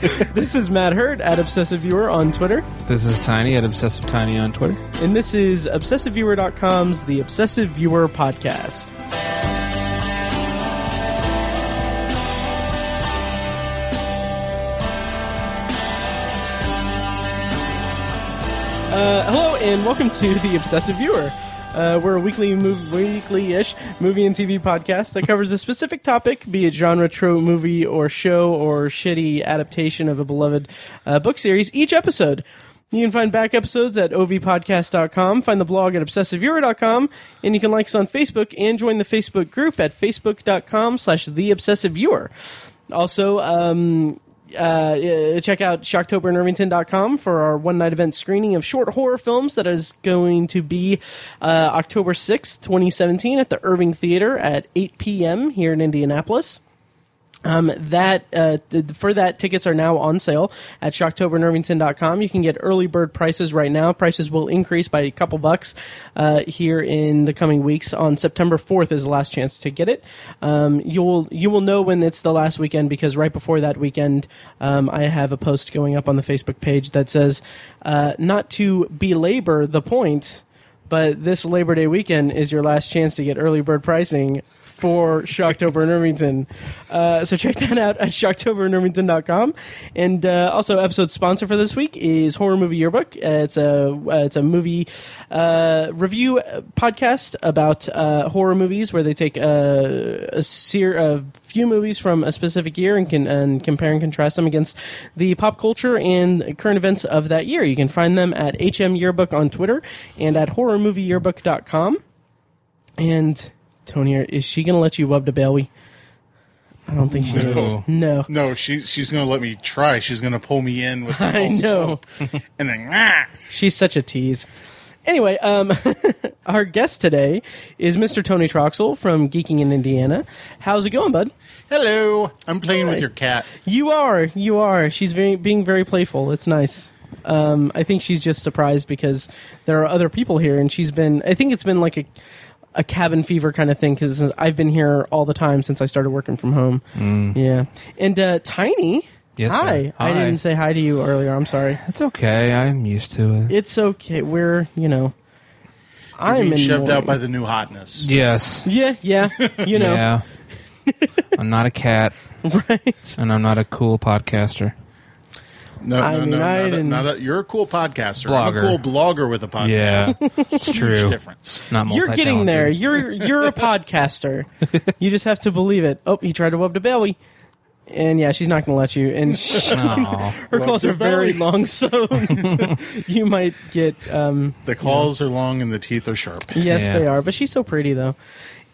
this is Matt Hurd at Obsessive Viewer on Twitter, This is Tiny at Obsessive Tiny on Twitter. and this is ObsessiveViewer.com's The Obsessive Viewer Podcast. Uh, hello and welcome to the Obsessive Viewer. Uh, we're a weekly, mov- weekly-ish movie and TV podcast that covers a specific topic, be it genre, trope, movie, or show, or shitty adaptation of a beloved uh, book series. Each episode, you can find back episodes at ovpodcast.com, find the blog at obsessiveviewer.com, and you can like us on Facebook and join the Facebook group at facebook.com slash the obsessive viewer. Also, um, uh, uh, check out shocktoberinirvington.com for our one night event screening of short horror films that is going to be uh, October 6th, 2017 at the Irving Theater at 8 p.m. here in Indianapolis. Um, that uh, for that tickets are now on sale at shocktoberinirvington.com. You can get early bird prices right now. Prices will increase by a couple bucks uh, here in the coming weeks. On September 4th is the last chance to get it. Um, you will you will know when it's the last weekend because right before that weekend, um, I have a post going up on the Facebook page that says uh, not to belabor the point. But this Labor Day weekend is your last chance to get early bird pricing for Shocktober in Irvington. Uh, so check that out at shocktoberinirvington.com. And uh, also, episode sponsor for this week is Horror Movie Yearbook. Uh, it's a uh, it's a movie uh, review podcast about uh, horror movies where they take a, a, ser- a few movies from a specific year and can and compare and contrast them against the pop culture and current events of that year. You can find them at HM Yearbook on Twitter and at horrormovieyearbook.com. And Tony, is she going to let you wub to Bailey? I don't think she is. No. No. No, she she's gonna let me try. She's gonna pull me in with the I know. and then ah! She's such a tease. Anyway, um, our guest today is Mr. Tony Troxell from Geeking in Indiana. How's it going, bud? hello. I'm playing Hi. with your cat. You are, you are. She's very, being very playful. It's nice. Um, I think she's just surprised because there are other people here, and she's been. I think it's been like a, a cabin fever kind of thing because I've been here all the time since I started working from home. Yeah, and uh, Tiny. Yes, hi. sir. I didn't say hi to you earlier. I'm sorry. It's okay. I'm used to it. It's okay. We're you know. I'm Being shoved mourning. out by the new hotness. Yes. Yeah, yeah. You know, Yeah. I'm not a cat, right? and I'm not a cool podcaster. No, I no, mean, no. I not a, didn't- not a, you're a cool podcaster. I'm a Blogger. cool blogger with a podcast. Yeah, it's Huge true. difference. Not You're getting there. You're you're a podcaster. you just have to believe it. Oh, he tried to wub to Bailey. And yeah, she's not going to let you. And she, her claws are very Bailey. long, so you might get. Um, The claws are long and the teeth are sharp. yes, Yeah. they are. But she's so pretty, though.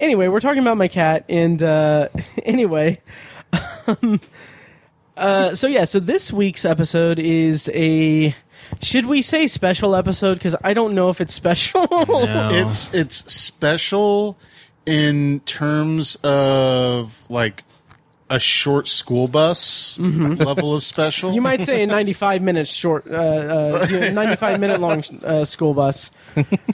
Anyway, we're talking about my cat, and uh, anyway, um, uh, so yeah, so this week's episode is a. Should we say special episode? Because I don't know if it's special. No. It's it's special in terms of like a short school bus level of special. Mm-hmm. You might say a 95 minute short, uh, uh, you know, 95 minute long uh, school bus.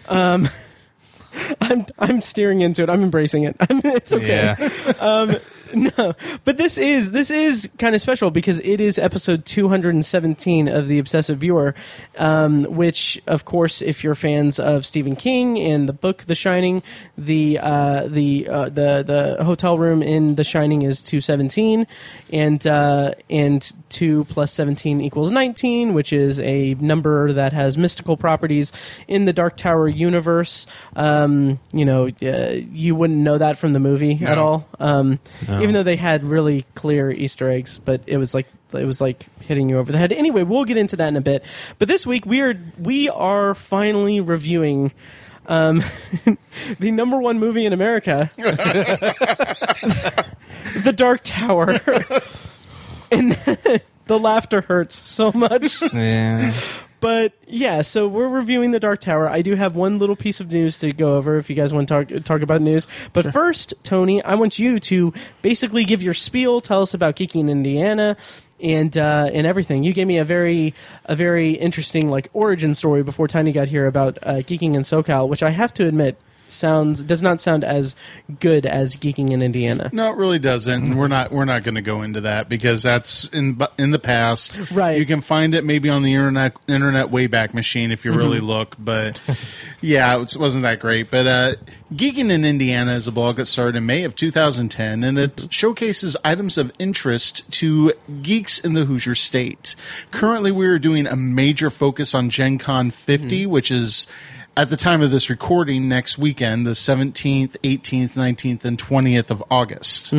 Um, I'm I'm steering into it. I'm embracing it. I'm, it's okay. Yeah. No, but this is this is kind of special because it is episode 217 of the Obsessive Viewer, um, which, of course, if you're fans of Stephen King and the book The Shining, the uh, the uh, the the hotel room in The Shining is 217, and uh, and two plus 17 equals 19, which is a number that has mystical properties in the Dark Tower universe. Um, you know, uh, you wouldn't know that from the movie at all. Um, No. Even though they had really clear Easter eggs, but it was like it was like hitting you over the head. Anyway, we'll get into that in a bit. But this week we are we are finally reviewing um, the number one movie in America, The Dark Tower, and the laughter hurts so much. Yeah. But yeah, so we're reviewing the Dark Tower. I do have one little piece of news to go over if you guys want to talk talk about news. But first, Tony, I want you to basically give your spiel. Tell us about Geeking in Indiana and uh, and everything. You gave me a very a very interesting like origin story before Tiny got here about uh, geeking in SoCal, which I have to admit sounds does not sound as good as Geeking in Indiana. No, it really doesn't. We're not we're not going to go into that because that's in in the past. Right. You can find it maybe on the internet internet wayback machine if you mm-hmm. really look. But yeah, it wasn't that great. But uh, Geeking in Indiana is a blog that started in May of 2010, and it mm-hmm. showcases items of interest to geeks in the Hoosier State. Currently, we are doing a major focus on Gen Con 50, mm-hmm. which is at the time of this recording next weekend, the 17th, 18th, 19th, and 20th of August.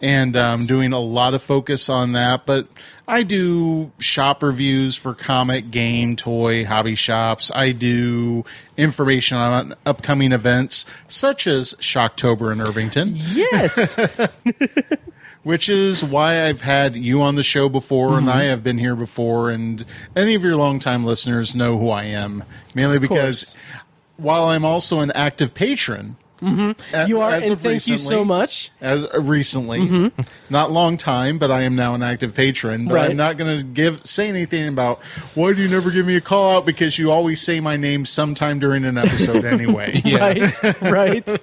And I'm um, doing a lot of focus on that. But I do shop reviews for comic, game, toy, hobby shops. I do information on upcoming events such as Shocktober in Irvington, Yes, which is why I've had you on the show before and mm-hmm. I have been here before. And any of your longtime listeners know who I am, mainly because while I'm also an active patron, mm-hmm. a- you are, as and thank you so much. as uh, recently, mm-hmm. not long time, but I am now an active patron. But Right. I'm not going to give say anything about why do you never give me a call out because you always say my name sometime during an episode anyway. Right, right.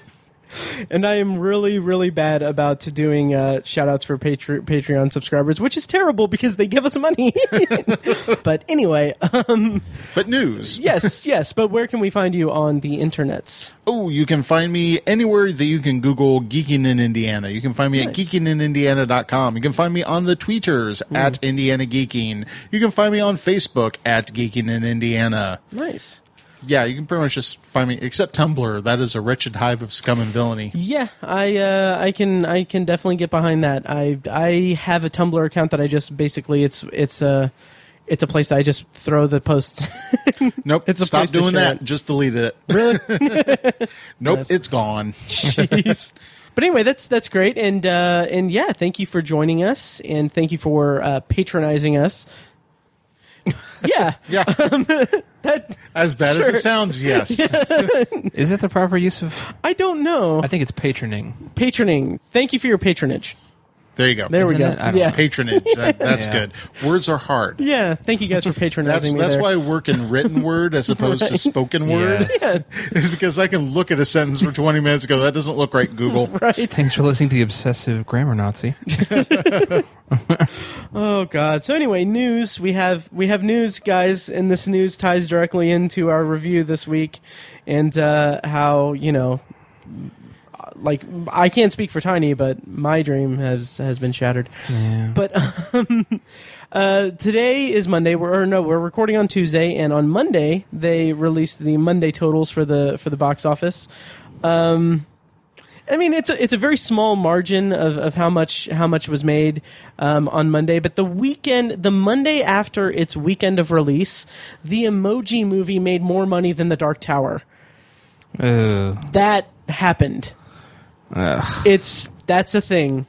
And I am really, really bad about doing uh, shout outs for Patre- Patreon subscribers, which is terrible because they give us money. but anyway, um, But news. yes, yes. But where can we find you on the internets? Oh, you can find me anywhere that you can Google Geeking in Indiana. You can find me at Nice. geekinginindiana.com. You can find me on the tweeters at Indiana Geeking. You can find me on Facebook at Geeking in Indiana. Nice. Yeah, you can pretty much just find me, except Tumblr. That is a wretched hive of scum and villainy. Yeah, I uh, I can I can definitely get behind that. I I have a Tumblr account that I just basically it's it's a it's a place that I just throw the posts. Nope. It's a Stop doing that. it. Just delete it. really? Nope. It's gone. Jeez. But anyway, that's that's great, and uh, and yeah, thank you for joining us, and thank you for uh, patronizing us. Yeah, Yeah. Um, that As bad as it sounds, yes. Is that the proper use of? I don't know. I think it's patroning. Patroning. Thank you for your patronage. There you go. There we go. it? I don't Yeah, know. Patronage. That, that's Yeah. good. Words are hard. yeah. Thank you guys for That's patronizing me. that's there. why I work in written word as opposed to spoken word. Yeah. Is because I can look at a sentence for 20 minutes and go, that doesn't look right, Google. right. Thanks for listening to the obsessive grammar Nazi. Oh God. So anyway, news. We have we have news, guys, and this news ties directly into our review this week, and uh, how you know, like I can't speak for Tiny, but my dream has has been shattered. Yeah. But um, uh, today is Monday. We're or no, we're recording on Tuesday, and on Monday they released the Monday totals for the for the box office. Um, I mean, it's a it's a very small margin of, of how much how much was made um, on Monday, but the weekend, the Monday after its weekend of release, the Emoji Movie made more money than The Dark Tower. Ugh. That happened. Ugh. It's that's a thing,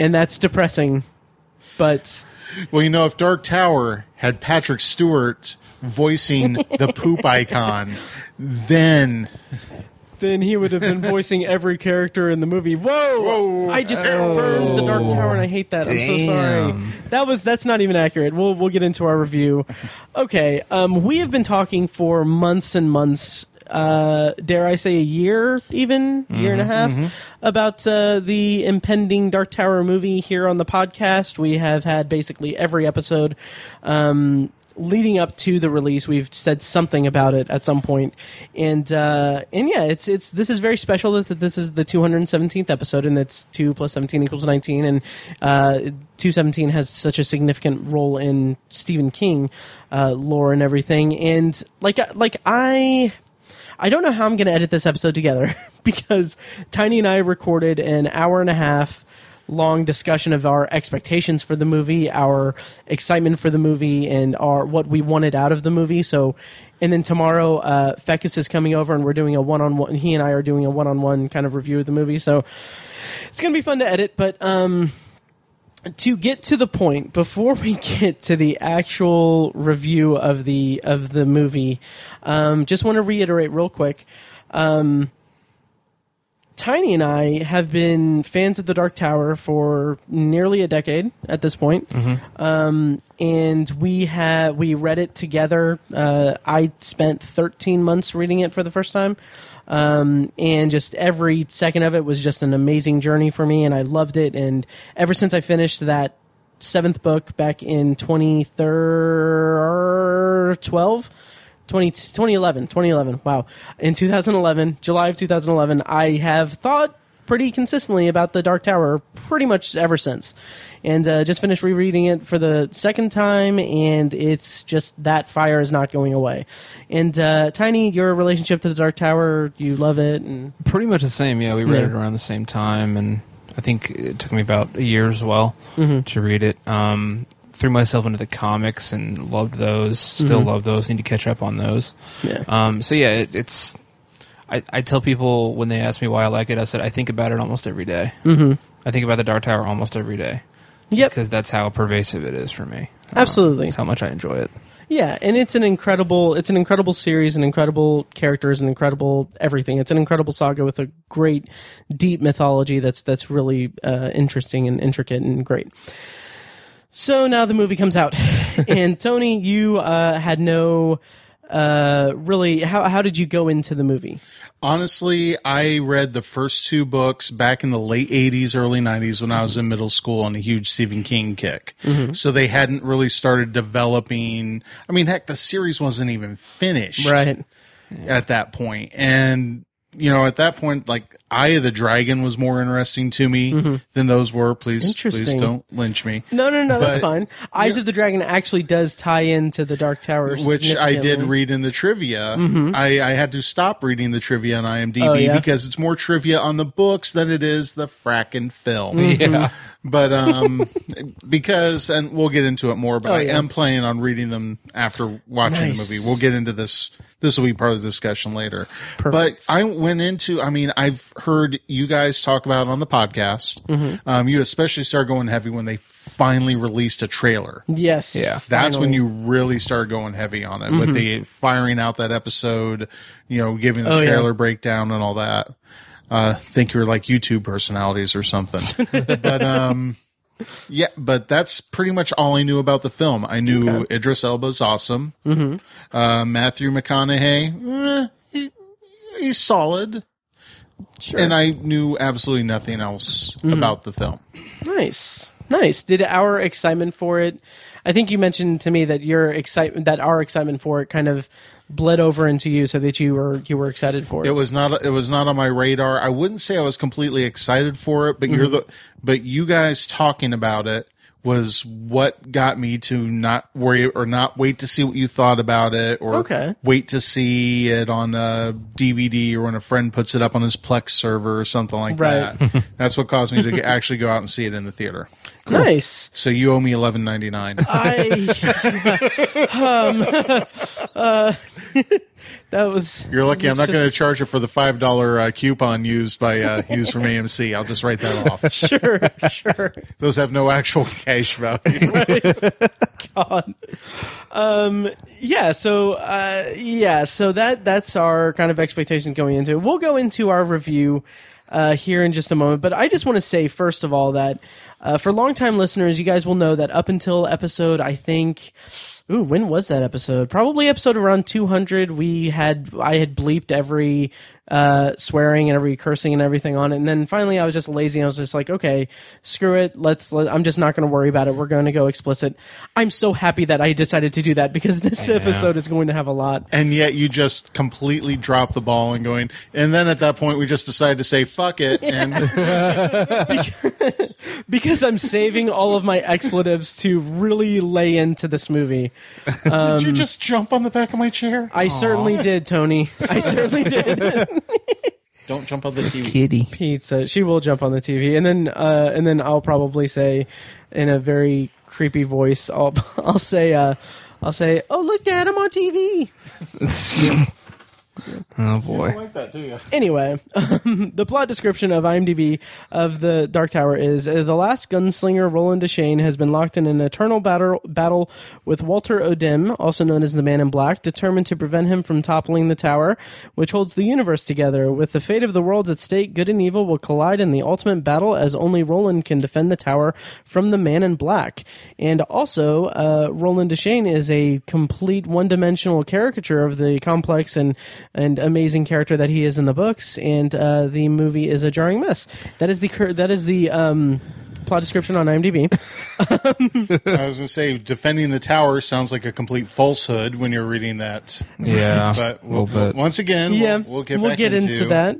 and that's depressing. But Well, you know, if Dark Tower had Patrick Stewart voicing the poop icon, then then he would have been voicing every character in the movie. Whoa! Whoa. I just burned the Dark Tower, and I hate that. I'm so sorry. That was that's not even accurate. We'll we'll get into our review. Okay, um, we have been talking for months and months. Uh, dare I say a year, even year and a half, about uh, the impending Dark Tower movie here on the podcast. We have had basically every episode um, leading up to the release. We've said something about it at some point, and uh, and yeah, it's it's this is very special that this is the 217th episode, and it's two plus 17 equals 19, and uh, 217 has such a significant role in Stephen King uh, lore and everything, and like like I. I don't know how I'm going to edit this episode together because Tiny and I recorded an hour and a half long discussion of our expectations for the movie, our excitement for the movie, and our what we wanted out of the movie. So, and then tomorrow, uh, Fekkes is coming over, and we're doing a one-on-one. He and I are doing a one-on-one kind of review of the movie. So, it's going to be fun to edit, but um, to get to the point before we get to the actual review of the of the movie um, just want to reiterate real quick um, Tiny and I have been fans of The Dark Tower for nearly a decade at this point. Um, and we have we read it together. Uh, I spent 13 months reading it for the first time. Um, and just every second of it was just an amazing journey for me, and I loved it. And ever since I finished that seventh book back in 2012, 20, 2011, 2011. Wow. In 2011, July of 2011, I have thought pretty consistently about the Dark Tower pretty much ever since. And uh, just finished rereading it for the second time, and it's just that fire is not going away. And uh, Tiny, your relationship to the Dark Tower, you love it, and Pretty much the same. Yeah, we read Yeah. it around the same time, and I think it took me about a year as well Mm-hmm. to read it. Um, threw myself into the comics and loved those. Still Mm-hmm. love those. Need to catch up on those. yeah, Um, so yeah, it, it's. I, I tell people when they ask me why I like it, I said I think about it almost every day. mm-hmm. I think about the Dark Tower almost every day. Yep. Because that's how pervasive it is for me. Uh, Absolutely. That's how much I enjoy it. Yeah, and it's an incredible it's an incredible series, an incredible characters, an incredible everything. It's an incredible saga with a great deep mythology that's that's really uh, interesting and intricate and great. So now the movie comes out, and Tony, you uh, had no uh, really. How how did you go into the movie? Honestly, I read the first two books back in the late 80s, early 90s when I was in middle school on a huge Stephen King kick. Mm-hmm. So they hadn't really started developing. I mean, heck, the series wasn't even finished Right. at that point. And, you know, at that point, like, Eye of the Dragon was more interesting to me than those were. Please, please don't lynch me. No, no, no, that's fine. Eyes of the Dragon actually does tie into the Dark Tower, which I did read in the trivia. I, I had to stop reading the trivia on IMDb Mm-hmm. Oh, yeah? because it's more trivia on the books than it is the frackin' film. Mm-hmm. Yeah. But um, because and we'll get into it more. But Oh, I am planning on reading them after watching Nice. the movie. We'll get into this. This will be part of the discussion later. Perfect. But I went into. I mean, I've heard you guys talk about it on the podcast. Mm-hmm. Um, you especially start going heavy when they finally released a trailer. Yes. Yeah. That's when you really start going heavy on it with the firing out that episode, you know, giving the Mm-hmm. Oh, yeah. trailer breakdown and all that. Uh, think you're like YouTube personalities or something. but, um, yeah, but that's pretty much all I knew about the film. I knew Idris Elba's awesome. Mm-hmm. Uh, Matthew McConaughey, eh, he, he's solid. Sure. And I knew absolutely nothing else about the film. Nice, nice. Did our excitement for it? I think you mentioned to me that your excitement, that our excitement for it, kind of bled over into you, so that you were you were excited for it. It was not. It was not on my radar. I wouldn't say I was completely excited for it, but you're Mm-hmm. the. But you guys talking about it was what got me to not worry or not wait to see what you thought about it, or Okay. wait to see it on a DVD or when a friend puts it up on his Plex server or something like Right. that. That's what caused me to actually go out and see it in the theater. nice. So you owe me eleven ninety nine. I um uh, that was You're lucky. I'm not going to charge you for the five dollar uh, coupon used by uh, used from AMC. I'll just write that off. sure, sure. Those have no actual cash value. God. Um, yeah. So, uh, yeah. So that that's our kind of expectations going into it. We'll go into our review uh, here in just a moment, but I just want to say first of all that uh, for longtime listeners, you guys will know that up until episode, I think. Ooh, when was that episode? Probably episode around 200. We had I had bleeped every uh, swearing and every cursing and everything on it, and then finally I was just lazy. I was just like, okay, screw it. Let's. Let, I'm just not going to worry about it. We're going to go explicit. I'm so happy that I decided to do that because this episode is going to have a lot. and yet you just completely drop the ball and going and then at that point we just decided to say fuck it and Because I'm saving all of my expletives to really lay into this movie. did you just jump on the back of my chair I certainly did, Tony. I certainly did. Don't jump on the tv Kitty. pizza. She will jump on the TV, and then uh, and then I'll probably say, in a very creepy voice, I'll I'll say, uh, I'll say, "Oh look, Dad, I'm on TV." Oh boy. like that, do you? Anyway, um, the plot description of IMDb of the Dark Tower is uh, the last gunslinger Roland Deschain has been locked in an eternal battle battle with Walter O'Dim, also known as the Man in Black, determined to prevent him from toppling the tower, which holds the universe together. With the fate of the world at stake, good and evil will collide in the ultimate battle, as only Roland can defend the tower from the Man in Black. And also, uh, Roland Deschain is a complete one-dimensional caricature of the complex and and amazing character that he is in the books, and uh, the movie is a jarring mess. That is the cur- that is the um, plot description on IMDb. I was going to say, defending the tower sounds like a complete falsehood when you're reading that. Yeah. But we'll, little bit. once again, yeah, we'll, we'll get back into, into that.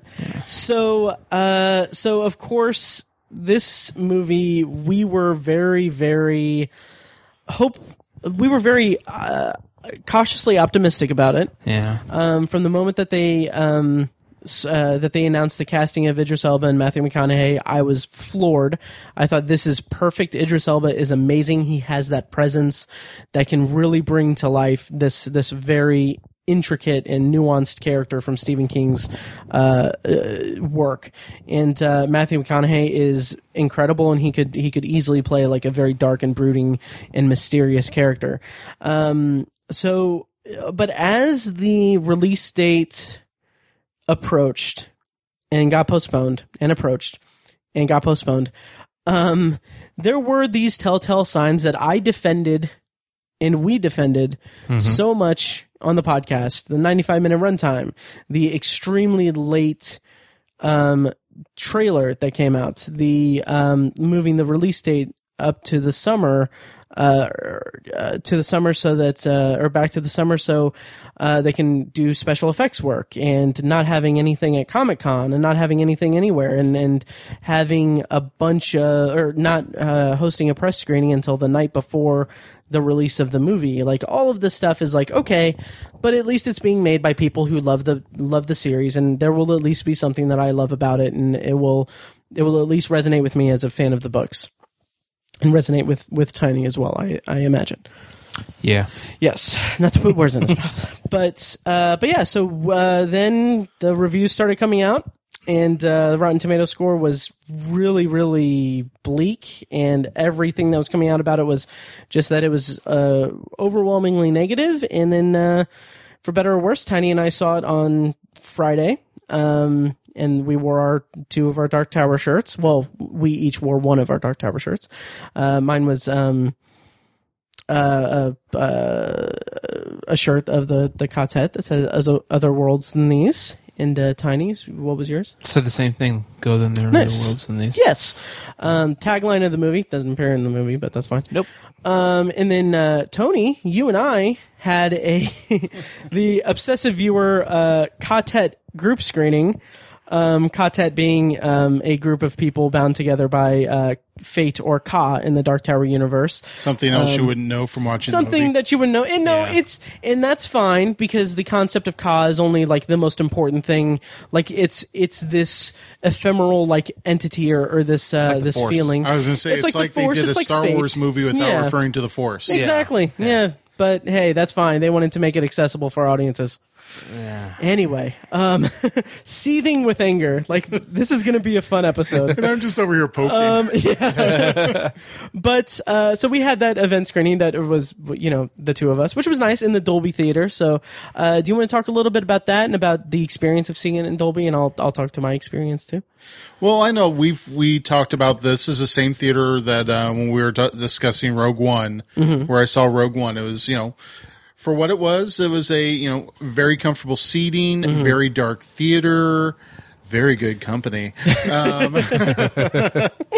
So, uh, so of course, this movie we were very, very hope. We were very uh, cautiously optimistic about it. Yeah. um, from the moment that they um, uh, that they announced the casting of Idris Elba and Matthew McConaughey, I was floored. I thought this is perfect. Idris Elba is amazing. He has that presence that can really bring to life this this very intricate and nuanced character from Stephen King's uh, uh, work. And uh, Matthew McConaughey is incredible, and he could he could easily play like a very dark and brooding and mysterious character. Um, so, uh, but as the release date approached and got postponed and approached and got postponed, um, there were these telltale signs that I defended and we defended so much on the podcast the 95 minute runtime, the extremely late um, trailer that came out, the um, moving the release date up to the summer. Uh, uh, to the summer so that uh, or back to the summer so uh, they can do special effects work and not having anything at Comic Con and not having anything anywhere and and having a bunch of or not uh, hosting a press screening until the night before the release of the movie. Like all of this stuff is like okay but at least it's being made by people who love the love the series and there will at least be something that I love about it and it will it will at least resonate with me as a fan of the books and resonate with with Tiny as well I I imagine Yeah. Yes, not to put words in his mouth, but uh, but yeah. So uh, then the reviews started coming out, and uh, the Rotten Tomato score was really, really bleak, and everything that was coming out about it was just that it was uh, overwhelmingly negative. And then, uh, for better or worse, Tiny and I saw it on Friday. Um, and we wore our two of our Dark Tower shirts. Well, we each wore one of our Dark Tower shirts. Uh, mine was um, uh, uh, uh, a shirt of the the quartet that says "Other- "Other Worlds Than These." And uh, Tiny's, what was yours? Said the same thing. Go then there are Nice. other worlds than these. Yes. Um, tagline of the movie doesn't appear in the movie, but that's fine. Nope. Um, and then uh, Tony, you and I had a the obsessive viewer uh, quartet group screening. Um, quartet being um, a group of people bound together by uh, fate or Ka in the Dark Tower universe. Something else you wouldn't know from watching the Um, something movie. that you wouldn't know. And no, Yeah. it's and that's fine because the concept of Ka is only like the most important thing. Like it's it's this ephemeral like entity or, or this uh, like this Force. feeling. I was going to say, it's, the like, Force, they did a it's like Star fate. Wars movie without Yeah. referring to the Force. Exactly. Yeah. But hey, that's fine. They wanted to make it accessible for audiences. Yeah. Anyway, um, seething with anger. Like this is going to be a fun episode. And I'm just over here poking. Um, yeah. but uh, so we had that event screening that was, you know, the two of us, which was nice in the Dolby Theater. So, uh, do you want to talk a little bit about that and about the experience of seeing it in Dolby? And I'll I'll talk to my experience too. Well, I know we've we talked about this is the same theater that uh, when we were d- discussing Rogue One, Mm-hmm. where I saw Rogue One. It was you know for what it was, it was a you know very comfortable seating, Mm-hmm. very dark theater. Very good company. Um,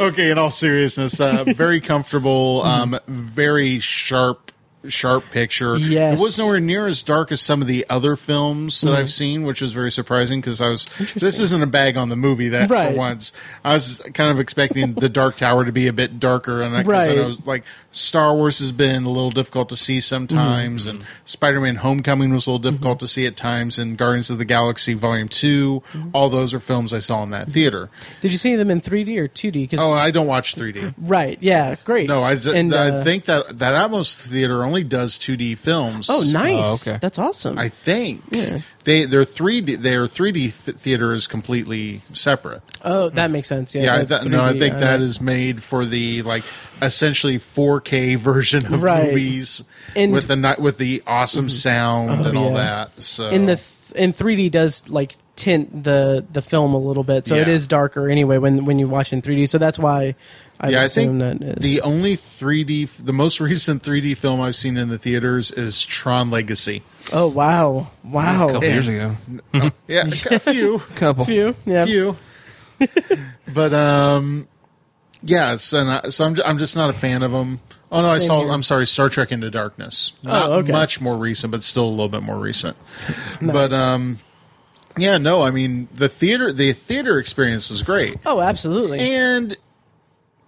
okay, in all seriousness, uh, very comfortable, um, very sharp, sharp picture. Yes. it was nowhere near as dark as some of the other films that I've seen, which was very surprising because I was. This isn't a bag on the movie that Right. for once. I was kind of expecting the Dark Tower to be a bit darker, and I, 'cause I Right. know like Star Wars has been a little difficult to see sometimes, mm-hmm. and Spider-Man: Homecoming was a little mm-hmm. difficult to see at times, and Guardians of the Galaxy Volume 2 mm-hmm. All those are films I saw in that theater. Did you see them in 3D or 2D? 'Cause- Oh, I don't watch 3D. right. Yeah. Great. No, I, And, I uh, think that that Atmos theater only only does 2D films. Oh, nice. Oh, okay. That's awesome. I think they their 3D their 3D f- theater is completely separate. oh, that makes sense. Yeah. Yeah, I th- no, I 3D, think uh, that is made for the like essentially 4K version of Right. movies And- Mm-hmm. with the with the awesome sound and all yeah. that. So in the th- in 3D does like tint the the film a little bit, so it Yeah. is darker anyway when when you watch in 3D. So that's why I yeah, I think that is. the only 3D, f- the most recent 3D film I've seen in the theaters is Tron Legacy. oh wow, a wow, couple years ago. Yeah, a few, Couple. few, yeah, few. but um, yeah, it's, and I, so I'm ju- I'm just not a fan of them. Oh no, I saw. here. I'm sorry, Star Trek Into Darkness. Not Oh, okay. much more recent, but still a little bit more recent. But um, yeah, no, I mean the theater the theater experience was great, Oh, absolutely. and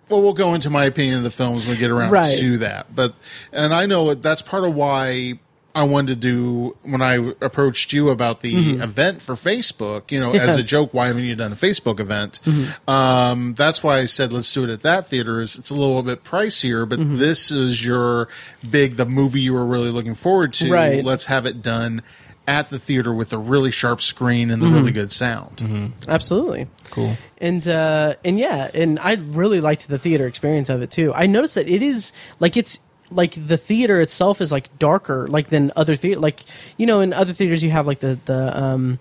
well, we'll go into my opinion of the films when we get around Right. to that. But and I know that's part of why I wanted to do when I approached you about the Mm-hmm. event for Facebook. You know, as a joke, why haven't you done a Facebook event? Um, that's why I said let's do it at that theater. Is it's a little bit pricier, but Mm-hmm. this is your big the movie you were really looking forward to. Right. Let's have it done at the theater with a really sharp screen and the Mm-hmm. really good sound. absolutely. Cool. and uh and yeah and i really liked the theater experience of it too i noticed that it is like it's like the theater itself is like darker like than other theater like you know in other theaters you have like the the um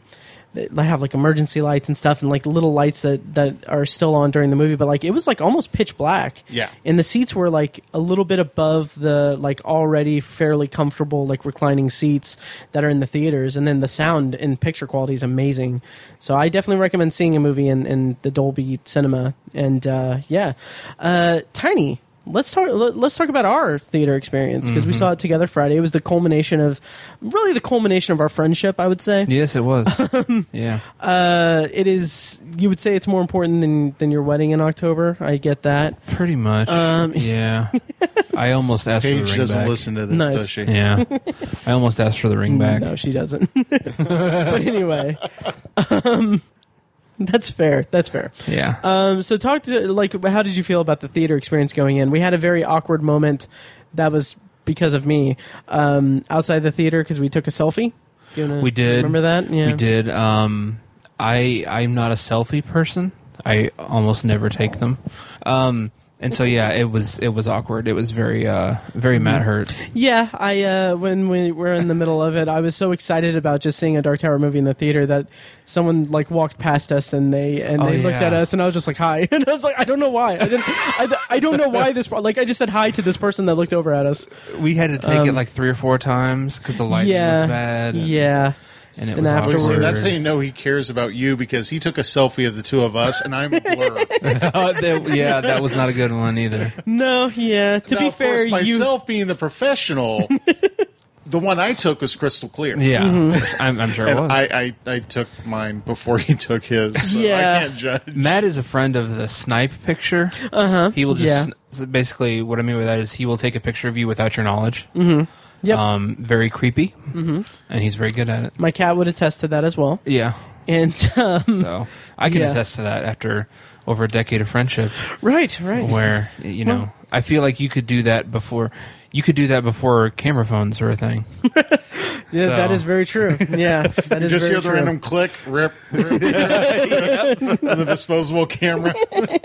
they have like emergency lights and stuff and like little lights that that are still on during the movie but like it was like almost pitch black. Yeah. and the seats were like a little bit above the like already fairly comfortable like reclining seats that are in the theaters. And then the sound and picture quality is amazing. So i definitely recommend seeing a movie in, in the dolby cinema. And uh, yeah. Uh, tiny let's talk let- let's talk about our theater experience because we saw it together friday it was the culmination of really the culmination of our friendship i would say Yes, it was. yeah. uh, it is you would say it's more important than than your wedding in october i get that Pretty much. Um, yeah. I almost asked for the Paige ring doesn't back. listen to this, Nice. does she? Yeah. I almost asked for the ring back. No, she doesn't. but anyway, um, that's fair. That's fair. Yeah. Um, so talk to like, how did you feel about the theater experience going in? We had a very awkward moment that was because of me um, outside the theater because we took a selfie. We did. Remember that? Yeah. We did. Um, I I'm not a selfie person. I almost never take them. Um, and so yeah, it was it was awkward. It was very uh very. Matt hurt. Yeah, I uh, when we were in the middle of it, I was so excited about just seeing a Dark Tower movie in the theater that someone like walked past us and they and Oh, they looked at us and I was just like hi and I was like I don't know why I didn't I, I don't know why this like I just said hi to this person that looked over at us. We had to take it like three or four times because the lighting Um, yeah, was bad. yeah. And it And was afterwards- See, that's how you know he cares about you because he took a selfie of the two of us, and I'm a blur. Oh, that- yeah, that was not a good one either. No, yeah. To now, be of course, fair, you myself being the professional, the one I took was crystal clear. Yeah, Mm-hmm. I'm, I'm sure it was. I, I, I took mine before he took his. So Yeah. I can't judge. Matt is a friend of the snipe picture. Uh huh. He will just. Yeah. basically what I mean by that is he will take a picture of you without your knowledge. Yep. Um, very creepy. Mm-hmm. And he's very good at it. my cat would attest to that as well. Yeah. And um, So I can Yeah. attest to that after over a decade of friendship, right, right. where you know I feel like you could do that before. You could do that before camera phones were a thing. Yeah, that So- is very true. Yeah, that is Just very hear the true. random click, rip, rip, rip, and the disposable camera.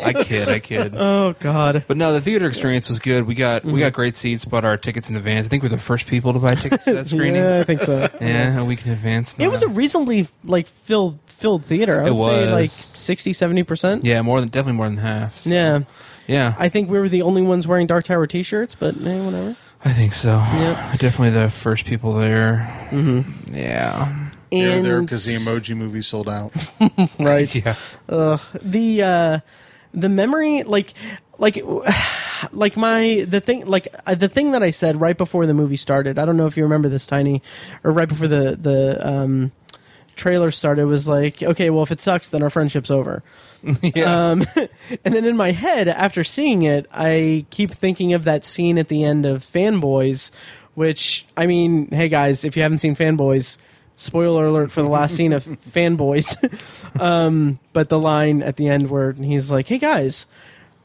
I kid, I kid. Oh God. But no, the theater experience was good. We got we got mm-hmm. great seats. Bought our tickets in advance. I think we're the first people to buy tickets to that screening. Yeah, I think so. Yeah, a week in advance. It was a reasonably like filled filled theater. I It would say was. like 60 70 percent. yeah, more than definitely more than half. So, Yeah, yeah, I, I think we were the only ones wearing Dark Tower T-shirts, but eh, whatever. I think so. Yeah. definitely the first people there. Mm-hmm. Yeah, They're there because the emoji movie sold out. right, yeah. Ugh. the uh, the memory, like like like my the thing like uh, the thing that I said right before the movie started. I don't know if you remember this, Tiny, or right before the the um, trailer started was like, okay, well, if it sucks, then our friendship's over. yeah. Um, and then in my head, after seeing it, I keep thinking of that scene at the end of Fanboys, which, I mean, hey guys, if you haven't seen Fanboys, spoiler alert for the last scene of Fanboys. um, but the line at the end where he's like, hey guys,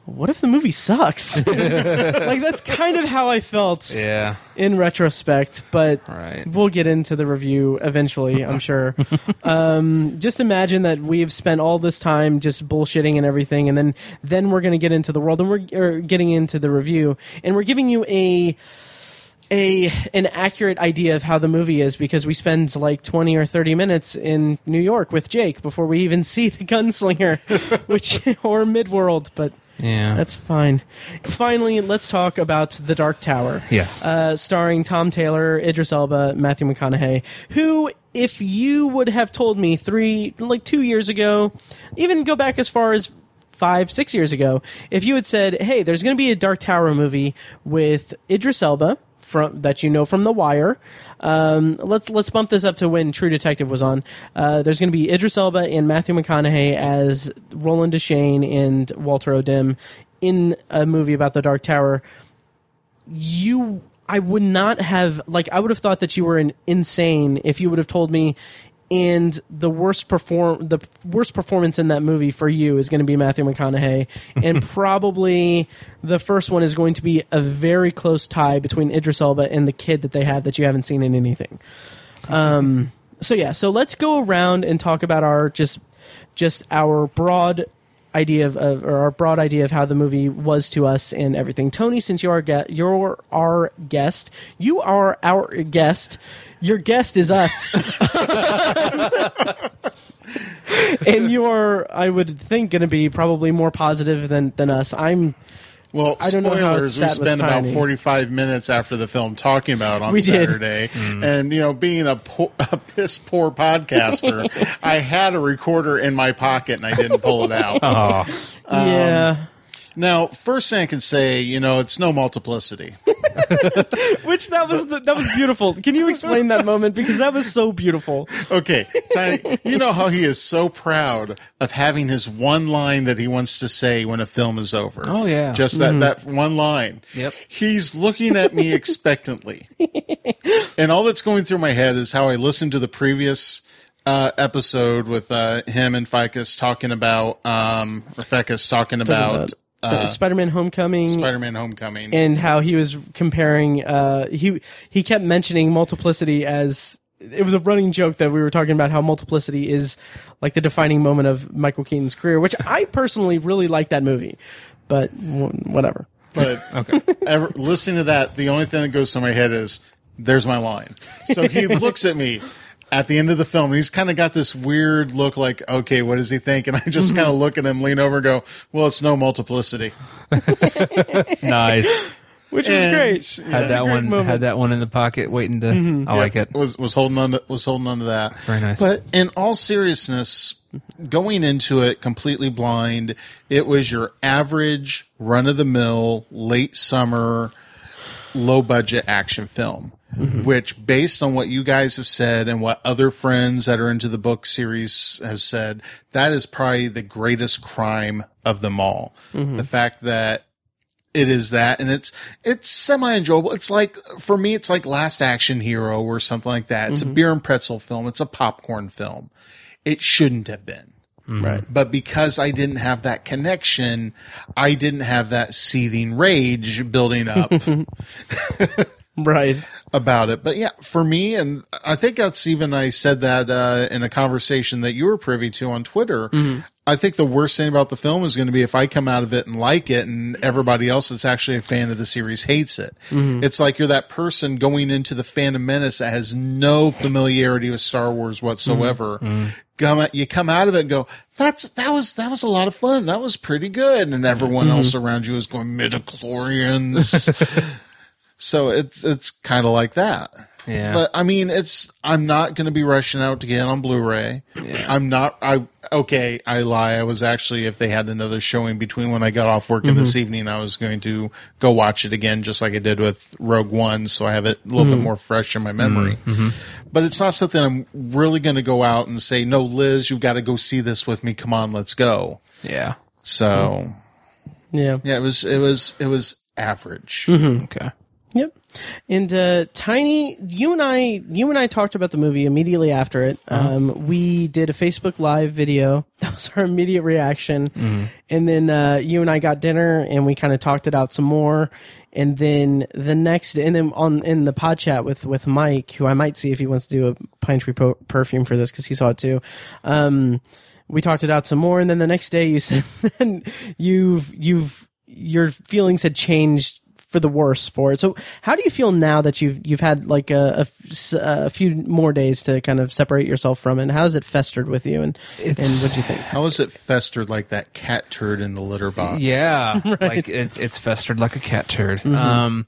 what if the movie sucks? like that's kind of how I felt Yeah. in retrospect, but Right. we'll get into the review eventually, I'm sure. um, just imagine that we've spent all this time just bullshitting and everything, and then then we're going to get into the world, and we're er, getting into the review, and we're giving you a a an accurate idea of how the movie is because we spend like 20 or 30 minutes in New York with Jake before we even see the gunslinger which or midworld but Yeah. that's fine. Finally, let's talk about The Dark Tower. Yes. Uh, starring Tom Taylor, Idris Elba, Matthew McConaughey, who, if you would have told me three, like two years ago, even go back as far as five, six years ago, if you had said, hey, there's going to be a Dark Tower movie with Idris Elba, from that you know from The Wire. Um, let's let's bump this up to when True Detective was on. Uh, there's going to be Idris Elba and Matthew McConaughey as Roland Deschain and Walter O'Dim in a movie about the Dark Tower. You, I would not have like I would have thought that you were an insane if you would have told me. And the worst perform the worst performance in that movie for you is going to be Matthew McConaughey, and probably the first one is going to be a very close tie between Idris Elba and the kid that they have that you haven't seen in anything. Um, so yeah, so let's go around and talk about our just just our broad idea of, of or our broad idea of how the movie was to us and everything. Tony, since you are ge- you're our guest, you are our guest. Your guest is us. and you're, I would think, going to be probably more positive than, than us. I'm Well, I don't know how spoilers. We spent about 45 minutes after the film talking about it on We did. Saturday. Mm. And, you know, being a, po- a piss poor podcaster, I had a recorder in my pocket and I didn't pull it out. oh. yeah. Now, first thing I can say, you know, it's no multiplicity. Which that was the, that was beautiful. Can you explain that moment because that was so beautiful? Okay, Tiny, you know how he is so proud of having his one line that he wants to say when a film is over. Oh, yeah. Just that, that one line. Yep. He's looking at me expectantly. and all that's going through my head is how I listened to the previous uh, episode with uh, him and Fekkes talking about, um, or Fekkes talking about, Uh, Spider-Man: Homecoming. Spider-Man Homecoming. and how he was comparing uh he he kept mentioning multiplicity as it was a running joke that we were talking about how multiplicity is like the defining moment of Michael Keaton's career which I personally really like that movie but whatever But okay, ever, listening to that, the only thing that goes through my head is, "There's my line." So he looks at me at the end of the film, and he's kind of got this weird look, like, "Okay, what does he think?" And I just mm-hmm. kind of look at him, lean over, and go, "Well, it's no multiplicity." Nice. which is And, great yeah, Had that great one. moment. Had that one in the pocket, waiting to. Mm-hmm. I like it. was was holding on to, was holding on to that. Very nice. But in all seriousness, going into it completely blind, it was your average run of the mill late summer low budget action film. Mm-hmm. Which, based on what you guys have said and what other friends that are into the book series have said, that is probably the greatest crime of them all. Mm-hmm. The fact that it is that and it's it's semi enjoyable it's like for me it's like last action hero or something like that. It's a mm-hmm. beer and pretzel film. It's a popcorn film. It shouldn't have been. Right. But because i didn't have that connection i didn't have that seething rage building up right about it. But yeah, for me, and I think that's even I said that uh, in a conversation that you were privy to on Twitter. Mm-hmm. I think the worst thing about the film is going to be if I come out of it and like it, and everybody else that's actually a fan of the series hates it. Mm-hmm. It's like you're that person going into the Phantom Menace that has no familiarity with Star Wars whatsoever. Mm-hmm. Come out, you come out of it and go, "That's that was that was a lot of fun. That was pretty good," and everyone else around you is going midichlorians. So it's it's kind of like that. Yeah. But I mean, it's I'm not going to be rushing out to get it on Blu-ray. Yeah. I'm not. I okay. I lie. I was actually if they had another showing between when I got off work and this mm-hmm. evening, I was going to go watch it again, just like I did with Rogue One, so I have it a little bit mm. more fresh in my memory. Mm-hmm. Mm-hmm. But it's not something I'm really going to go out and say, "No, Liz, you've got to go see this with me. Come on, let's go." yeah. So yeah yeah, it was it was it was average. Okay. And uh, Tiny, you and I, you and I talked about the movie immediately after it. Um, we did a Facebook Live video. That was our immediate reaction. And then uh, you and I got dinner, and we kind of talked it out some more. And then the next, and then on in the pod chat with with Mike, who I might see if he wants to do a pine tree po- perfume for this because he saw it too. Um, we talked it out some more, and then the next day you said you've you've your feelings had changed for the worse for it. So how do you feel now that you've you've had like a a few more days to kind of separate yourself from it? And How's it festered with you? And and what do you think? How is it festered like that cat turd in the litter box? Yeah, like it's it's festered like a cat turd. Um,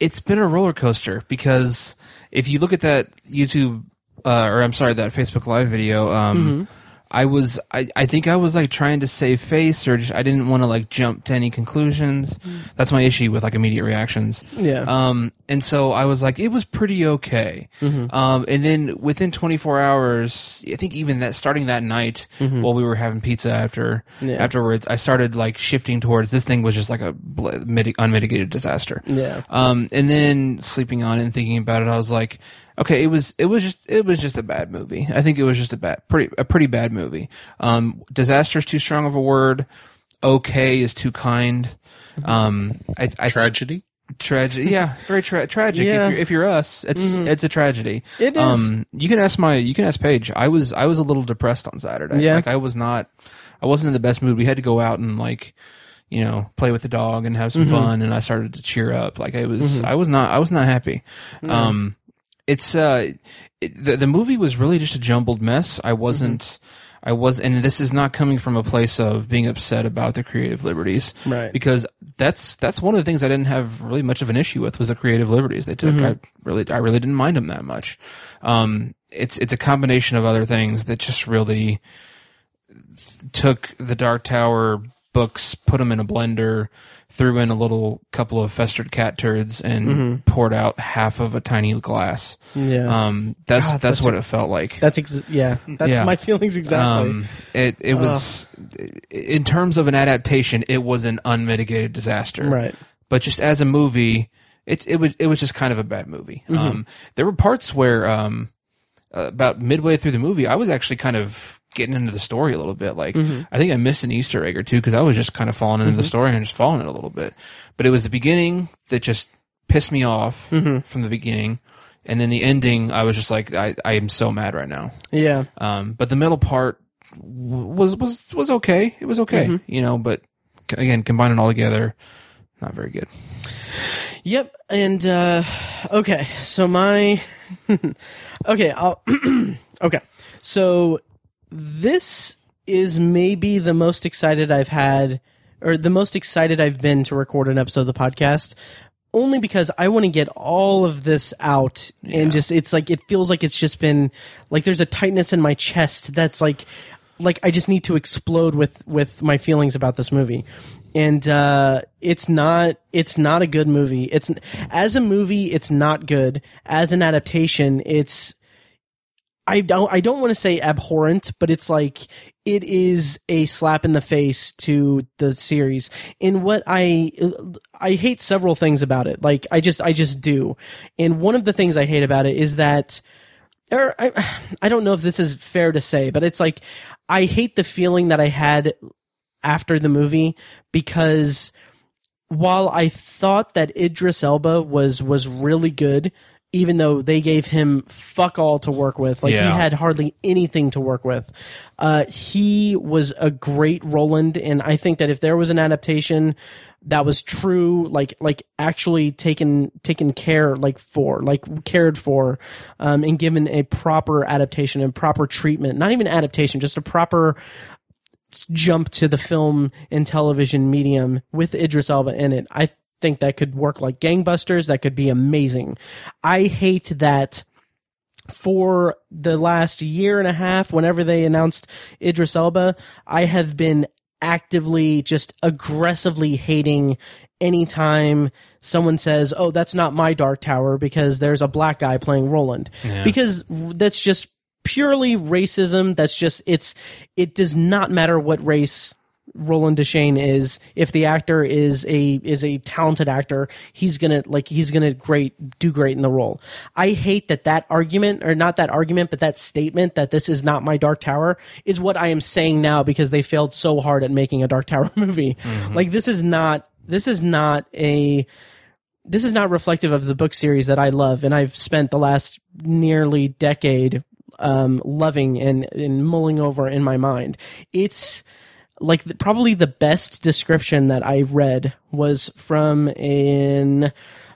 it's been a roller coaster because if you look at that YouTube, uh, or I'm sorry, that Facebook Live video, um, I was I, I think I was like trying to save face or just I didn't want to like jump to any conclusions. That's my issue with like immediate reactions. Yeah. Um, and so I was like, it was pretty okay. Um, and then within 24 hours, I think even that starting that night while we were having pizza after Yeah. afterwards, I started like shifting towards this thing was just like a unmitigated disaster. Yeah. Um, and then sleeping on it and thinking about it, I was like, okay, it was it was just it was just a bad movie. I think it was just a bad pretty a pretty bad movie. Um, disaster is too strong of a word. Okay is too kind. Um, I, I Tragedy? tragedy. Yeah, very tra- tragic. Yeah. If, you're, if you're us, it's it's a tragedy. It is. Um, you can ask my you can ask Paige. I was I was a little depressed on Saturday. Yeah. like I was not. I wasn't in the best mood. We had to go out and like, you know, play with the dog and have some Mm-hmm. fun. And I started to cheer up. Like I was I was not I was not happy. Um, it's uh, it, the the movie was really just a jumbled mess. I wasn't. Mm-hmm. I was, and this is not coming from a place of being upset about the creative liberties, Right. Because that's that's one of the things I didn't have really much of an issue with was the creative liberties they took. Mm-hmm. I really, I really didn't mind them that much. Um, it's it's a combination of other things that just really took the Dark Tower books, put them in a blender, threw in a little couple of festered cat turds, and Mm-hmm. poured out half of a tiny glass. Yeah. Um, that's God, that's, that's what a- it felt like. that's ex- yeah. That's Yeah. my feelings exactly. Um, it it was in terms of an adaptation, it was an unmitigated disaster. right. But just as a movie, it it was it was just kind of a bad movie. Mm-hmm. Um, there were parts where um, uh, about midway through the movie, I was actually kind of getting into the story a little bit. Like Mm-hmm. I think I missed an Easter egg or two because I was just kind of falling into the story and just following it a little bit. But it was the beginning that just pissed me off Mm-hmm. from the beginning. And then the ending, I was just like, I, I am so mad right now. Yeah. Um, but the middle part was was was okay. It was okay, Mm-hmm. you know. But c- again, combining all together, not very good. Yep. And uh okay, so my okay, I'll okay. So this is maybe the most excited I've had or the most excited I've been to record an episode of the podcast only because I want to get all of this out and just it's like it feels like it's just been like there's a tightness in my chest that's like like I just need to explode with with my feelings about this movie. And uh it's not it's not a good movie. It's as a movie it's not good. As an adaptation it's I don't I don't want to say abhorrent, but it's like it is a slap in the face to the series. In what I I hate several things about it. Like I just I just do. And one of the things I hate about it is that or I I don't know if this is fair to say, but it's like I hate the feeling that I had after the movie because while I thought that Idris Elba was was really good, even though they gave him fuck all to work with, like Yeah. he had hardly anything to work with, uh, he was a great Roland, and I think that if there was an adaptation that was true, like like actually taken taken care like for, like cared for, um, and given a proper adaptation and proper treatment, not even adaptation, just a proper jump to the film and television medium with Idris Elba in it. I think that could work like gangbusters. That could be amazing. I hate that for the last year and a half, whenever they announced Idris Elba, I have been actively just aggressively hating anytime someone says, "Oh, that's not my Dark Tower" because there's a black guy playing Roland. Because that's just purely racism. That's just it's it does not matter what race Roland Deschain is if the actor is a is a talented actor, he's gonna like he's gonna great do great in the role. I hate that that argument or not that argument, but that statement that this is not my Dark Tower is what I am saying now because they failed so hard at making a Dark Tower movie. Like this is not this is not a this is not reflective of the book series that I love and I've spent the last nearly decade um, loving and, and mulling over in my mind. It's like the, probably the best description that I read was from an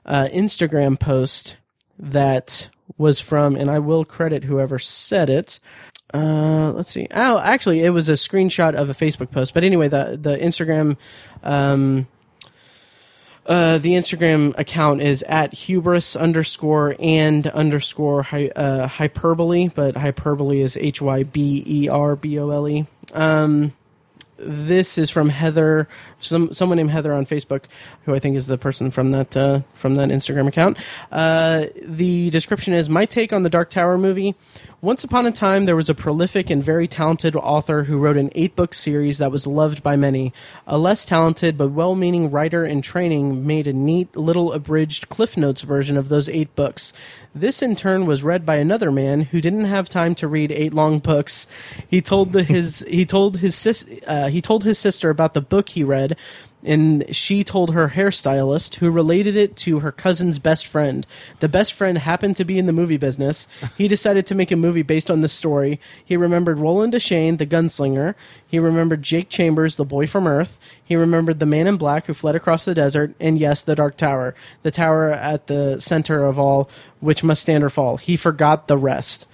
uh, Instagram post that was from, and I will credit whoever said it. Uh, let's see. Oh, actually, it was a screenshot of a Facebook post. But anyway, the the Instagram, um, uh, the Instagram account is at hubris underscore and underscore hy, uh, hyperbole, but hyperbole is H Y B E R B O L E. Um, this is from Heather, some someone named Heather on Facebook, who I think is the person from that uh, from that Instagram account. Uh, the description is my take on the Dark Tower movie. Once upon a time, there was a prolific and very talented author who wrote an eight book series that was loved by many. A less talented but well meaning writer in training made a neat little abridged Cliff Notes version of those eight books. This in turn was read by another man who didn't have time to read eight long books. He told the, his he told his sis, uh, he told his sister about the book he read, and she told her hairstylist, who related it to her cousin's best friend. The best friend happened to be in the movie business. He decided to make a movie based on this story. He remembered Roland Deschain, the gunslinger. He remembered Jake Chambers, the boy from Earth. He remembered the man in black who fled across the desert, and yes, the Dark Tower, the tower at the center of all, which must stand or fall. He forgot the rest.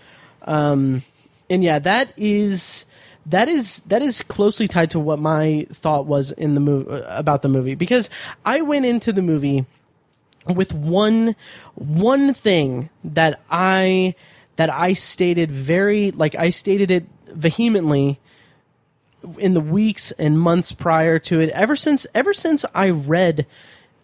Um, and yeah, that is that is that is closely tied to what my thought was in the movie about the movie. Because I went into the movie with one one thing that I that I stated very like I stated it vehemently in the weeks and months prior to it. Ever since ever since I read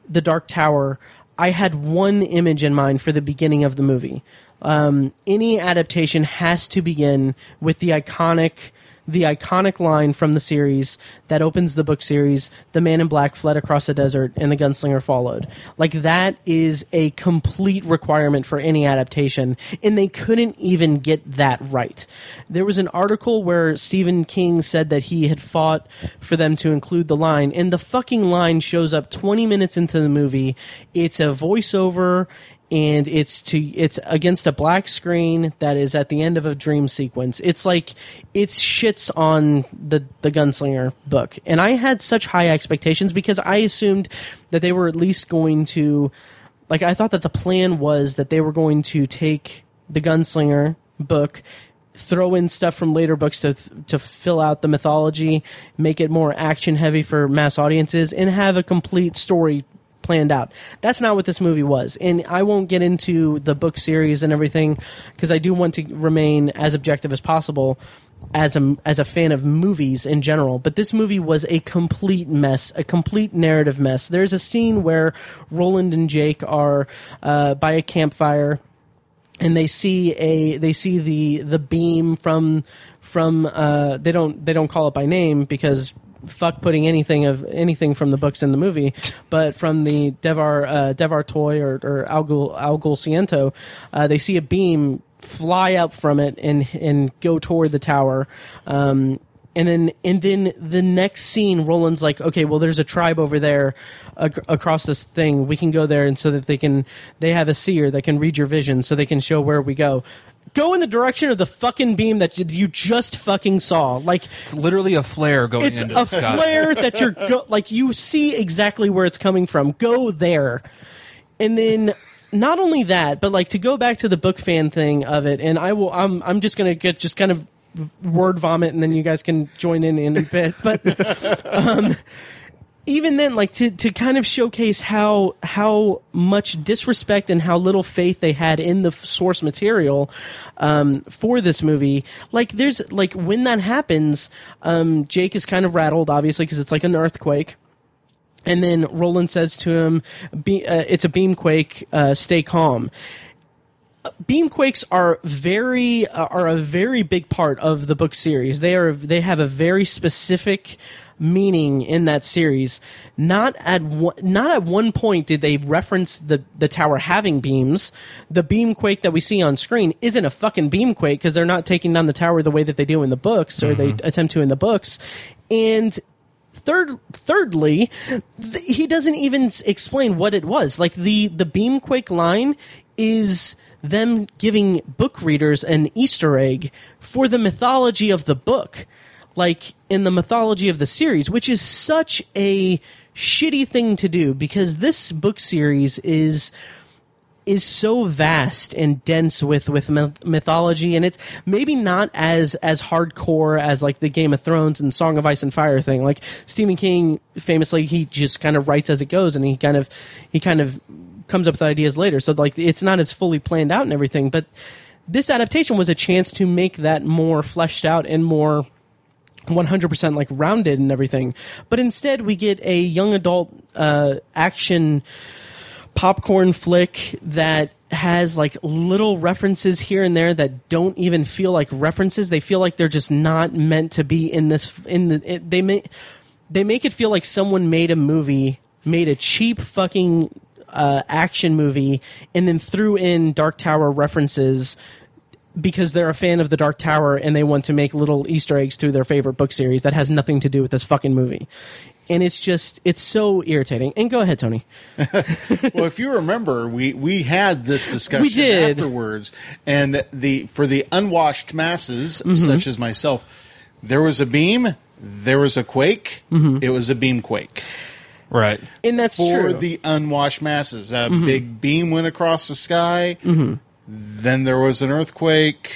The Dark Tower I had one image in mind for the beginning of the movie. Um, any adaptation has to begin with the iconic the iconic line from the series that opens the book series the man in black fled across the desert and the gunslinger followed. Like that is a complete requirement for any adaptation and they couldn't even get that right. There was an article where stephen king said that he had fought for them to include the line and the fucking line shows up 20 minutes into the movie. It's a voiceover and it's to it's against a black screen that is at the end of a dream sequence. It's like it's shits on the the gunslinger book, and I had such high expectations because I assumed that they were at least going to, like, I thought that the plan was that they were going to take the gunslinger book. Throw in stuff from later books to to fill out the mythology, make it more action heavy for mass audiences, and have a complete story planned out. That's not what this movie was. And I won't get into the book series and everything because I do want to remain as objective as possible as a as a fan of movies in general. But this movie was a complete mess, a complete narrative mess. There's a scene where Roland and Jake are uh, by a campfire and they see a they see the the beam from from uh, they don't they don't call it by name because fuck putting anything of anything from the books in the movie, but from the Devar uh, Devar-Toi or, or Algul Algul Siento, uh, they see a beam fly up from it and and go toward the tower. Um, and then and then the next scene roland's like okay well there's a tribe over there ac- across this thing we can go there and so that they can they have a seer that can read your vision so they can show where we go go in the direction of the fucking beam that you- just fucking saw. Like It's literally a flare going it's into a the sky. flare that you're go- like you see exactly where it's coming from. Go there. And then not only that but like to go back to the book fan thing of it and i will i'm i'm just gonna get just kind of word vomit and then you guys can join in in a bit but um even then like to to kind of showcase how how much disrespect and how little faith they had in the f- source material um for this movie like there's like when that happens um Jake is kind of rattled obviously because it's like an earthquake and then Roland says to him, Be, uh, "It's a beamquake. Uh, stay calm." Uh, Beamquakes are very uh, are a very big part of the book series. They are they have a very specific meaning in that series. Not at one, not at one point did they reference the the tower having beams. The beam quake that we see on screen isn't a fucking beam quake because they're not taking down the tower the way that they do in the books or they mm-hmm. attempt to in the books. And third thirdly th- he doesn't even explain what it was like the the beamquake line is them giving book readers an easter egg for the mythology of the book like in the mythology of the series which is such a shitty thing to do because this book series is is so vast and dense with with myth- mythology and it's maybe not as as hardcore as like the Game of Thrones and Song of Ice and Fire thing. Like Stephen King famously he just kind of writes as it goes and he kind of he kind of comes up with ideas later. So like it's not as fully planned out and everything but this adaptation was a chance to make that more fleshed out and more 100% like rounded and everything but instead we get a young adult uh action popcorn flick that has like little references here and there that don't even feel like references. They feel like they're just not meant to be in this. In the it, they make they make it feel like someone made a movie, made a cheap fucking uh, action movie, and then threw in Dark Tower references because they're a fan of the Dark Tower and they want to make little Easter eggs to their favorite book series that has nothing to do with this fucking movie. And it's just it's so irritating. And go ahead, Tony. well, if you remember, we we had this discussion We did. afterwards, and the for the unwashed masses, Mm-hmm. such as myself, there was a beam, there was a quake, Mm-hmm. it was a beam quake. Right. And that's For true. the unwashed masses, a Mm-hmm. big beam went across the sky. Then there was an earthquake.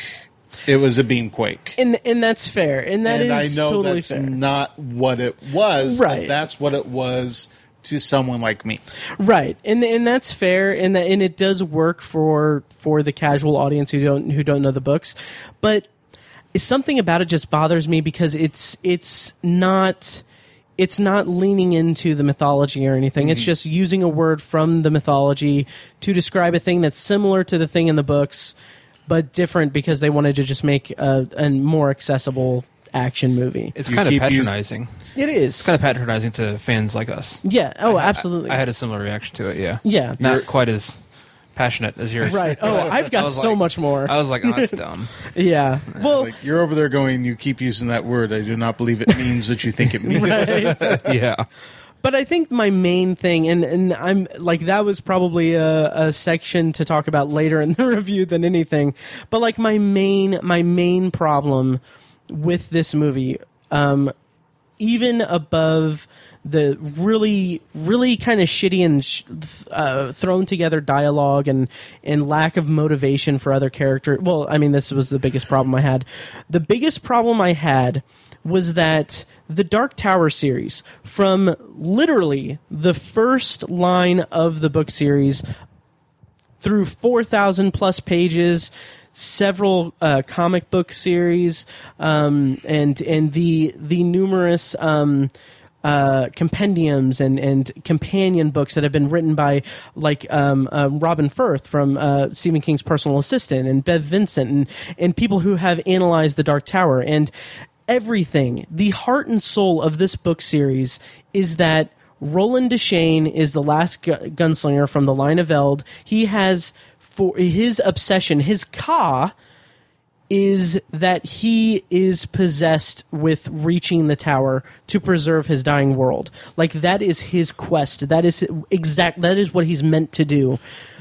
It was a beam quake. and and that's fair. And that is and I know totally that's fair. not what it was, Right. but that's what it was to someone like me. Right, and and that's fair, and that and it does work for for the casual audience who don't who don't know the books, but something about it just bothers me because it's it's not it's not leaning into the mythology or anything. It's mm-hmm. just using a word from the mythology to describe a thing that's similar to the thing in the books, but different because they wanted to just make a, a more accessible action movie. It's You kind of keep u- patronizing. It is. kind of patronizing to fans like us. yeah. Oh, absolutely. I had a similar reaction to it. Yeah. Yeah. Not You're- quite as passionate as yours. right. Oh, I've I got was so like- much more. I was like, oh, that's dumb. yeah. Well, Like you're over there going, you keep using that word. I do not believe it means what you think it means. yeah. But I think my main thing, and, and I'm like, that was probably a, a section to talk about later in the review than anything. But like my main, my main problem with this movie, um, even above the really, really kind of shitty and sh- uh, thrown together dialogue and and lack of motivation for other character. Well, I mean, this was the biggest problem I had. The biggest problem I had was that the Dark Tower series, from literally the first line of the book series through 4,000 plus pages, several uh, comic book series, um, and and the the numerous um, uh, compendiums and and companion books that have been written by like um, uh, Robin Furth from uh, Stephen King's personal assistant and Bev Vincent and and people who have analyzed the Dark Tower and everything. The heart and soul of this book series is that Roland Deschain is the last gu- gunslinger from the line of Eld. He has for his obsession, his ka is that he is possessed with reaching the tower to preserve his dying world. Like that is his quest. That is exact that is what he's meant to do.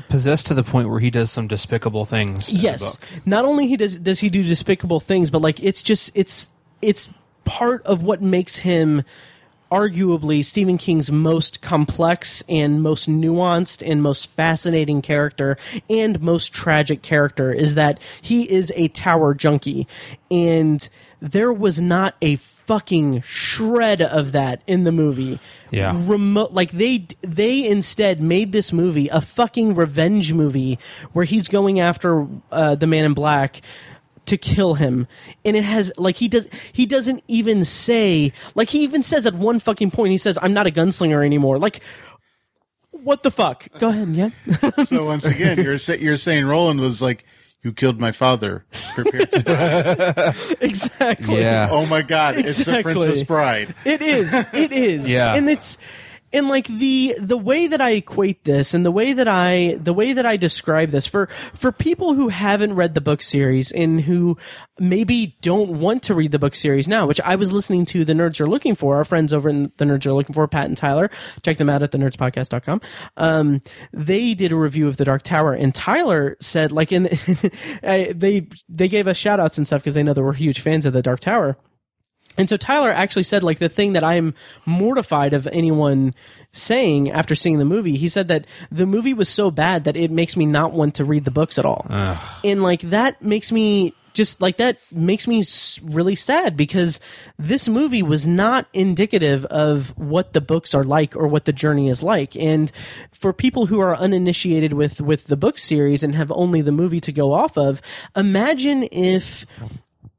Possessed to the point where he does some despicable things. Yes. Not only he does does he do despicable things, but like it's just it's it's part of what makes him arguably Stephen King's most complex and most nuanced and most fascinating character and most tragic character is that he is a tower junkie and there was not a fucking shred of that in the movie Yeah. remote like they they instead made this movie a fucking revenge movie where he's going after uh, the man in black to kill him and it has like he does he doesn't even say like he even says at one fucking point he says i'm not a gunslinger anymore like what the fuck go ahead yeah so once again, you're sa- you're saying Roland was like, You killed my father. Prepare to die. exactly. Yeah. oh my God! It's the Princess Bride. It is. It is. Yeah. And it's and like the the way that I equate this and the way that I the way that I describe this for for people who haven't read the book series and who maybe don't want to read the book series now, which I was listening to the Nerds You're Looking For, our friends over in the Nerds You're Looking For, Pat and Tyler. Check them out at the nerdspodcast.com. Um they did a review of the Dark Tower and Tyler said like in they they gave us shout outs and stuff because they know that we're huge fans of the Dark Tower. And so Tyler actually said, like, the thing that I'm mortified of anyone saying after seeing the movie, he said that the movie was so bad that it makes me not want to read the books at all. And, like, that makes me just, like, that makes me really sad because this movie was not indicative of what the books are like or what the journey is like. And for people who are uninitiated with, with the book series and have only the movie to go off of, imagine if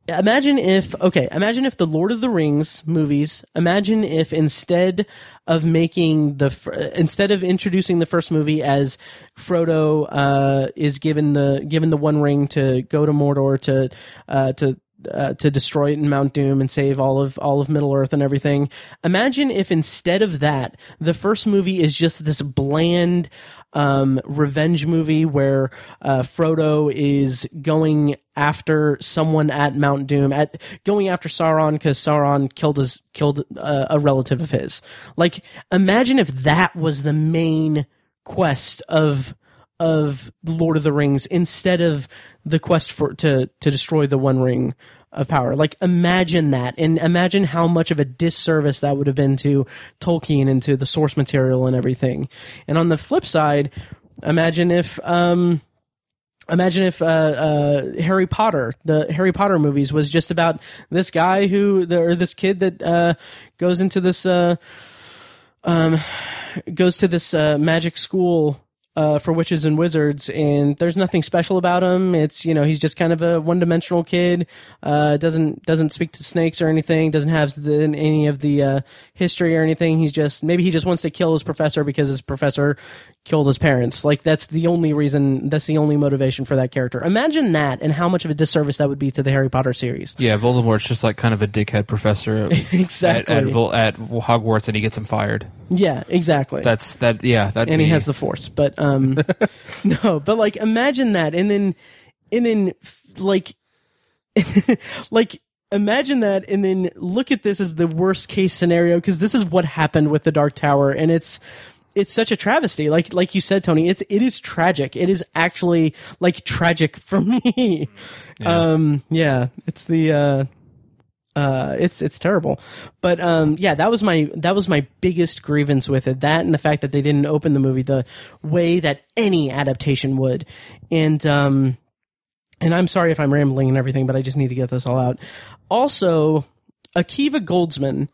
imagine if okay imagine if the lord of the rings movies imagine if instead of making the instead of introducing the first movie as frodo uh is given the given the one ring to go to mordor to uh to uh, to destroy it in Mount Doom and save all of all of Middle Earth and everything. Imagine if instead of that, the first movie is just this bland um, revenge movie where uh, Frodo is going after someone at Mount Doom, at going after Sauron because Sauron killed his killed uh, a relative of his. Like, imagine if that was the main quest of of Lord of the Rings instead of the quest for to to destroy the One Ring of Power. Like imagine that, and imagine how much of a disservice that would have been to Tolkien and to the source material and everything. And on the flip side, imagine if um imagine if uh, uh, Harry Potter, the Harry Potter movies, was just about this guy who, the, or this kid that uh, goes into this, uh, um, goes to this uh, magic school. Uh, for witches and wizards, and there's nothing special about him. It's you know he's just kind of a one-dimensional kid. Doesn't doesn't speak to snakes or anything. Doesn't have the, any of the history or anything. He's just maybe he just wants to kill his professor because his professor killed his parents. Like that's the only reason. That's the only motivation for that character. Imagine that, and how much of a disservice that would be to the Harry Potter series. Yeah, Voldemort's just like kind of a dickhead professor at, Exactly. at, Vol- at Hogwarts, and he gets him fired. Yeah, exactly. That's that. Yeah, that. and he has the force but um no but like imagine that and then and then like like imagine that and then look at this as the worst case scenario because this is what happened with the dark tower and it's it's such a travesty like like you said tony it's it is tragic it is actually like tragic for me um yeah it's the uh uh, it's it's terrible. But um, yeah, that was my that was my biggest grievance with it. That and the fact that they didn't open the movie the way that any adaptation would. And um, and I'm sorry if I'm rambling and everything, but I just need to get this all out. Also, Akiva Goldsman,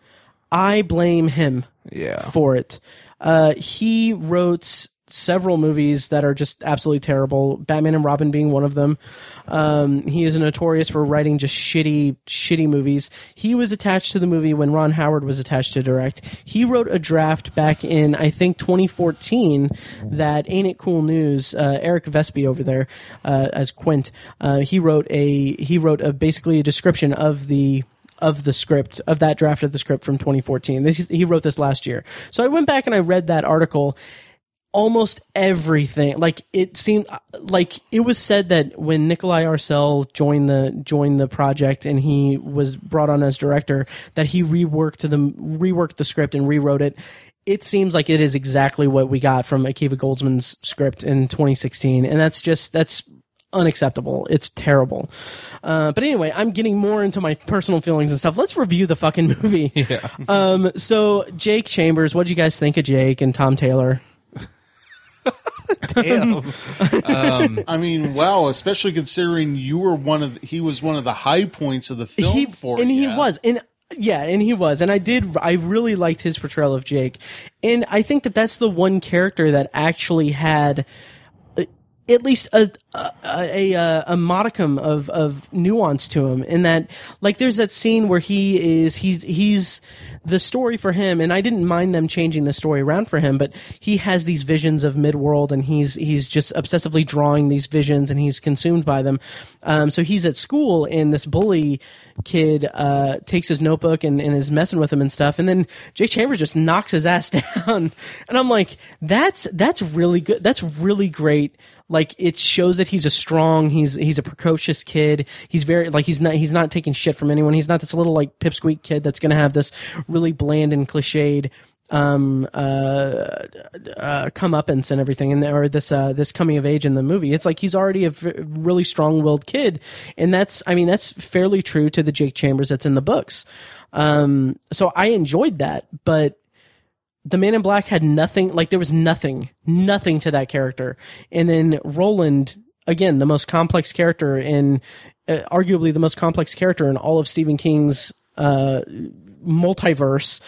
I blame him Yeah. for it. Uh, he wrote several movies that are just absolutely terrible. Batman and Robin being one of them. Um, he is notorious for writing just shitty, shitty movies. He was attached to the movie when Ron Howard was attached to direct. He wrote a draft back in I think 2014 that Ain't It Cool News. Uh, Eric Vespe over there uh, as Quint. Uh, he wrote a he wrote a basically a description of the of the script of that draft of the script from 2014. This he wrote this last year. So I went back and I read that article. Almost everything, like it seemed like it was said that when Nikolai Arcel joined the joined the project and he was brought on as director, that he reworked the reworked the script and rewrote it. It seems like it is exactly what we got from Akiva Goldsman's script in 2016, and that's just that's unacceptable. It's terrible. Uh, but anyway, I'm getting more into my personal feelings and stuff. Let's review the fucking movie. Yeah. Um, so Jake Chambers, what do you guys think of Jake and Tom Taylor? Damn. um, I mean, wow! Especially considering you were one of the, he was one of the high points of the film he for and he ya. was and yeah and he was and i did i really liked his portrayal of jake and i think that that's the one character that actually had at least a a, a, a, modicum of, of nuance to him in that like there's that scene where he is he's he's the story for him and I didn't mind them changing the story around for him but he has these visions of midworld and he's he's just obsessively drawing these visions and he's consumed by them. Um, so he's at school and this bully kid uh, takes his notebook and, and is messing with him and stuff and then Jake Chambers just knocks his ass down. And I'm like that's that's really good that's really great like it shows that he's a strong he's he's a precocious kid. He's very like he's not he's not taking shit from anyone. He's not this little like pipsqueak kid that's gonna have this really bland and cliched um uh, uh comeuppance and everything and or this uh this coming of age in the movie. It's like he's already a v- really strong-willed kid. And that's i mean that's fairly true to the jake chambers that's in the books. Um so i enjoyed that but the man in black had nothing like there was nothing nothing to that character and then roland again the most complex character in uh, arguably the most complex character in all of stephen king's uh multiverse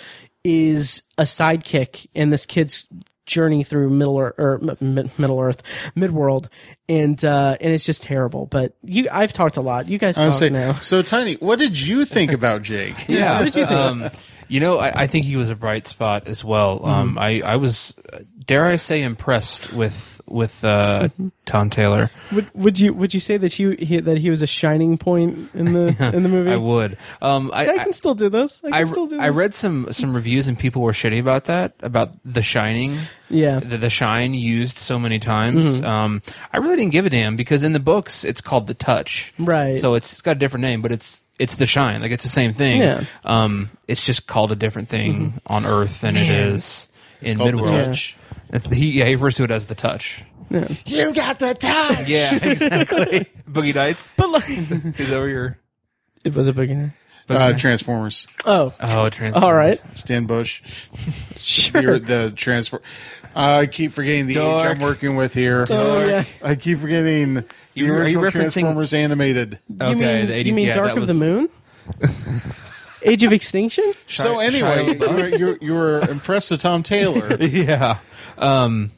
is a sidekick in this kid's journey through middle earth or M- M- middle earth midworld and uh and it's just terrible but you i've talked a lot you guys I talk say, now so tiny. What did you think about Jake? Yeah. what did you think? Um, you know, I, I think he was a bright spot as well. Um, I, I was, dare I say, impressed with with uh, Tom Taylor. would, would you would you say that he, he that he was a shining point in the in the movie I would. Um, See, I, can still do this i can I, still do this I read some some reviews and people were shitty about that about The Shining. yeah The, the shine used so many times. Um, I really didn't give a damn because in the books it's called The Touch. Right. So it's, it's got a different name, but it's it's the shine. Like it's the same thing. Yeah. Um, it's just called a different thing on Earth than it is in called The Midworld. Touch. It's the, he, yeah, he refers to it as the touch. You got the touch. Yeah, exactly. Boogie Nights. but like Is over your. it was a beginner Uh, Transformers. oh Oh, trans. all right Stan Bush. sure You're the transfer. I keep forgetting the age I'm working with here. Oh, yeah. I keep forgetting the You- are you original referencing- Transformers animated. Okay, you mean, the 80s, you mean yeah, Dark that of the Moon? Age of Extinction? so anyway, you were, you, were, impressed with Tom Taylor. yeah. Um,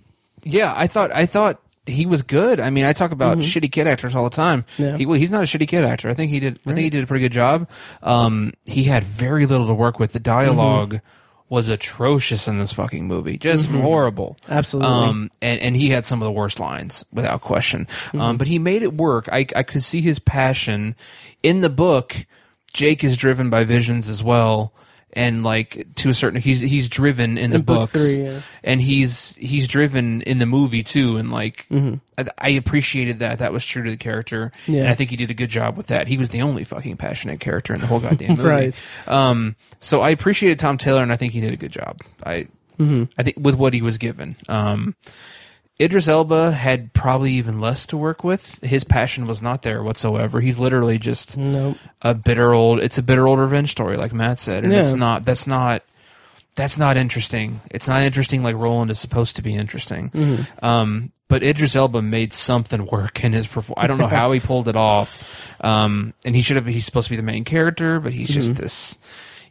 yeah, I thought I thought he was good. I mean, I talk about shitty kid actors all the time. Yeah. He he's not a shitty kid actor. I think he did. I think he did a pretty good job. Um, he had very little to work with. The dialog was atrocious in this fucking movie, just horrible. Absolutely. Um, and and he had some of the worst lines without question. Um, but he made it work. I I could see his passion in the book. Jake is driven by visions as well. And like to a certain, he's he's driven in the In book books, three, yeah. and he's he's driven in the movie too and like Mm-hmm. I, I appreciated that that was true to the character Yeah. and i think he did a good job with that he was the only fucking passionate character in the whole goddamn movie Right. um so i appreciated tom taylor and i think he did a good job i Mm-hmm. i think with what he was given um Idris Elba had probably even less to work with. His passion was not there whatsoever. He's literally just Nope. a bitter old. It's a bitter old revenge story, like Matt said, and Yeah. it's not. That's not. That's not interesting. It's not interesting like Roland is supposed to be interesting. Mm-hmm. Um, but Idris Elba made something work in his performance. I don't know how he pulled it off. Um, and he should have. He's supposed to be the main character, but he's Mm-hmm. just this.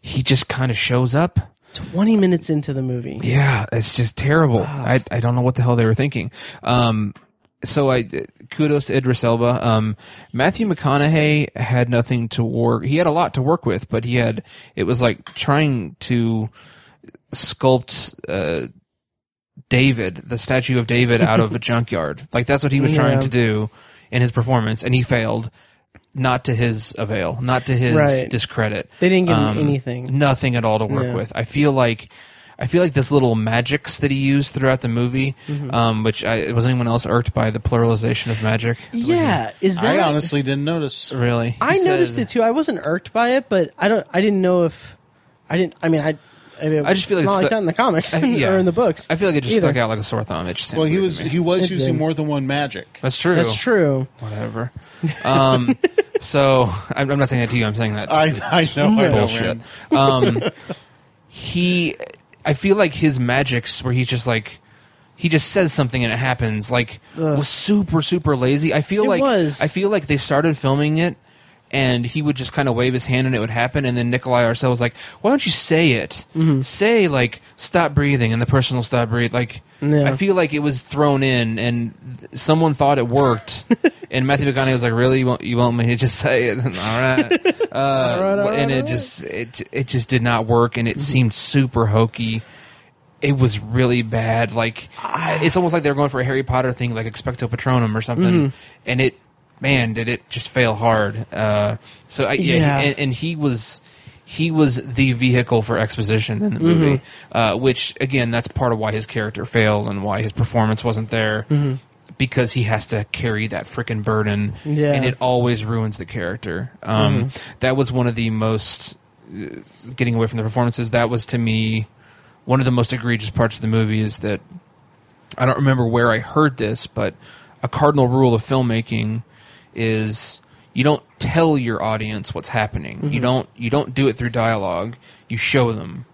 He just kind of shows up. 20 minutes into the movie. Yeah, it's just terrible. I I don't know what the hell they were thinking. Um, so I kudos to Idris Elba. Um, Matthew McConaughey had nothing to work. He had a lot to work with, but he had it was like trying to sculpt uh, David, the statue of David, out of a junkyard. Like that's what he was trying to do in his performance, and he failed. Not to his avail, not to his Right. discredit. They didn't give Um, him anything. Nothing at all to work Yeah. with. I feel like I feel like this little magics that he used throughout the movie, Mm-hmm. um, which I, was anyone else irked by the pluralization of magic? Yeah, is that I honestly didn't notice. Really? I He noticed said- it too. I wasn't irked by it, but I don't I didn't know if I didn't I mean I I, mean, I just feel it's like not it's like the- that in the comics I- yeah. or in the books. I feel like it just either. stuck out like a sore thumb. It just Well, he was he was It using did. more than one magic. That's true. That's true. Whatever. Um, so I'm, I'm not saying that to you. I'm saying that I I know. I bullshit. man. Um, he, I feel like his magics where he's just like, he just says something and it happens. Like was super super lazy. I feel It like was. I feel like they started filming it. And he would just kind of wave his hand and it would happen. And then Nikolai Arcel was like, "Why don't you say it? Mm-hmm. Say like stop breathing," and the person will stop breathing. Like Yeah. I feel like it was thrown in, and someone thought it worked. And Matthew McConaughey was like, "Really? You won't, you want me to just say it? all right." Uh, all right, and it right. just it it just did not work, and it mm-hmm. seemed super hokey. It was really bad. Like ah. it's almost like they were going for a Harry Potter thing, like Expecto Patronum or something. Mm-hmm. And it, man, did it just fail hard. Uh, so I, yeah, Yeah. and, and he was he was the vehicle for exposition in the movie, uh, which again, that's part of why his character failed and why his performance wasn't there. Because he has to carry that freaking burden, Yeah. and it always ruins the character. Um, That was one of the most uh, getting away from the performances. That was to me one of the most egregious parts of the movie is that I don't remember where I heard this, but a cardinal rule of filmmaking is you don't tell your audience what's happening. You don't you don't do it through dialogue. You show them.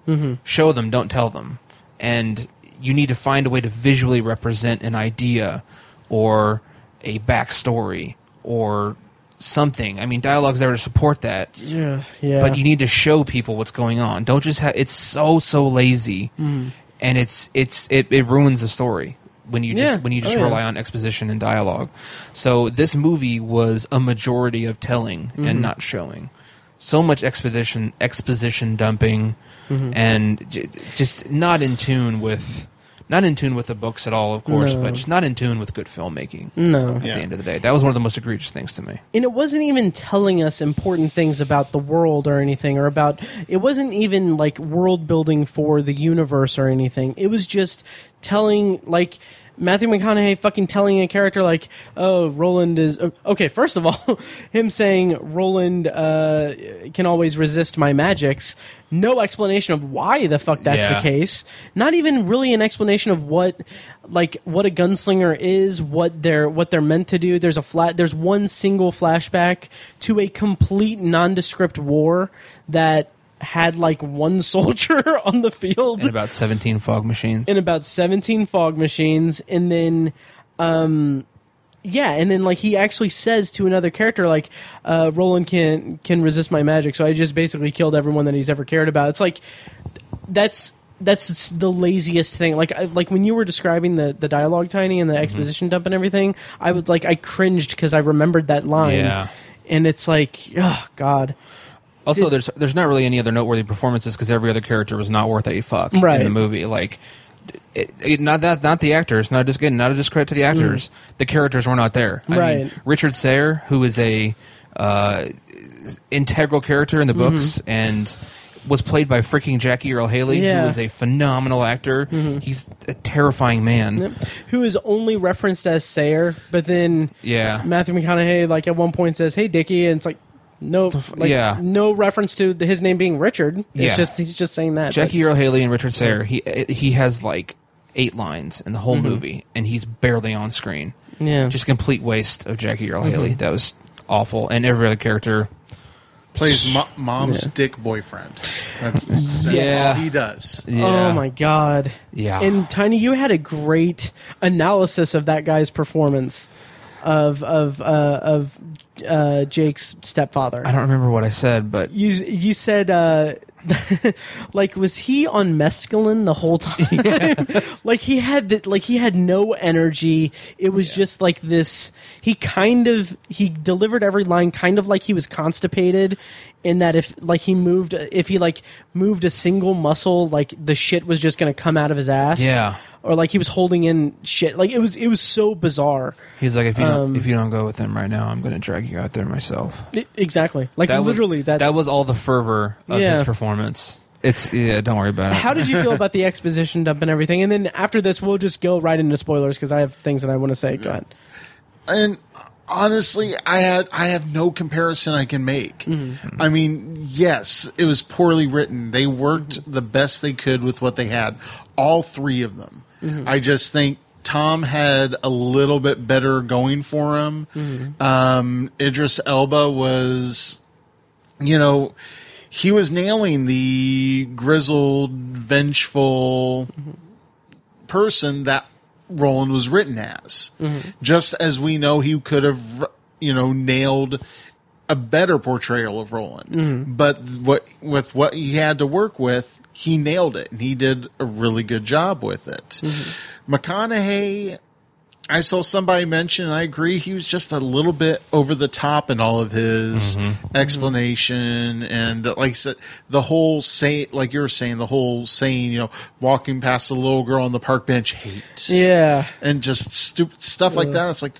Show them, don't tell them. And you need to find a way to visually represent an idea or a backstory or something. I mean, dialogue's there to support that Yeah, yeah. but you need to show people what's going on. Don't just have it's so so lazy, Hmm. and it's it's it, it ruins the story when you just Yeah. when you just Oh, yeah. rely on exposition and dialogue. So this movie was a majority of telling Mm-hmm. and not showing. So much exposition exposition dumping, Mm-hmm. and j- just not in tune with. Not in tune with the books at all, of course, No. but just not in tune with good filmmaking. no. At Yeah. the end of the day, that was one of the most egregious things to me. and it wasn't even telling us important things about the world or anything or about it wasn't even like world building for the universe or anything it was just telling like Matthew McConaughey fucking telling a character like, "Oh, Roland is oh, okay." First of all, him saying Roland uh, can always resist my magics. No explanation of why the fuck that's Yeah. the case. Not even really an explanation of what, like, what a gunslinger is, what they're what they're meant to do. There's a flat. There's one single flashback to a complete nondescript war that had like one soldier on the field. And about seventeen fog machines. and about 17 fog machines. And then um yeah and then like he actually says to another character like uh roland can can resist my magic. So i just basically killed everyone that he's ever cared about. It's like that's that's the laziest thing. Like I, like when you were describing the the dialogue tiny and the Mm-hmm. exposition dump and everything i was like i cringed because i remembered that line. Yeah. and it's like oh god Also, there's there's not really any other noteworthy performances because every other character was not worth a fuck Right. in the movie. Like, it, it, not that not the actors, not just again, not a discredit to the actors. The characters were not there. I Mm. Right. mean, Richard Sayre, who is a uh, integral character in the books and was played by freaking Jackie Earle Haley, Mm-hmm. Yeah. Mm-hmm. who is a phenomenal actor. He's a terrifying man. who is only referenced as Sayre, but then Yeah. Matthew McConaughey like at one point says, "Hey, Dickie," and it's like no, like, yeah. no reference to the, his name being Richard. It's Yeah. just he's just saying that. Jackie Earle Haley and Richard Sayre. He eh, he has like eight lines in the whole mm-hmm. movie, and he's barely on screen. yeah, just complete waste of Jackie Earle Haley. Mm-hmm. That was awful, and every other character. Plays mo- mom's dick boyfriend. That's, that's Yeah. all he does. Yeah. oh my god, Yeah. And Tiny, you had a great analysis of that guy's performance of of uh, of uh, Jake's stepfather. I don't remember what I said, but You you said uh like was he on mescaline the whole time? like he had the, like he had no energy. It was just like this he kind of he delivered every line kind of like he was constipated in that if like he moved if he like moved a single muscle like the shit was just going to come out of his ass. Yeah. Or like he was holding in shit. Like it was it was so bizarre. he's like, if you Um, don't if you don't go with him right now, I'm going to drag you out there myself. I- exactly. Like That literally that's that was all the fervor of Yeah. his performance. It's yeah, don't worry about it. How did you feel about the exposition dump and everything? And then after this, we'll just go right into spoilers because I have things that I want to say. Go ahead. and honestly i had i have no comparison i can make i mean yes it was poorly written they worked the best they could with what they had all three of them Mm-hmm. i just think tom had a little bit better going for him. Mm-hmm. Um idris elba was you know he was nailing the grizzled vengeful mm-hmm. person that Roland was written as. Just as we know he could have, you know, nailed a better portrayal of Roland. But what with what he had to work with, he nailed it, and he did a really good job with it. Mm-hmm. McConaughey. I saw somebody mention, and I agree, he was just a little bit over the top in all of his mm-hmm. Mm-hmm. explanation. And uh, like I said, the whole say, like you were saying, the whole saying, you know, walking past the little girl on the park bench, hate. Yeah. And just stupid stuff like that. It's like,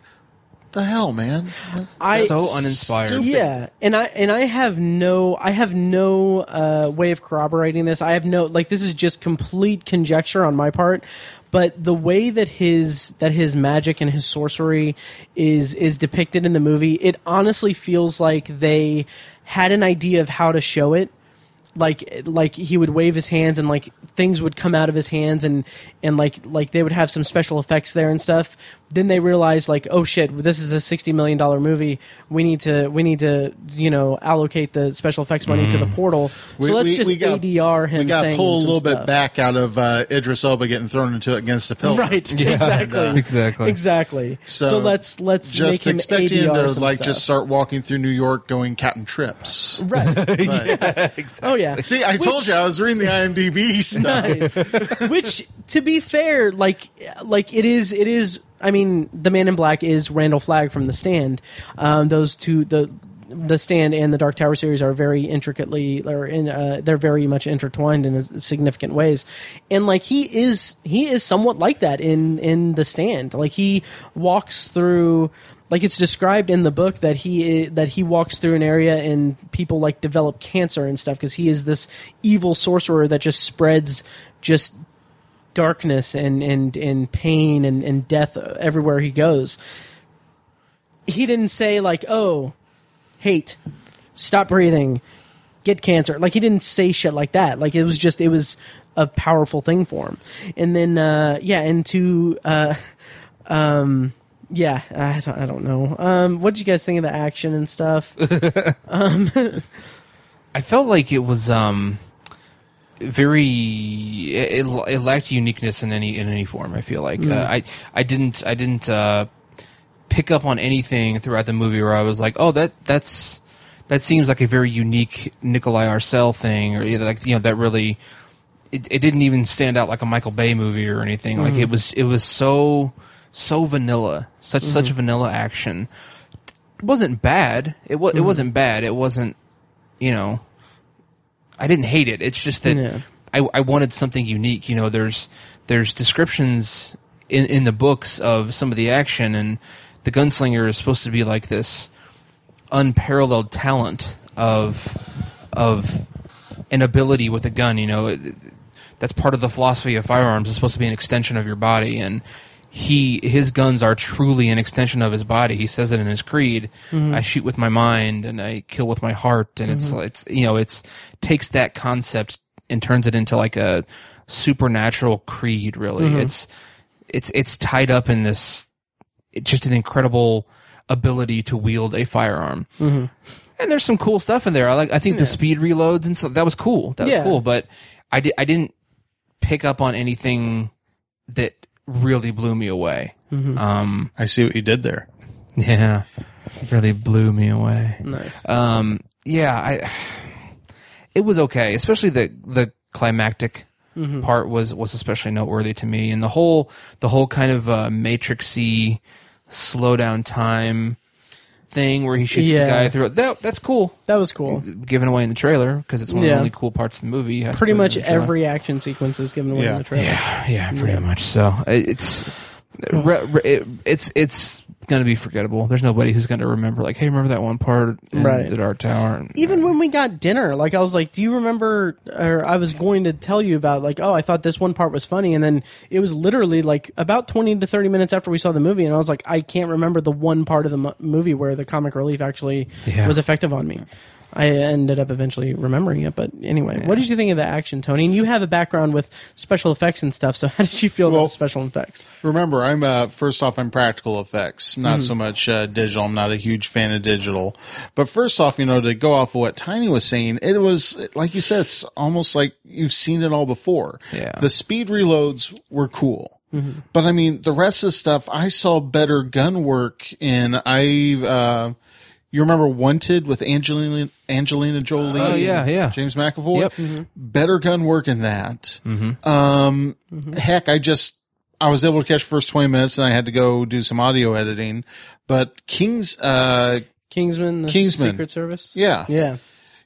the hell, man? I so uninspired. Stupid. Yeah, and I and I have no I have no uh, way of corroborating this. I have no like this is just complete conjecture on my part. But the way that his that his magic and his sorcery is is depicted in the movie, it honestly feels like they had an idea of how to show it. Like like he would wave his hands and like things would come out of his hands and and like like they would have some special effects there and stuff. Then they realized like oh shit this is a sixty million dollar movie. We need to we need to you know allocate the special effects money to the portal. so let's just got- ADR him. We got to pull a some little bit back out of uh, Idris Elba getting thrown into it against a pillar. Right. exactly. exactly. Exactly. So, let's let's just make him expect him ADR to like stuff. just start walking through New York going Captain Trips. right. But- Oh yeah. See, I told you I was reading the IMDb stuff. Nice. Which, to be fair, like like it is it is. I mean, the Man in Black is Randall Flagg from The Stand. Um, those two, the the Stand and the Dark Tower series are very intricately, or in, uh, they're very much intertwined in significant ways. And like he is, he is somewhat like that in in The Stand. Like he walks through. Like it's described in the book that he that he walks through an area and people like develop cancer and stuff because he is this evil sorcerer that just spreads just darkness and and and pain and and death everywhere he goes. He didn't say like, "Oh, hate, stop breathing, get cancer." Like he didn't say shit like that. Like it was just it was a powerful thing for him. And then uh yeah, and to uh um yeah, I don't, I don't know. Um what did you guys think of the action and stuff? I felt like it was um very it, it lacked uniqueness in any in any form. I feel like uh, I I didn't I didn't uh, pick up on anything throughout the movie where I was like, oh that that's that seems like a very unique Nikolaj Arcel thing, or like you know that really it, it didn't even stand out like a Michael Bay movie or anything. Like it was it was so so vanilla, such such vanilla action. It wasn't bad. It was it wasn't bad. It wasn't you know I didn't hate it. It's just that Yeah. I, I wanted something unique. You know, there's there's descriptions in in the books of some of the action, and the gunslinger is supposed to be like this unparalleled talent of of an ability with a gun. You know, It- that's part of the philosophy of firearms. It's supposed to be an extension of your body, and he his guns are truly an extension of his body. He says it in his creed. Mm-hmm. I shoot with my mind and I kill with my heart, and it's mm-hmm. it's you know it's takes that concept and turns it into like a supernatural creed. Really, mm-hmm. it's it's it's tied up in this it's just an incredible ability to wield a firearm. And there's some cool stuff in there. I like. I think the speed reloads and stuff that was cool. That Yeah. was cool. But I did. I didn't pick up on anything that really blew me away. Um. I see what you did there. Yeah. Really blew me away. nice. Um. Yeah. I. It was okay, especially the the climactic part was was especially noteworthy to me, and the whole the whole kind of uh, matrixy slow down time thing where he shoots Yeah. the guy through. That that's cool. That was cool. Given away in the trailer because it's one of Yeah. the only cool parts of the movie. You have to Pretty put it much in the trailer. every action sequence is given away Yeah. in the trailer. Yeah, yeah, pretty much. So it- it's re, re, it, it's it's gonna be forgettable. There's nobody who's gonna remember like, hey, remember that one part in Right. the Dark Tower? Even when we got dinner, like I was like, "Do you remember?" Or I was going to tell you about, like, "Oh, I thought this one part was funny," and then it was literally like about twenty to thirty minutes after we saw the movie, and I was like, "I can't remember the one part of the mo- movie where the comic relief actually Yeah. was effective on me." I ended up eventually remembering it, but anyway, what did you think of the action, Tony? And you have a background with special effects and stuff, so how did you feel about Well- the special effects? Remember, I'm uh, first off, I'm practical effects, not so much uh, digital. I'm not a huge fan of digital. But first off, you know, to go off of what Tiny was saying, it was like you said, it's almost like you've seen it all before. Yeah. The speed reloads were cool. But I mean, the rest of the stuff, I saw better gun work in, I, uh, You remember Wanted with Angelina Angelina Jolie? Oh, yeah, yeah. James McAvoy. Yep. Better gun work in that. Mm-hmm. Um, heck, I just I was able to catch first twenty minutes, and I had to go do some audio editing. But King's, uh, Kingsman, the Kingsman. Secret Service. yeah, Yeah.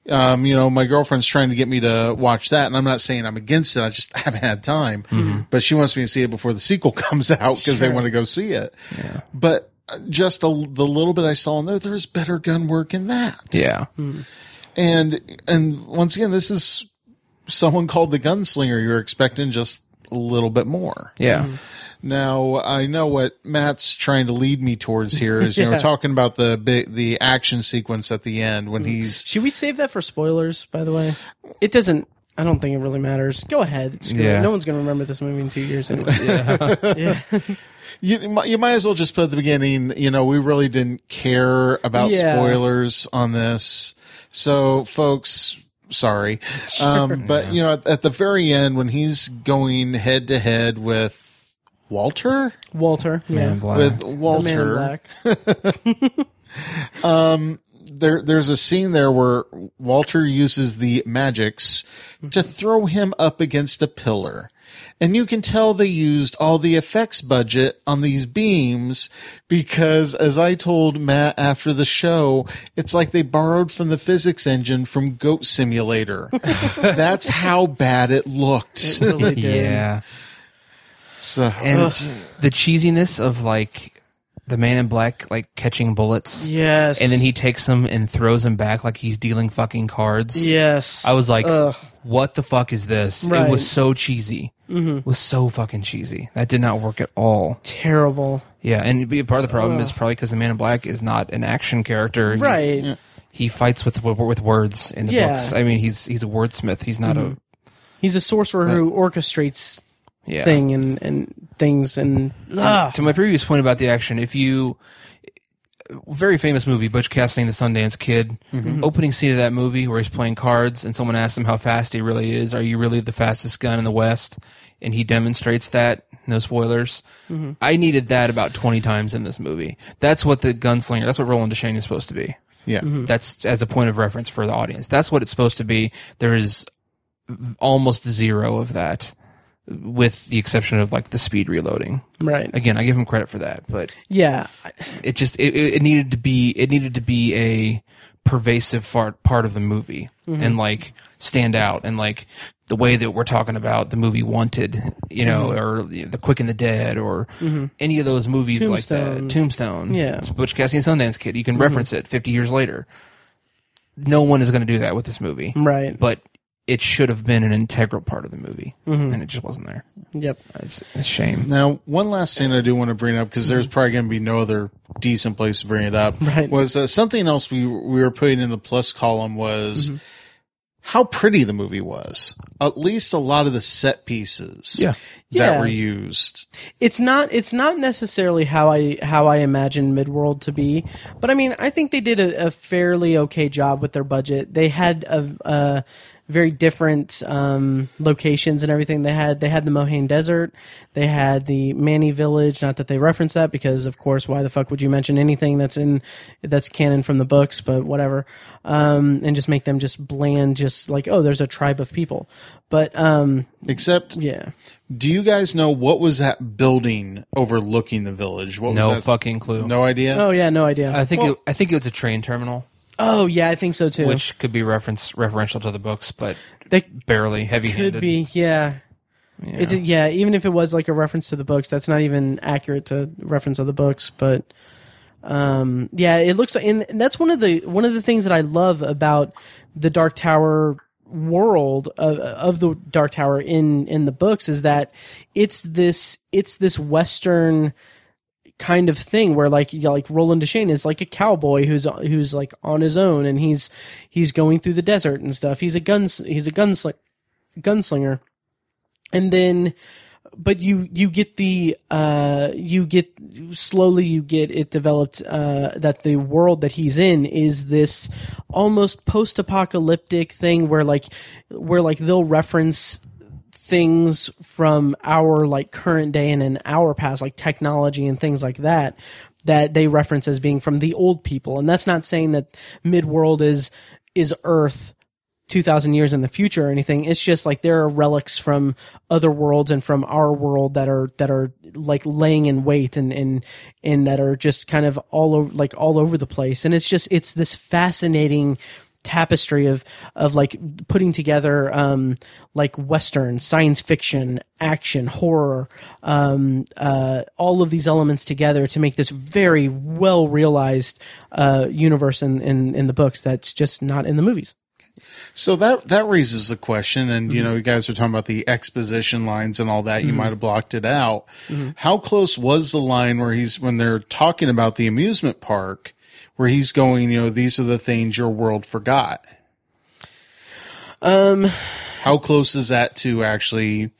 um, you know, my girlfriend's trying to get me to watch that, and I'm not saying I'm against it. I just haven't had time. But she wants me to see it before the sequel comes out because they want to go see it. Yeah. But just a, the little bit I saw in there, there's better gun work in that. Yeah. Hmm. And and once again, this is someone called the gunslinger. You're expecting just a little bit more. Yeah. Hmm. Now I know what Matt's trying to lead me towards here is you know Yeah. we're talking about the big the action sequence at the end when hmm. he's Should we save that for spoilers? By the way, it doesn't. I don't think it really matters. Go ahead. Yeah. No one's going to remember this movie in two years anyway. yeah. You, you might- you might as well just put at the beginning, you know, we really didn't care about Yeah. spoilers on this. So, folks, sorry. Um, but, you know, at, at the very end, when he's going head to head with Walter? Walter. Yeah. in Black. With The Man in Walter. There, there's a scene there where Walter uses the magics to throw him up against a pillar. And you can tell they used all the effects budget on these beams because as I told Matt after the show, it's like they borrowed from the physics engine from Goat Simulator. That's how bad it looked. It really did. yeah. So, And the cheesiness of like the man in black like catching bullets. Yes. And then he takes them and throws them back like he's dealing fucking cards. Yes. I was like, Ugh. what the fuck is this? It was so cheesy. Mm-hmm. It was so fucking cheesy. That did not work at all. terrible. Yeah, and be- part of the problem is probably because the Man in Black is not an action character. He's- Right. He fights with with words in the Yeah. books. I mean, he's he's a wordsmith. He's not a He's a sorcerer who orchestrates a yeah. thing and, and things and ah, to my previous point about the action, if you very famous movie, Butch Cassidy and the Sundance Kid, opening scene of that movie where he's playing cards and someone asks him how fast he really is. Are you really the fastest gun in the West? And he demonstrates that. No spoilers. I needed that about twenty times in this movie. That's what the gunslinger. That's what Roland Deschain is supposed to be. yeah. That's as a point of reference for the audience. That's what it's supposed to be. There is almost zero of that, with the exception of like the speed reloading. right. Again, I give him credit for that, but Yeah. it just it, it needed to be it needed to be a pervasive part part of the movie mm-hmm. and like stand out and like the way that we're talking about the movie Wanted, you know, mm-hmm. or the Quick and the Dead, or mm-hmm. any of those movies like Tombstone. that. Tombstone, Yeah. It's Butch Cassidy and Sundance Kid. You can reference it fifty years later. No one is going to do that with this movie, Right. but it should have been an integral part of the movie, and it just wasn't there. Yep. It's a shame. Now, one last thing I do want to bring up because there's probably going to be no other decent place to bring it up. Right. Was uh, something else we we were putting in the plus column was how pretty the movie was. At least a lot of the set pieces. Yeah. That Yeah. were used. it's not it's not necessarily how I how I imagine Midworld to be, but I mean I think they did a, a fairly okay job with their budget. They had a, a very different um, locations and everything. They had they had the Mohaine Desert, they had the Manni Village. Not that they reference that because of course why the fuck would you mention anything that's in that's canon from the books, but whatever. Um, and just make them just bland, just like oh there's a tribe of people. But um, Except, yeah, do you guys know what was that building overlooking the village? What No was that? fucking clue. No idea. oh yeah, no idea. I think Well- it, I think it was a train terminal, oh yeah, I think so too. which could be reference referential to the books, but they barely heavy handed. Could be, yeah. Yeah. It's yeah. Even if it was like a reference to the books, that's not even accurate to reference of the books. But um, yeah, it looks like, and that's one of the one of the things that I love about the Dark Tower world of, of the Dark Tower in in the books is that it's this it's this Western kind of thing where like yeah, like Roland Deschain is like a cowboy who's who's like on his own and he's he's going through the desert and stuff. He's a guns he's a gunslinger gunslinger and then but you you get the uh you get slowly you get it developed uh that the world that he's in is this almost post-apocalyptic thing where like where like they'll reference things from our like current day and in our past like technology and things like that that they reference as being from the old people, and that's not saying that Midworld is is Earth 2000 years in the future or anything. It's just like there are relics from other worlds and from our world that are that are like laying in wait and and and that are just kind of all over like all over the place. And it's just it's this fascinating tapestry of of like putting together um like western science fiction action horror um uh all of these elements together to make this very well realized uh universe in in in the books that's just not in the movies So that that raises the question, and you know, you guys are talking about the exposition lines and all that. You might have blocked it out. How close was the line where he's when they're talking about the amusement park, where he's going? You know, these are the things your world forgot. um How close is that to actually?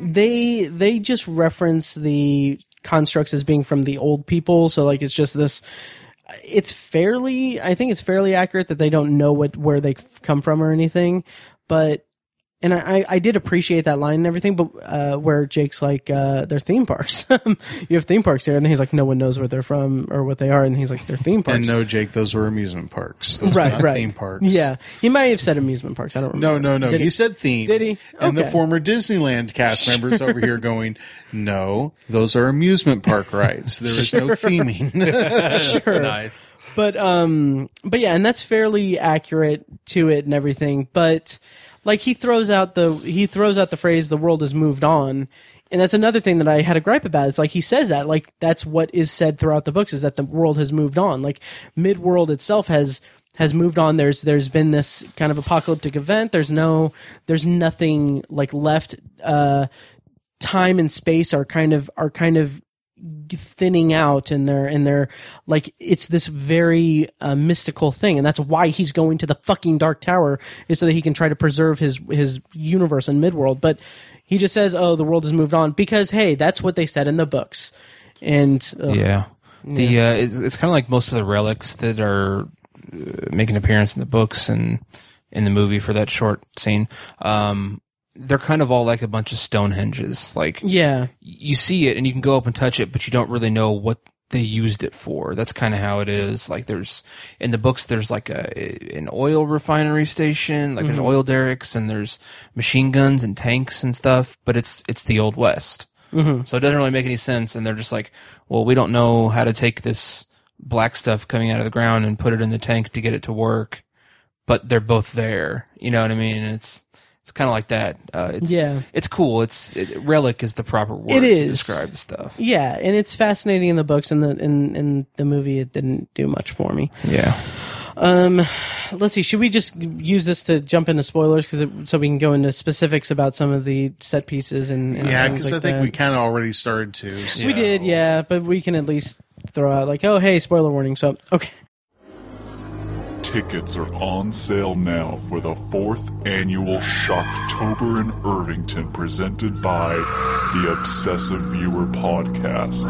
they they just reference the constructs as being from the old people so like it's just this it's fairly i think it's fairly accurate that they don't know what where they come from or anything but and I, I did appreciate that line and everything, but uh, where Jake's like, uh, they're theme parks. you have theme parks here, and then he's like, no one knows where they're from or what they are, and he's like, they're theme parks. And no, Jake, those were amusement parks. Those were right, not right. Theme parks. Yeah, he might have said amusement parks. I don't remember. No, no, no. Did he, said theme. Did he? And the former Disneyland cast members over here going, no, those are amusement park rides. There is no theming. Sure, nice. but um but yeah and that's fairly accurate to it and everything but like he throws out the he throws out the phrase the world has moved on and that's another thing that I had a gripe about. Is like he says that, like that's what is said throughout the books, is that the world has moved on. Like Midworld itself has has moved on. There's there's been this kind of apocalyptic event. There's no there's nothing like left. Uh, time and space are kind of are kind of thinning out and they're and they're like it's this very uh, mystical thing. And that's why he's going to the fucking dark tower is so that he can try to preserve his his universe and midworld. But he just says oh the world has moved on because hey that's what they said in the books. And Yeah. The uh, it's, it's kind of like most of the relics that are uh, make an appearance in the books and in the movie for that short scene. Um, they're kind of all like a bunch of Stonehenges. Like yeah you see it and you can go up and touch it, but you don't really know what they used it for. That's kind of how it is. Like there's in the books, there's like a an oil refinery station, like there's oil derricks and there's machine guns and tanks and stuff. But it's it's the old west, mm-hmm. so it doesn't really make any sense. And they're just like, well, we don't know how to take this black stuff coming out of the ground and put it in the tank to get it to work. But they're both there. You know what I mean? And it's it's kind of like that. Uh, it's, Yeah. it's cool. It's it, relic is the proper word it is. to describe the stuff. yeah and it's fascinating in the books and the in in the movie it didn't do much for me Yeah. Um, let's see. Should we just use this to jump into spoilers, because so we can go into specifics about some of the set pieces and, and yeah, because like I think that. we kind of already started to. so- we did, yeah. But we can at least throw out like, oh, hey, spoiler warning. So, okay, Tickets are on sale now for the fourth annual Shocktober in Irvington presented by the Obsessive Viewer podcast.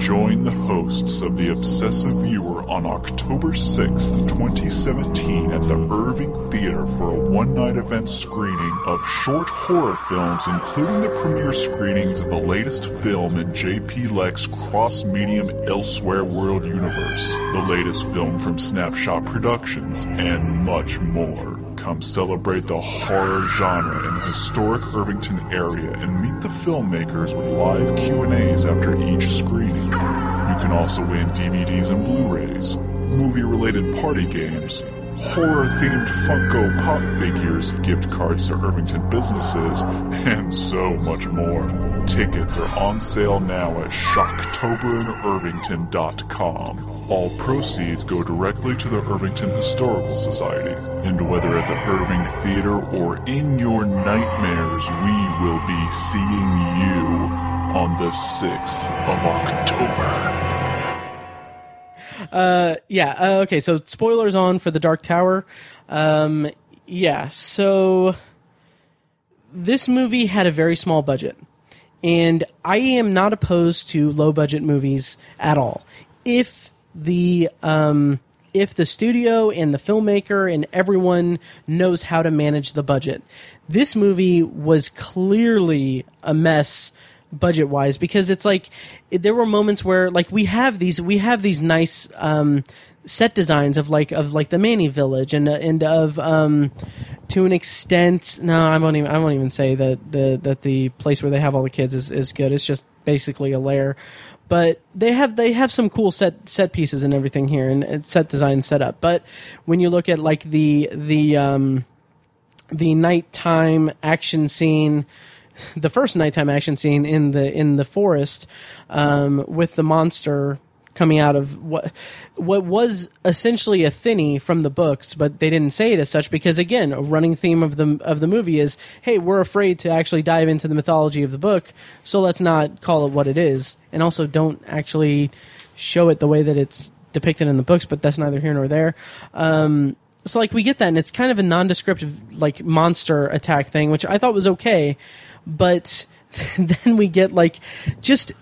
Join the hosts of the Obsessive Viewer on October 6th, 2017 at the Irving Theater for a one-night event screening of short horror films including the premiere screenings of the latest film in JP Lex cross-medium Elsewhere World Universe, the latest film from Snapshot Productions, and much more. Come celebrate the horror genre in the historic Irvington area and meet the filmmakers with live Q&As after each screening. You can also win DVDs and Blu-rays, movie-related party games, horror-themed Funko Pop figures, gift cards to Irvington businesses, and so much more. Tickets are on sale now at shocktoberinirvington.com. All proceeds go directly to the Irvington Historical Society. And whether at the Irving Theater or in your nightmares, we will be seeing you on the 6th of October. Yeah, uh, okay. So spoilers on for the Dark Tower. Um, yeah, so this movie had a very small budget, and I am not opposed to low budget movies at all. If the um, if the studio and the filmmaker and everyone knows how to manage the budget, this movie was clearly a mess budget wise because it's like there were moments where like we have these we have these nice um, set designs of like of like the Manni Village and and of um, to an extent. No, I won't even I won't even say that the that the place where they have all the kids is, is good. It's just basically a lair. But they have they have some cool set set pieces and everything here and, and set design set up. But when you look at like the the um, the nighttime action scene the first nighttime action scene in the in the forest um, with the monster coming out of what what was essentially a thinny from the books, but they didn't say it as such because again, a running theme of the of the movie is, hey, we're afraid to actually dive into the mythology of the book, so let's not call it what it is, and also don't actually show it the way that it's depicted in the books. But that's neither here nor there. Um, so like we get that, and it's kind of a nondescript like monster attack thing, which I thought was okay, but then we get like just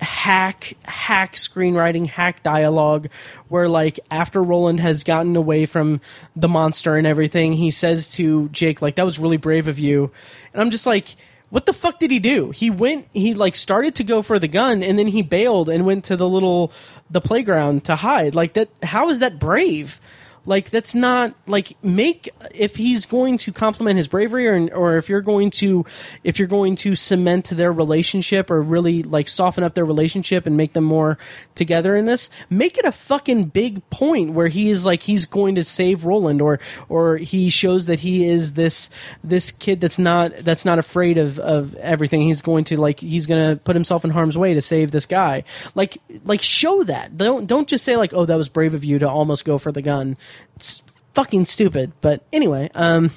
hack hack screenwriting hack dialogue where like after roland has gotten away from the monster and everything he says to jake like that was really brave of you. And i'm just like what the fuck did he do? He went he like started to go for the gun and then he bailed and went to the little the playground to hide. Like that how is that brave like that's not like make if he's going to compliment his bravery or or if you're going to if you're going to cement their relationship or really like soften up their relationship and make them more together in this, make it a fucking big point where he is like he's going to save Roland or or he shows that he is this this kid that's not that's not afraid of of everything. He's going to like he's going to put himself in harm's way to save this guy. Like like show that. Don't don't just say like oh that was brave of you to almost go for the gun it's fucking stupid. But anyway, um,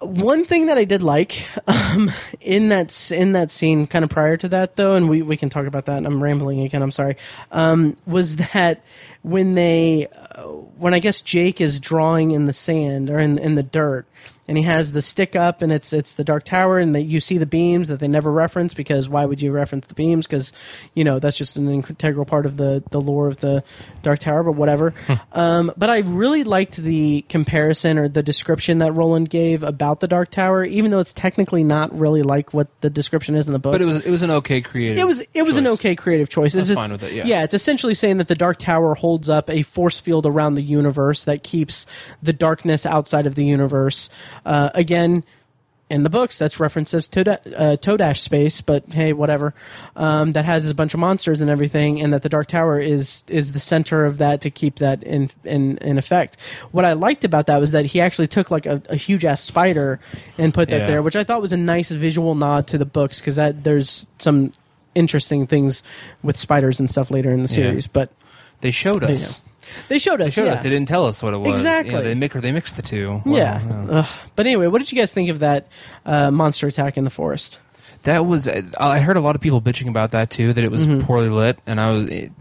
one thing that I did like um, in that in that scene, kind of prior to that, though, and we, we can talk about that. I'm rambling again. I'm sorry. Um, was that when they uh, when I guess Jake is drawing in the sand or in in the dirt, and he has the stick up and it's it's the dark tower and that you see the beams that they never reference because why would you reference the beams because you know that's just an integral part of the the lore of the dark tower but whatever um, but i really liked the comparison or the description that roland gave about the dark tower even though it's technically not really like what the description is in the book But it was it was an okay creative. it was it was an okay creative choice. It's fine with it, yeah. yeah. it's essentially saying that the Dark Tower holds up a force field around the universe that keeps the darkness outside of the universe. Uh, again, in the books, that's references to da- uh, Todash space, but hey, whatever. Um, that has a bunch of monsters and everything, and that the Dark Tower is is the center of that to keep that in in in effect. What I liked about that was that he actually took like a, a huge ass spider and put that Yeah. there, which I thought was a nice visual nod to the books because that there's some interesting things with spiders and stuff later in the series. But They showed you us. they showed us, They showed yeah. us. They didn't tell us what it was. Exactly. Yeah, they mix they mixed the two. Well, yeah. Ugh. But anyway, what did you guys think of that uh, monster attack in the forest? That was. I heard a lot of people bitching about that too. That it was Mm-hmm. poorly lit, and I was. It,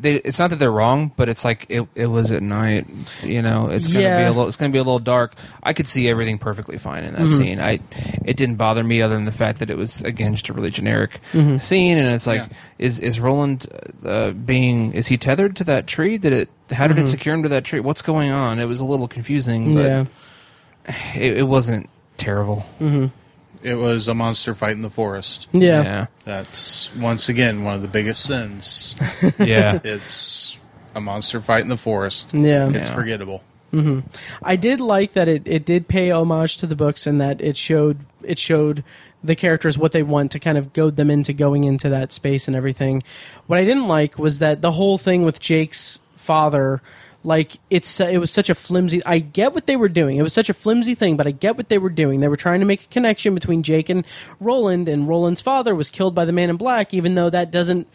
they, it's not that they're wrong, but it's like it, it was at night. You know, it's gonna be a little. It's gonna be a little dark. I could see everything perfectly fine in that Mm-hmm. scene. I. It didn't bother me other than the fact that it was again just a really generic Mm-hmm. scene, and it's like, Yeah. is is Roland uh, being? Is he tethered to that tree? Did it? How did it secure him to that tree? What's going on? It was a little confusing, but yeah. it, it wasn't terrible. It was a monster fight in the forest. yeah. yeah. That's once again one of the biggest sins. yeah. it's a monster fight in the forest. Yeah. It's Yeah. forgettable. Mm-hmm. I did like that it, it did pay homage to the books and that it showed it showed the characters what they want to kind of goad them into going into that space and everything. What I didn't like was that the whole thing with Jake's father like it's it was such a flimsy I get what they were doing. It was such a flimsy thing, but I get what they were doing. They were trying to make a connection between Jake and Roland and Roland's father was killed by the man in black even though that doesn't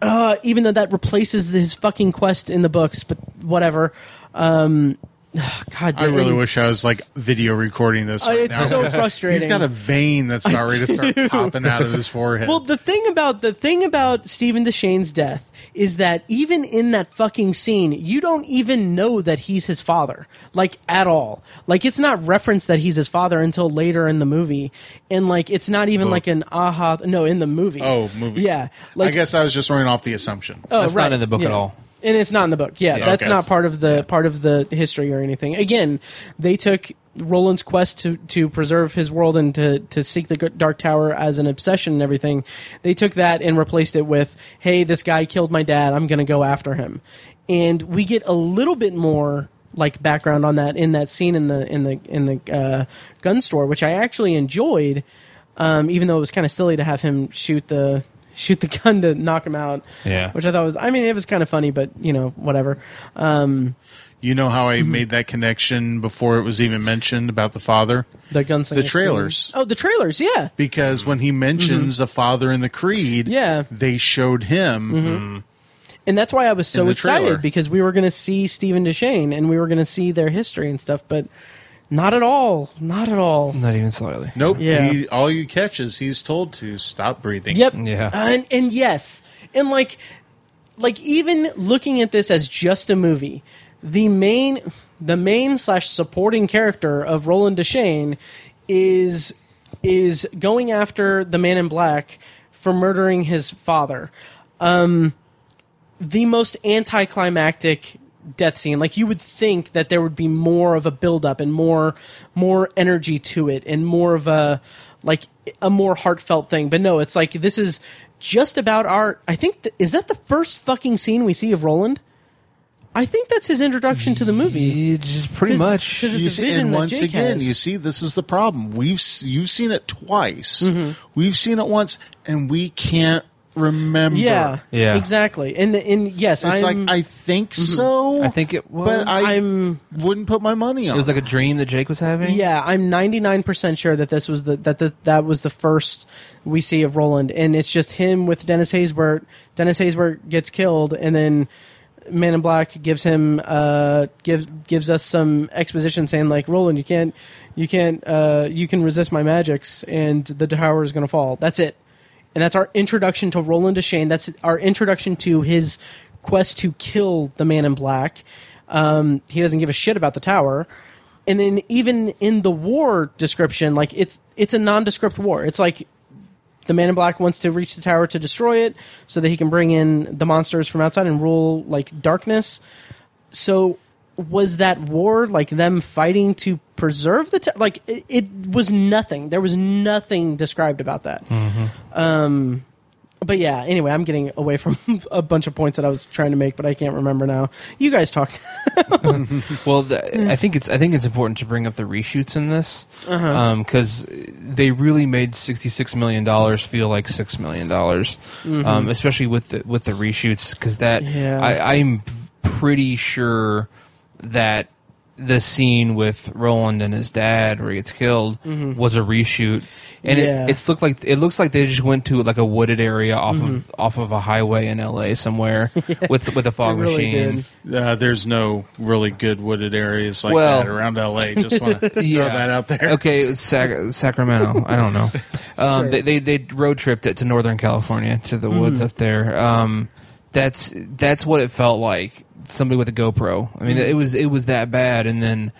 uh, even though that replaces his fucking quest in the books, but whatever. Um, God, I really wish I was like video recording this. Uh, it's now. so frustrating. He's got a vein that's about ready to start popping out of his forehead. Well, the thing about the thing about Steven Deschain's death is that even in that fucking scene, you don't even know that he's his father, like at all. Like it's not referenced that he's his father until later in the movie, and like it's not even like an aha. No, in the movie. oh, movie. Yeah, like I guess I was just running off the assumption. oh, That's right, not in the book yeah. at all. And it's not in the book. Yeah, Yeah. that's Okay. not part of the part of the history or anything. Again, they took Roland's quest to to preserve his world and to to seek the Dark Tower as an obsession and everything. They took that and replaced it with, "Hey, this guy killed my dad. I'm going to go after him." And we get a little bit more like background on that in that scene in the in the in the uh, gun store, which I actually enjoyed. Um, even though it was kind of silly to have him shoot the shoot the gun to knock him out. Yeah. Which I thought was, I mean, it was kind of funny, but you know, whatever. Um, You know how I Mm-hmm. made that connection before it was even mentioned about the father? the gunslinger. The trailers. Oh, the trailers, yeah. Because when he mentions the father in the Creed, Mm-hmm. Yeah. they showed him. Mm-hmm. And that's why I was so excited trailer. because we were going to see Steven Deschain and we were going to see their history and stuff, but not at all. Not at all. Not even slightly. Nope. Yeah. He, all you catch is he's told to stop breathing. Yep. Yeah. And and yes. And like like even looking at this as just a movie, the main the main slash supporting character of Roland Deschain is is going after the man in black for murdering his father. Um the most anticlimactic death scene. Like you would think that there would be more of a build up and more more energy to it and more of a like a more heartfelt thing. But no, it's like this is just about our I think th- is that the first fucking scene we see of Roland? I think that's his introduction to the movie. Just pretty 'Cause- much. 'cause it's You see, vision and once Jake again, has. you see, this is the problem. We've you've seen it twice. Mm-hmm. We've seen it once, and we can't remember. Yeah, Yeah. exactly. And and yes, it's I'm, like I think so. I think it was. but I I'm wouldn't put my money on. it was like a dream that Jake was having. Yeah, I'm 99% sure that this was the that the, that was the first we see of Roland, and it's just him with Dennis Haysbert. Dennis Haysbert gets killed, and then Man in Black gives him uh gives gives us some exposition saying like Roland, you can't you can't uh you can resist my magics, and the tower is going to fall. That's it, and that's our introduction to Roland Deschain. That's our introduction to his quest to kill the Man in Black. Um, he doesn't give a shit about the tower and then even in the war description, like it's it's a nondescript war. It's like the Man in Black wants to reach the tower to destroy it so that he can bring in the monsters from outside and rule like darkness. So was that war like them fighting to preserve the t- like it, it was nothing. There was nothing described about that. Um but yeah, anyway, I'm getting away from a bunch of points that I was trying to make, but I can't remember now. You guys talk. Well, the, I think it's I think it's important to bring up the reshoots in this because they really made sixty six million dollars feel like six million dollars, um, especially with the with the reshoots because that Yeah. I, I'm pretty sure that the scene with Roland and his dad where he gets killed was a reshoot. And Yeah. it, it's looked like it looks like they just went to like a wooded area off of off of a highway in L.A. somewhere with with a fog really machine. uh, there's no really good wooded areas like Well- that around LA. Just want to throw that out there. Okay, Sac- Sacramento. I don't know. Um, Sure. they, they they road tripped it to Northern California to the woods up there. Um, that's that's what it felt like. Somebody with a GoPro. I mean, mm-hmm. it was it was that bad. And then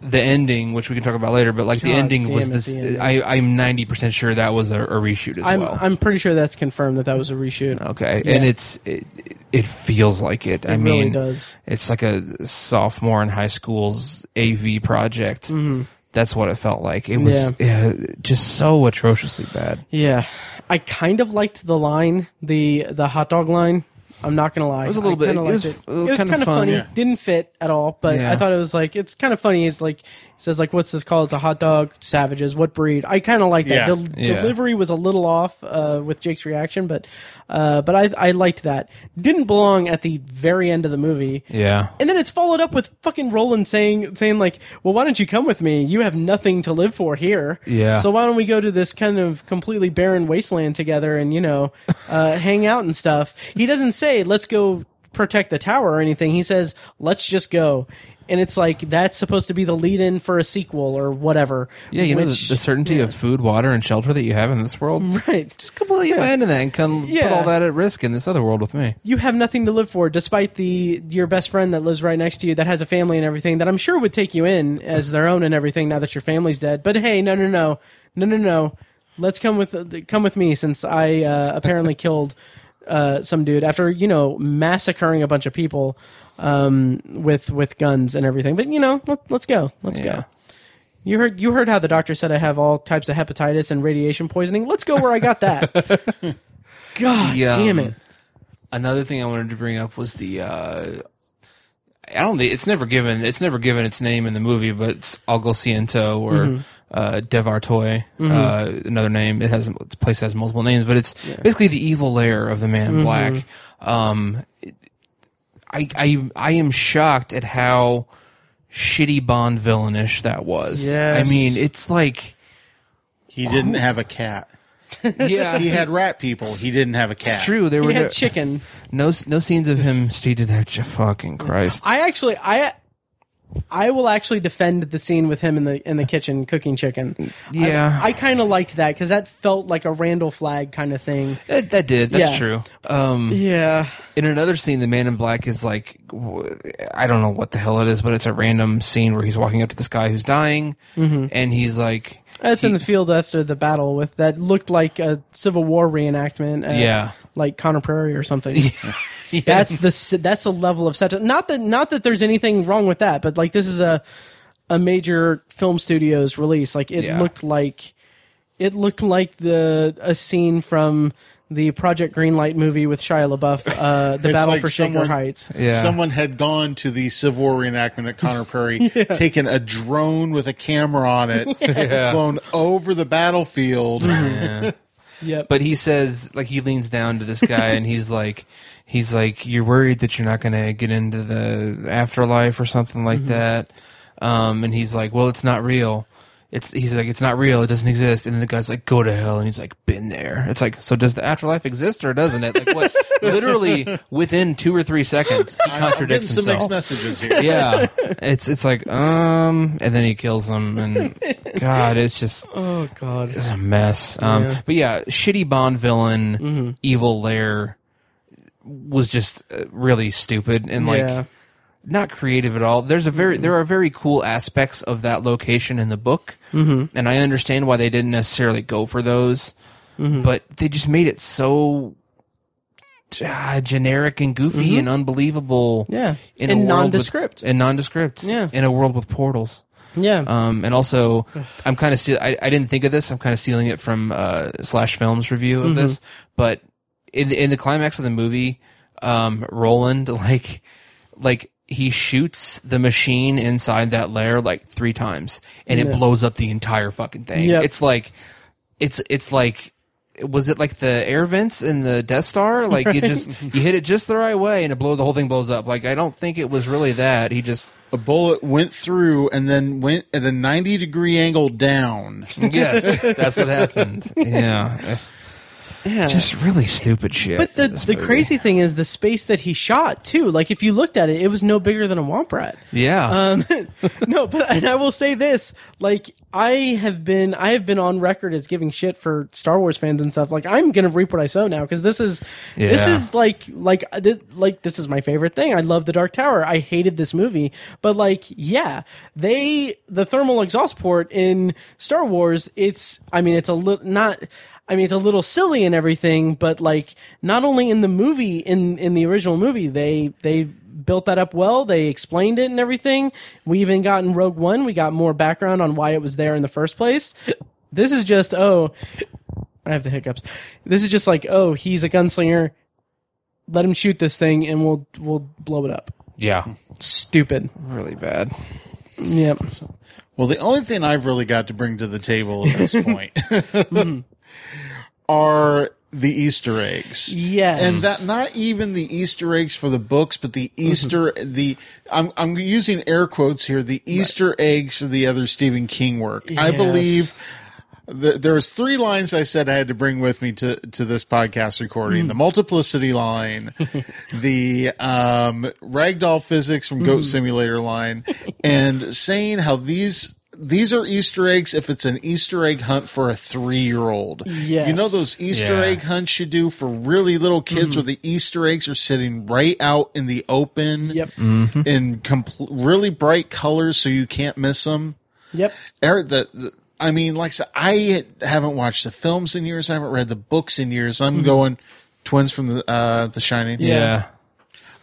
the ending, which we can talk about later, but like the ending was it, this. I I'm ninety percent sure that was a, a reshoot as I'm well. I'm pretty sure that's confirmed that that was a reshoot. okay, Yeah. and it's it, it feels like it. I mean, really does. it's like a sophomore in high school's AV project. Mm-hmm. That's what it felt like. It was. Yeah. yeah, just so atrociously bad. Yeah, I kind of liked the line, the the hot dog line. I'm not gonna lie, It was a little I bit- kinda it was- it. it was was kinda kind of fun, funny. yeah. Didn't fit at all, but Yeah. I thought it was like it's kind of funny. It's like it says like, "What's this called?" It's a hot dog. Savages. What breed? I kind of like that. Yeah. The Yeah. delivery was a little off uh, with Jake's reaction, but uh, but I I liked that. Didn't belong at the very end of the movie. Yeah. And then it's followed up with fucking Roland saying saying like, "Well, why don't you come with me? You have nothing to live for here. Yeah. So why don't we go to this kind of completely barren wasteland together and you know, uh, hang out and stuff?" He doesn't say, "Let's go protect the tower" or anything. He says, "Let's just go." And it's like that's supposed to be the lead-in for a sequel or whatever. Yeah, you know which- the, the certainty of food, water, and shelter that you have in this world. right. Just completely abandon that and come Yeah. put all that at risk in this other world with me. you have nothing to live for despite the your best friend that lives right next to you that has a family and everything that I'm sure would take you in as their own and everything now that your family's dead. But hey, no no no. No no no. Let's come with come with me since I uh, apparently killed uh, some dude after you know massacring a bunch of people um, with with guns and everything. But you know, let, let's go, let's Yeah. go. You heard you heard how the doctor said I have all types of hepatitis and radiation poisoning. Let's go where I got that. God The, um, damn it! Another thing I wanted to bring up was the. Uh, I don't think it's never given. It's never given its name in the movie, but it's Algul Siento or Mm-hmm. uh, Devar-Toi, uh, another name. It has this place has multiple names, but it's basically the evil lair of the Man Mm-hmm. in Black. Um, it- I I I am shocked at how shitty Bond villainish that was. Yes. I mean, it's like He didn't have a cat. yeah, He had rat people. He didn't have a cat. it's true. There He were had no, chicken. no no scenes of him stated that. Fucking Christ. I actually I I will actually defend the scene with him in the in the kitchen cooking chicken. Yeah. I, I kind of liked that because that felt like a Randall Flagg kind of thing. That, that did. That's Yeah. true. Um, Yeah, in another scene, the man in black is like, I don't know what the hell it is, but it's a random scene where he's walking up to this guy who's dying, Mm-hmm. and he's like, it's in the field after the battle with that looked like a Civil War reenactment. At, Yeah. like Conner Prairie or something. yes. That's the that's a level of set. Not that not that there's anything wrong with that, but like this is a a major film studio's release. Like it Yeah. looked like it looked like the a scene from the Project Greenlight movie with Shia LaBeouf, uh, the Battle like for Shaker Heights. Yeah. Someone had gone to the Civil War reenactment at Conner Prairie, taken a drone with a camera on it, flown over the battlefield. Yep. But he says, like, he leans down to this guy, and he's like, he's like, you're worried that you're not going to get into the afterlife or something like that. Um, and he's like, well, it's not real. It's, he's like, it's not real. It doesn't exist. And then the guy's like, go to hell. And he's like, been there. It's like, so does the afterlife exist or doesn't it? Like, what? Literally within two or three seconds, he I'm getting contradicts some mixed himself. messages here. Yeah, it's it's like um, and then he kills him, and God, it's just oh God. it's a mess. Um, Yeah. but yeah, shitty Bond villain, evil lair was just uh, really stupid and like yeah. Not creative at all. There's a very there are very cool aspects of that location in the book, mm-hmm. and I understand why they didn't necessarily go for those, but they just made it so. ah, generic and goofy and unbelievable. Yeah. in And a world with- nondescript. and nondescript. Yeah. in a world with portals. Yeah. Um, and also, I'm kind of steal- I, I didn't think of this. I'm kind of stealing it from uh, Slash Films review of this. But in the, in the climax of the movie, um, Roland like like he shoots the machine inside that lair like three times, and it blows up the entire fucking thing. Yep. It's like it's it's like. Was it like the air vents in the Death Star? Like you just you hit it just the right way and it blow the whole thing blows up. Like I don't think it was really that. He just A bullet went through and then went at a 90 degree angle down. Yes, that's what happened. Yeah, yeah. just really stupid shit. But the the movie. crazy thing is the space that he shot too. Like if you looked at it, it was no bigger than a womp rat. yeah, Um, no, but and I will say this: like I have been, I have been on record as giving shit for Star Wars fans and stuff. Like I'm gonna reap what I sow now because this is this is like like uh, like this is my favorite thing. I love the Dark Tower. I hated this movie, but like yeah, they the thermal exhaust port in Star Wars. It's I mean it's a little not. I mean, it's a little silly and everything, but like, not only in the movie, in in the original movie, they they built that up well. They explained it and everything. We even got in Rogue One, we got more background on why it was there in the first place. This is just oh, I have the hiccups. This is just like oh, he's a gunslinger. Let him shoot this thing, and we'll we'll blow it up. yeah, Stupid. really bad. Yep. Well, the only thing I've really got to bring to the table at this point mm-hmm. Are the Easter eggs. Yes. And that not even the Easter eggs for the books, but the mm-hmm. Easter the I'm I'm using air quotes here, the Easter eggs for the other Stephen King work. I believe the, there was three lines I said I had to bring with me to, to this podcast recording: mm. the multiplicity line, the um, ragdoll physics from Goat mm-hmm. Simulator line, and saying how these these are Easter eggs if it's an Easter egg hunt for a three year old. Yes. You know those Easter Yeah. egg hunts you do for really little kids mm-hmm. where the Easter eggs are sitting right out in the open Yep. Mm-hmm. in compl- really bright colors so you can't miss them. Yep. Eric, the, the I mean, like I said, I haven't watched the films in years. I haven't read the books in years. I'm mm-hmm. going, twins from the uh, The Shining. Yeah.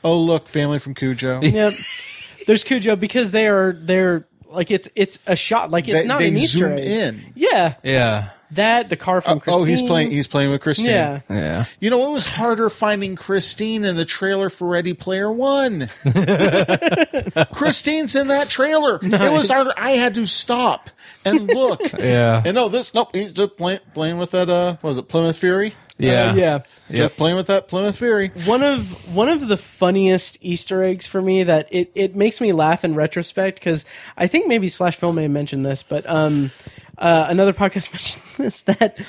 Oh, look, family from Cujo. Yep. There's Cujo because they are they're like it's it's a shot like it's They- not they an Easter egg. in. Yeah, Yeah. That the car from Christine. Oh, he's playing. He's playing with Christine. Yeah, Yeah. You know, it was harder finding Christine in the trailer for Ready Player One. Christine's in that trailer. It was harder. I had to stop and look. Yeah. And no, this nope. He's just playing playing with that. Uh, what was it Plymouth Fury? Yeah. Uh, yeah. Just playing with that Plymouth Fury. One of one of the funniest Easter eggs for me that it, it makes me laugh in retrospect because I think maybe Slash Film may have mentioned this, but um, uh, another podcast mentioned this that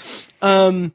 um,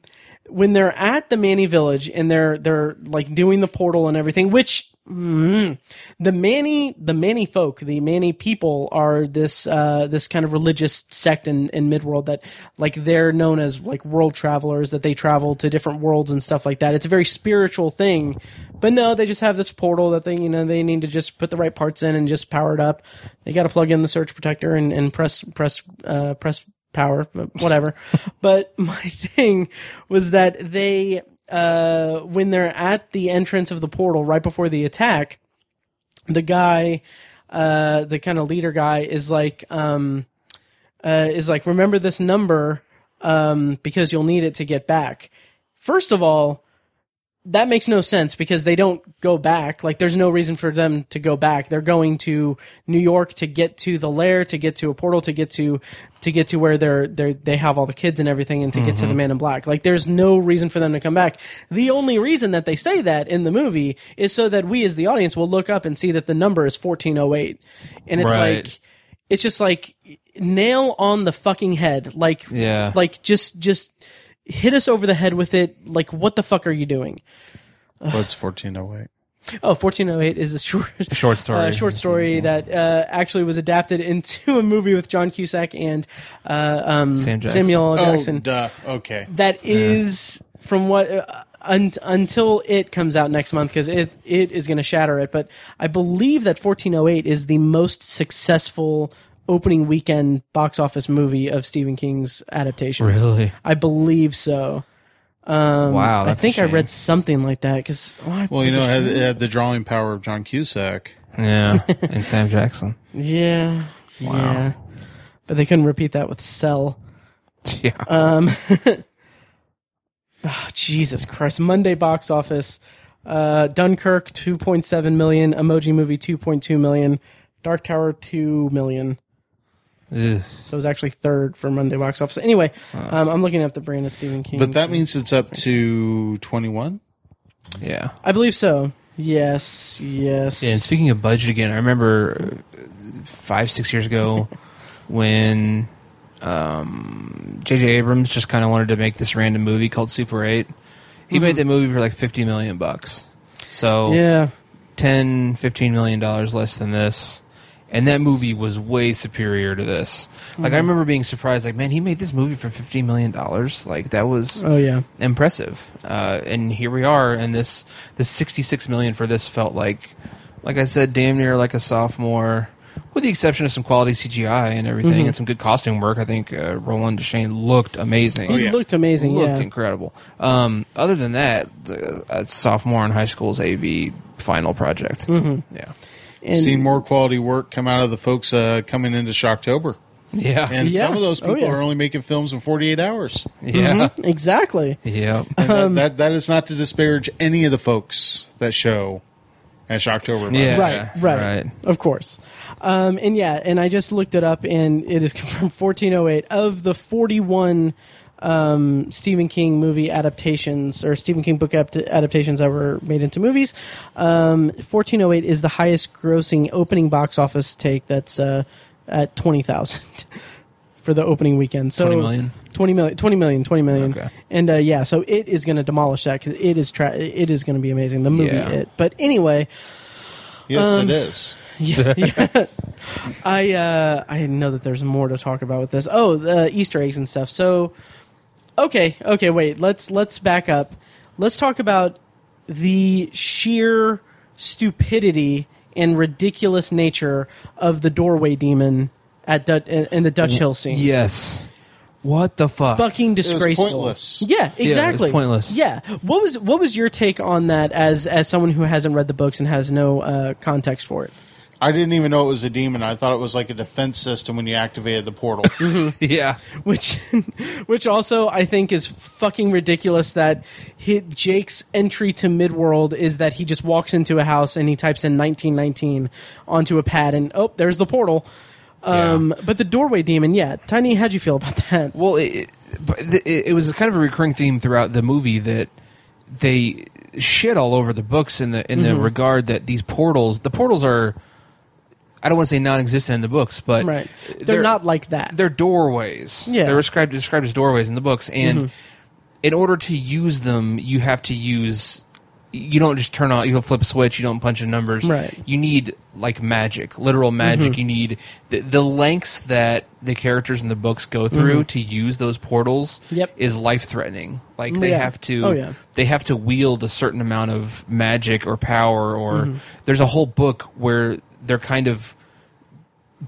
when they're at the Manni Village and they're they're like doing the portal and everything, which mm, the Manni the Manni folk, the Manni people are this uh, this kind of religious sect in, in Midworld that like they're known as like world travelers that they travel to different worlds and stuff like that. It's a very spiritual thing. But no, they just have this portal that they you know they need to just put the right parts in and just power it up. They got to plug in the surge protector and, and press press uh, press power, but whatever. but my thing was that they, uh, when they're at the entrance of the portal right before the attack, the guy, uh, the kind of leader guy is like, um, uh, is like, remember this number, um, because you'll need it to get back. First of all, that makes no sense because they don't go back. Like, there's no reason for them to go back. They're going to New York to get to the lair, to get to a portal, to get to to get to where they're they they have all the kids and everything, and to get to the mm-hmm. Man in Black. Like, there's no reason for them to come back. The only reason that they say that in the movie is so that we, as the audience, will look up and see that the number is 1408, and it's Right. like it's just like nail on the fucking head. Like, Yeah. like just just hit us over the head with it. Like, what the fuck are you doing? What's fourteen oh eight? Oh, 1408 is a short, Short story. uh, short story that uh, actually was adapted into a movie with John Cusack and uh, um, Sam Jackson. Samuel L. Oh, Jackson. duh. Okay. That is from what uh, un- until it comes out next month because it it is going to shatter it. But I believe that 1408 is the most successful opening weekend box office movie of Stephen King's adaptations. Really? I believe so. wow. I That's a think I read something like that because Well, you know, it had, it had the drawing power of John Cusack. Yeah. and Sam Jackson. Yeah. Yeah. But they couldn't repeat that with Cell. Yeah. Uh, Oh, Jesus Christ. Monday box office. Uh, Dunkirk 2.7 million, Emoji Movie 2.2 million, Dark Tower 2 million. Ugh. So it was actually third for Monday box office. Anyway, um, I'm looking up the brand of Stephen King. But that means it's up to 21? yeah. I believe so. Yes. Yes. Yeah, and speaking of budget again, I remember uh, five, six years ago when um, J.J. Abrams just kind of wanted to make this random movie called Super 8. He made that movie for like 50 million bucks. So yeah. 10, 15 million dollars less than this. And that movie was way superior to this. Like I remember being surprised, like, man, he made this movie for fifteen million dollars. Like that was Oh, yeah. impressive. Uh, and here we are, and this the sixty six million for this felt like, like I said, damn near like a sophomore, with the exception of some quality CGI and everything, and some good costume work. I think uh, Roland Deschain looked amazing. It looked amazing. Looked yeah. incredible. Um, other than that, the, a sophomore in high school's AV final project. Mm-hmm. Yeah, And- Seen more quality work come out of the folks uh, coming into Shocktober. yeah, And Yeah. some of those Oh, people yeah. are only making films in 48 hours. yeah, Exactly. yeah. Um, that, that, that is not to disparage any of the folks that show at Shocktober. Yeah. right, right, right. Of course. Um, and yeah, and I just looked it up, and it is confirmed 1408 of the 41 um, Stephen King movie adaptations or Stephen King book ap- adaptations that were made into movies. Um, 1408 is the highest grossing opening box office take. That's uh, at 20,000 for the opening weekend. So 20 million? 20 million, 20 million, 20 million. Okay. And uh, yeah, so it is going to demolish that because it is tra- it is going to be amazing. The movie, Yeah. it. But anyway, Yes, Um, it is. yeah, yeah. I uh, I know that there's more to talk about with this. Oh, the Easter eggs and stuff. So, okay, okay, wait. Let's let's back up. Let's talk about the sheer stupidity and ridiculous nature of the doorway demon at Dut in in the Dutch Hill scene. Yes. What the fuck? fucking disgraceful. pointless. Yeah, exactly. pointless. Yeah. What was what was your take on that as as someone who hasn't read the books and has no uh, context for it? I didn't even know it was a demon. I thought it was like a defense system when you activated the portal. Yeah. Which which also I think is fucking ridiculous that he, Jake's entry to Midworld is that he just walks into a house and he types in 1919 onto a pad and oh, there's the portal. Um, but the doorway demon, yeah. Tiny, how'd you feel about that? Well, it, it, it, it was kind of a recurring theme throughout the movie that they shit all over the books in the in Mm-hmm. the regard that these portals, the portals are, I don't want to say non-existent in the books, but Right. They're, not like that. they're doorways. Yeah. they're described described as doorways in the books, and Mm-hmm. in order to use them, you have to use. You don't just turn on. You don't flip a switch. You don't punch in numbers. Right. Mm-hmm. You need like magic, literal magic. You need the, the lengths that the characters in the books go through to use those portals. Mm-hmm. Yep. is life threatening. Like they Yeah. have to. Oh, yeah. They have to wield a certain amount of magic or power. Or Mm-hmm. there's a whole book where they're kind of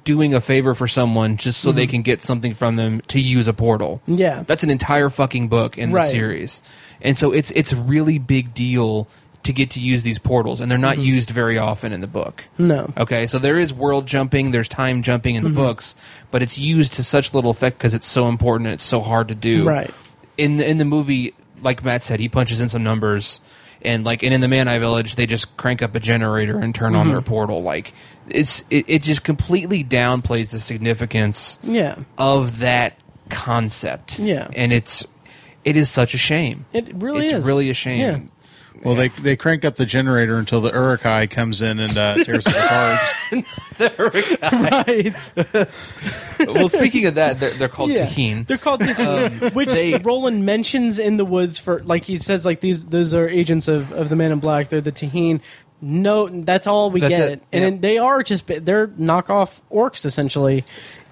doing a favor for someone just so they can get something from them to use a portal. Mm-hmm. Yeah. That's an entire fucking book in Right. the series. And so it's it's a really big deal to get to use these portals and they're not Mm-hmm. used very often in the book. no. Okay, so there is world jumping, there's time jumping in the Mm-hmm. books, but it's used to such little effect because it's so important and it's so hard to do. Right. In the, in the movie, like Matt said, he punches in some numbers, and like and in the Manni Village, they just crank up a generator and turn Mm-hmm. on their portal. Like it's it, it just completely downplays the significance Yeah. of that concept. Yeah. and it's it is such a shame. It really it's is. really a shame. Yeah. Well, they they crank up the generator until the Uruk-hai comes in and uh, tears it apart. Right. well, speaking of that, they're, they're called Yeah. Taheen. They're called Taheen, which they- Roland mentions in the woods for like he says like these those are agents of, of the Man in Black. They're the Taheen. No, that's all we That's get. it. And Yeah. they are just they're knockoff orcs essentially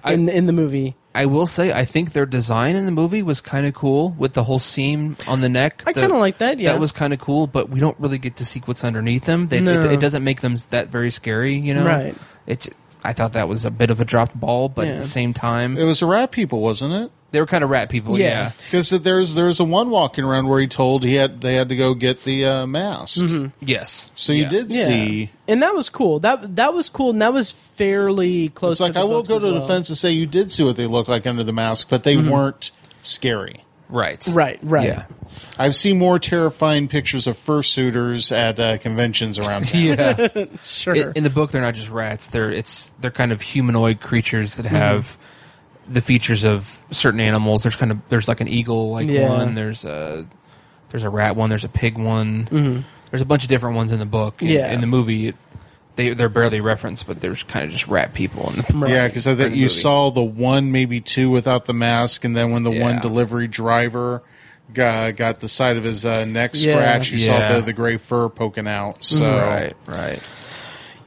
in in the movie. I will say, I think their design in the movie was kind of cool with the whole seam on the neck. I kinda like that, yeah. that was kind of cool. But we don't really get to see what's underneath them. They, No. it, it doesn't make them that very scary, you know. Right. It's. I thought that was a bit of a dropped ball, but at Yeah. the same time, it was the rat people, wasn't it? they were kind of rat people. Yeah. Yeah. Because there's there's a one walking around where he told he had they had to go get the uh, mask. Yes. So you Yeah. did Yeah. see. And that was cool. That that was cool, and that was fairly close. It's like to the I will books go as to well. the fence and say you did see what they looked like under the mask, but they weren't scary. Right. Right, right. Yeah. I've seen more terrifying pictures of fursuiters at uh, conventions around town. Yeah. Sure. in, in the book, they're not just rats. They're it's they're kind of humanoid creatures Mm-hmm. that have the features of certain animals. There's kind of there's like an eagle like Yeah. one. There's a there's a rat one. There's a pig one. There's a bunch of different ones in the book. In, Mm-hmm. Yeah. in the movie, it, they they're barely referenced, but there's kind of just rat people in the Right. Yeah, because I think you movie. saw the one, maybe two without the mask, and then when the one delivery driver got, got the side of his uh, neck Yeah. scratched, you Yeah. saw the, the gray fur poking out. So Right, right.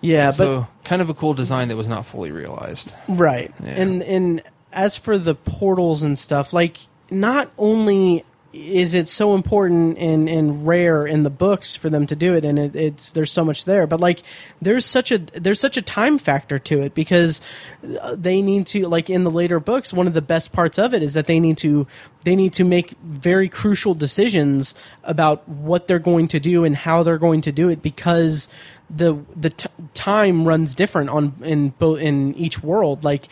yeah, but kind of a cool design that was not fully realized. Right. And and as for the portals and stuff, like not only is it so important and, and rare in the books for them to do it? And it, it's there's so much there. But like there's such a there's such a time factor to it because uh, they need to like in the later books one of the best parts of it is that they need to they need to make very crucial decisions about what they're going to do and how they're going to do it because the the t- time runs different on in both in each world. Like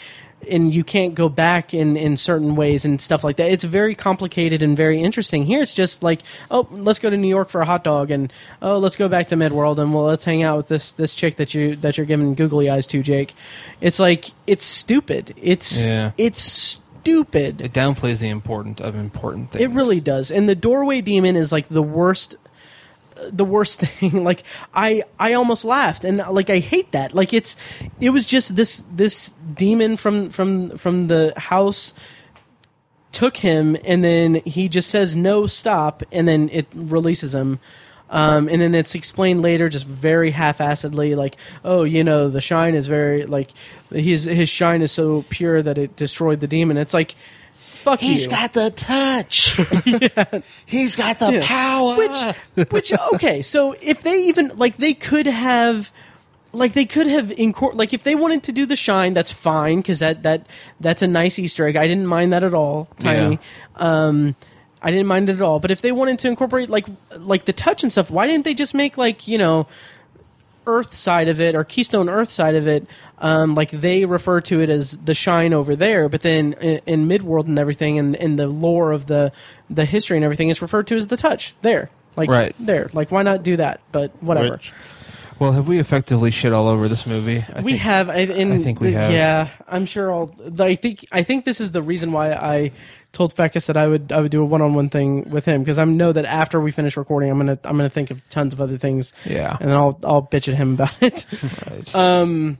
and you can't go back in in certain ways and stuff like that it's very complicated and very interesting here it's just like oh let's go to new york for a hot dog and oh let's go back to midworld and well let's hang out with this this chick that you that you're giving googly eyes to jake it's like it's stupid it's Yeah. it's stupid It downplays the importance of important things. it really does. And the doorway demon is like the worst the worst thing. like I I almost laughed and like I hate that. Like it's it was just this this demon from from from the house took him and then he just says no stop and then it releases him um, and then it's explained later just very half-assedly like oh you know the shine is very like his his shine is so pure that it destroyed the demon it's like fuck He's you got the touch. He's got the Yeah. power. which which okay so if they even like they could have like they could have incor- like if they wanted to do the shine that's fine because that that that's a nice easter egg i didn't mind that at all tiny um i didn't mind it at all but if they wanted to incorporate like like the touch and stuff why didn't they just make like you know earth side of it or keystone earth side of it um like they refer to it as the shine over there but then in, in midworld and everything and in the lore of the the history and everything it's referred to as the touch there. Like Right. there. Like why not do that? But whatever. Which- Well, have we effectively shit all over this movie? I we think- have. I, in, I think we the- have. Yeah, I'm sure. I'll. I think. I think this is the reason why I told Fekkes that I would. I would do a one-on-one thing with him because I know that after we finish recording, I'm gonna. I'm gonna think of tons of other things. Yeah. and then I'll. I'll bitch at him about it. Right. Um,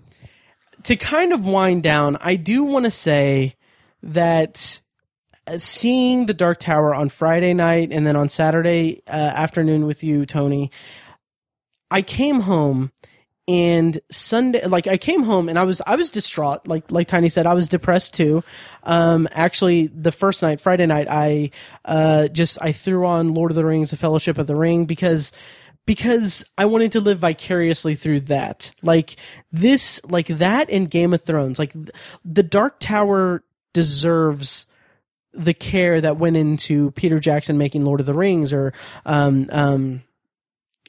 to kind of wind down, I do want to say that uh, seeing the Dark Tower on Friday night and then on Saturday uh, afternoon with you, Tony, I came home and Sunday, like I came home and I was I was distraught. Like like Tiny said, I was depressed too. Um, actually, the first night, Friday night, I uh just I threw on Lord of the Rings: The Fellowship of the Ring because because I wanted to live vicariously through that. Like this, like that in Game of Thrones. Like the Dark Tower deserves the care that went into Peter Jackson making Lord of the Rings or um um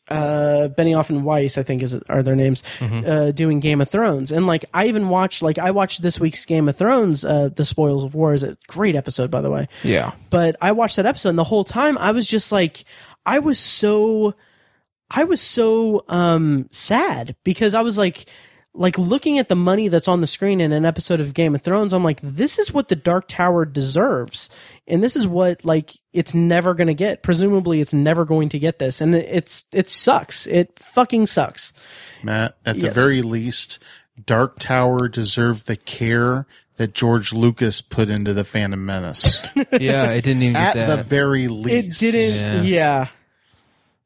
uh Benioff and Weiss I think is are their names uh doing Game of Thrones. And like I even watched like I watched this week's Game of Thrones uh The Spoils of War is a great episode by the way. Yeah. but I watched that episode and the whole time I was just like I was so I was so um sad because I was like like looking at the money that's on the screen in an episode of Game of Thrones I'm like this is what the Dark Tower deserves. And this is what like it's never going to get. Presumably it's never going to get this. And it- it's it sucks. It fucking sucks. Matt, at the very least, Dark Tower deserved the care that George Lucas put into the Phantom Menace. Yeah, it didn't even at get the very least. it didn't Yeah. yeah.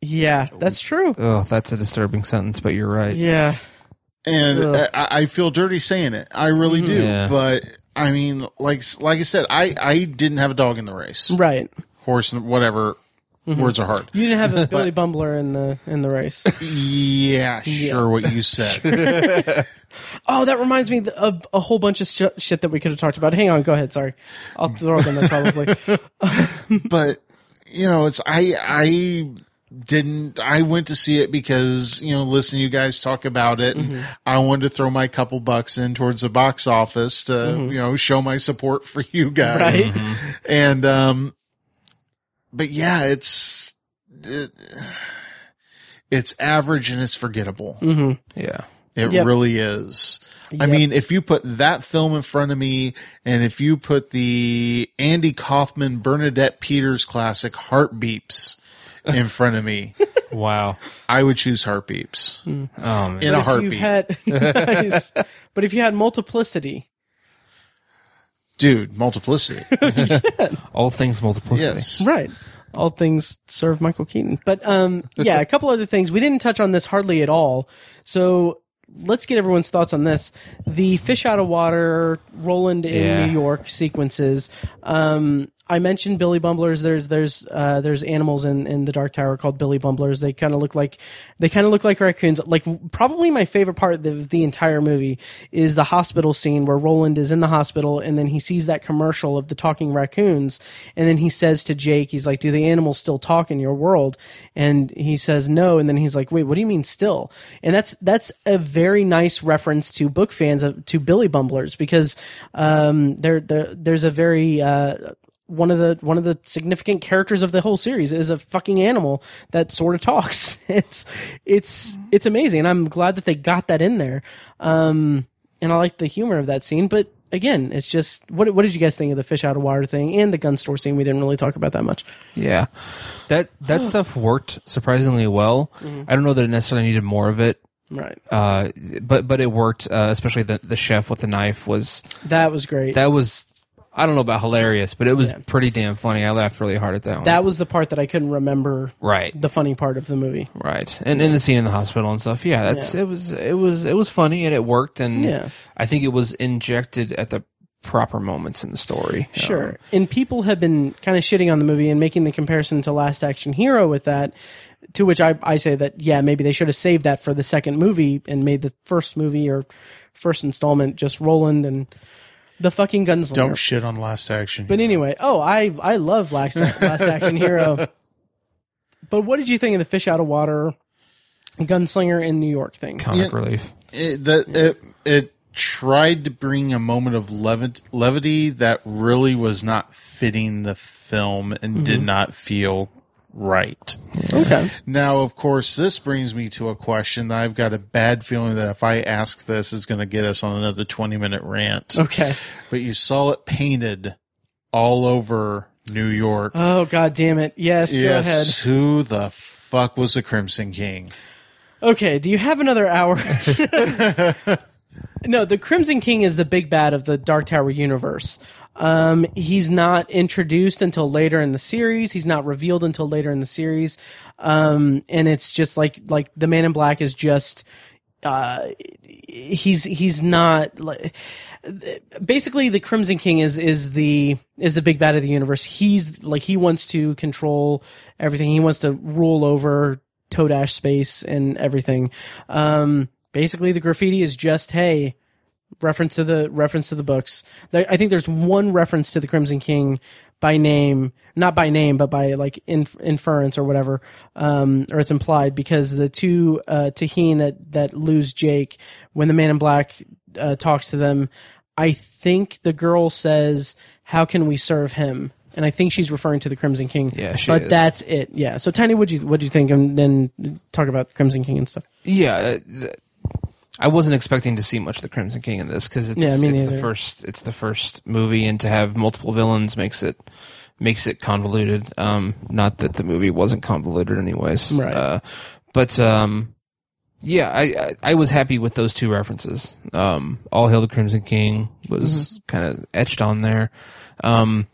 Yeah, that's true. Oh, that's a disturbing sentence, but you're right. yeah and I, I feel dirty saying it. I really mm-hmm. do. Yeah. But I mean, like like I said, I I didn't have a dog in the race. right Horse, and whatever. Mm-hmm. Words are hard. you didn't have a Billy Bumbler in the in the race Yeah, sure. What you said. Oh, that reminds me of a whole bunch of sh- shit that we could have talked about. Hang on, go ahead. Sorry, I'll throw them in probably. but you know, it's I I didn't I went to see it because you know listen you guys talk about it and mm-hmm. I wanted to throw my couple bucks in towards the box office to mm-hmm. you know show my support for you guys right? Mm-hmm. and um but yeah it's it, it's average and it's forgettable Yeah. it Yep. really is. I mean, if you put that film in front of me, and if you put the Andy Kaufman Bernadette Peters classic Heart Beeps in front of me, Wow. I would choose Heart Beeps Oh man. in a But if you heartbeat. had, nice. But if you had multiplicity, Dude, multiplicity. All things multiplicity. yes. right? All things serve Michael Keaton. But um, yeah, a couple other things we didn't touch on this hardly at all. So let's get everyone's thoughts on this. The fish out of water, Roland in Yeah. New York sequences. Um, I mentioned Billy Bumblers. There's there's uh, there's animals in, in the Dark Tower called Billy Bumblers. They kind of look like they kind of look like raccoons. Like probably my favorite part of the, the entire movie is the hospital scene where Roland is in the hospital and then he sees that commercial of the talking raccoons and then he says to Jake, he's like, "Do the animals still talk in your world?" And he says no, and then he's like, "Wait, what do you mean still?" And that's that's a very nice reference to book fans of to Billy Bumblers because um, there there there's a very uh, one of the one of the significant characters of the whole series is a fucking animal that sort of talks. It's it's it's amazing, and I'm glad that they got that in there. Um, and I like the humor of that scene, but again, it's just what what did you guys think of the fish out of water thing and the gun store scene? We didn't really talk about that much. Yeah. That that stuff worked surprisingly well. I don't know that it necessarily needed more of it. Right, Uh, but but it worked. Uh, especially the the chef with the knife was that was great. that was I don't know about hilarious, but it was pretty damn funny. I laughed really hard at that one. that was the part that I couldn't remember. right, The funny part of the movie. right, and in the scene in the hospital and stuff. Yeah, that's Yeah. it was it was it was funny and it worked, and Yeah. I think it was injected at the proper moments in the story. Sure. Um, and people have been kind of shitting on the movie and making the comparison to Last Action Hero with that. to which I, I say that yeah maybe they should have saved that for the second movie and made the first movie or first installment just Roland and the fucking gunslinger. Don't shit on Last Action. But anyway, oh, I I love Last, Last Action Hero. But what did you think of the fish out of water gunslinger in New York thing? Comic Yeah. relief. it, that it it tried to bring a moment of levit, levity that really was not fitting the film and did mm-hmm. not feel right. Okay. Now, of course, this brings me to a question that I've got a bad feeling that if I ask this, is going to get us on another twenty minute rant. Okay. But you saw it painted all over New York. Oh god damn it. Yes, yes, who the fuck was the Crimson King? Okay, do you have another hour? no, the Crimson King is the big bad of the Dark Tower universe. Um, he's not introduced until later in the series. He's not revealed until later in the series. Um, and it's just like like the Man in Black is just uh, he's he's not like basically the Crimson King is is the is the big bad of the universe. He's like he wants to control everything. He wants to rule over Todash space and everything. Um, basically, the graffiti is just hey, reference to the reference to the books. I think there's one reference to the Crimson King by name, not by name, but by like inf- inference or whatever, um, or it's implied because the two uh, Taheen that that lose Jake when the Man in Black uh, talks to them, I think the girl says, "How can we serve him?" And I think she's referring to the Crimson King. Yeah, she but is. that's it. Yeah. So, Tiny, what do you what do you think? And then talk about Crimson King and stuff. Yeah, uh, th- I wasn't expecting to see much of the Crimson King in this because it's, Yeah, it's neither. the first it's the first movie, and to have multiple villains makes it makes it convoluted. Um, not that the movie wasn't convoluted, anyways. Right. Uh, but um, yeah, I, I I was happy with those two references. Um, All Hail the Crimson King was Mm-hmm. kind of etched on there. Um,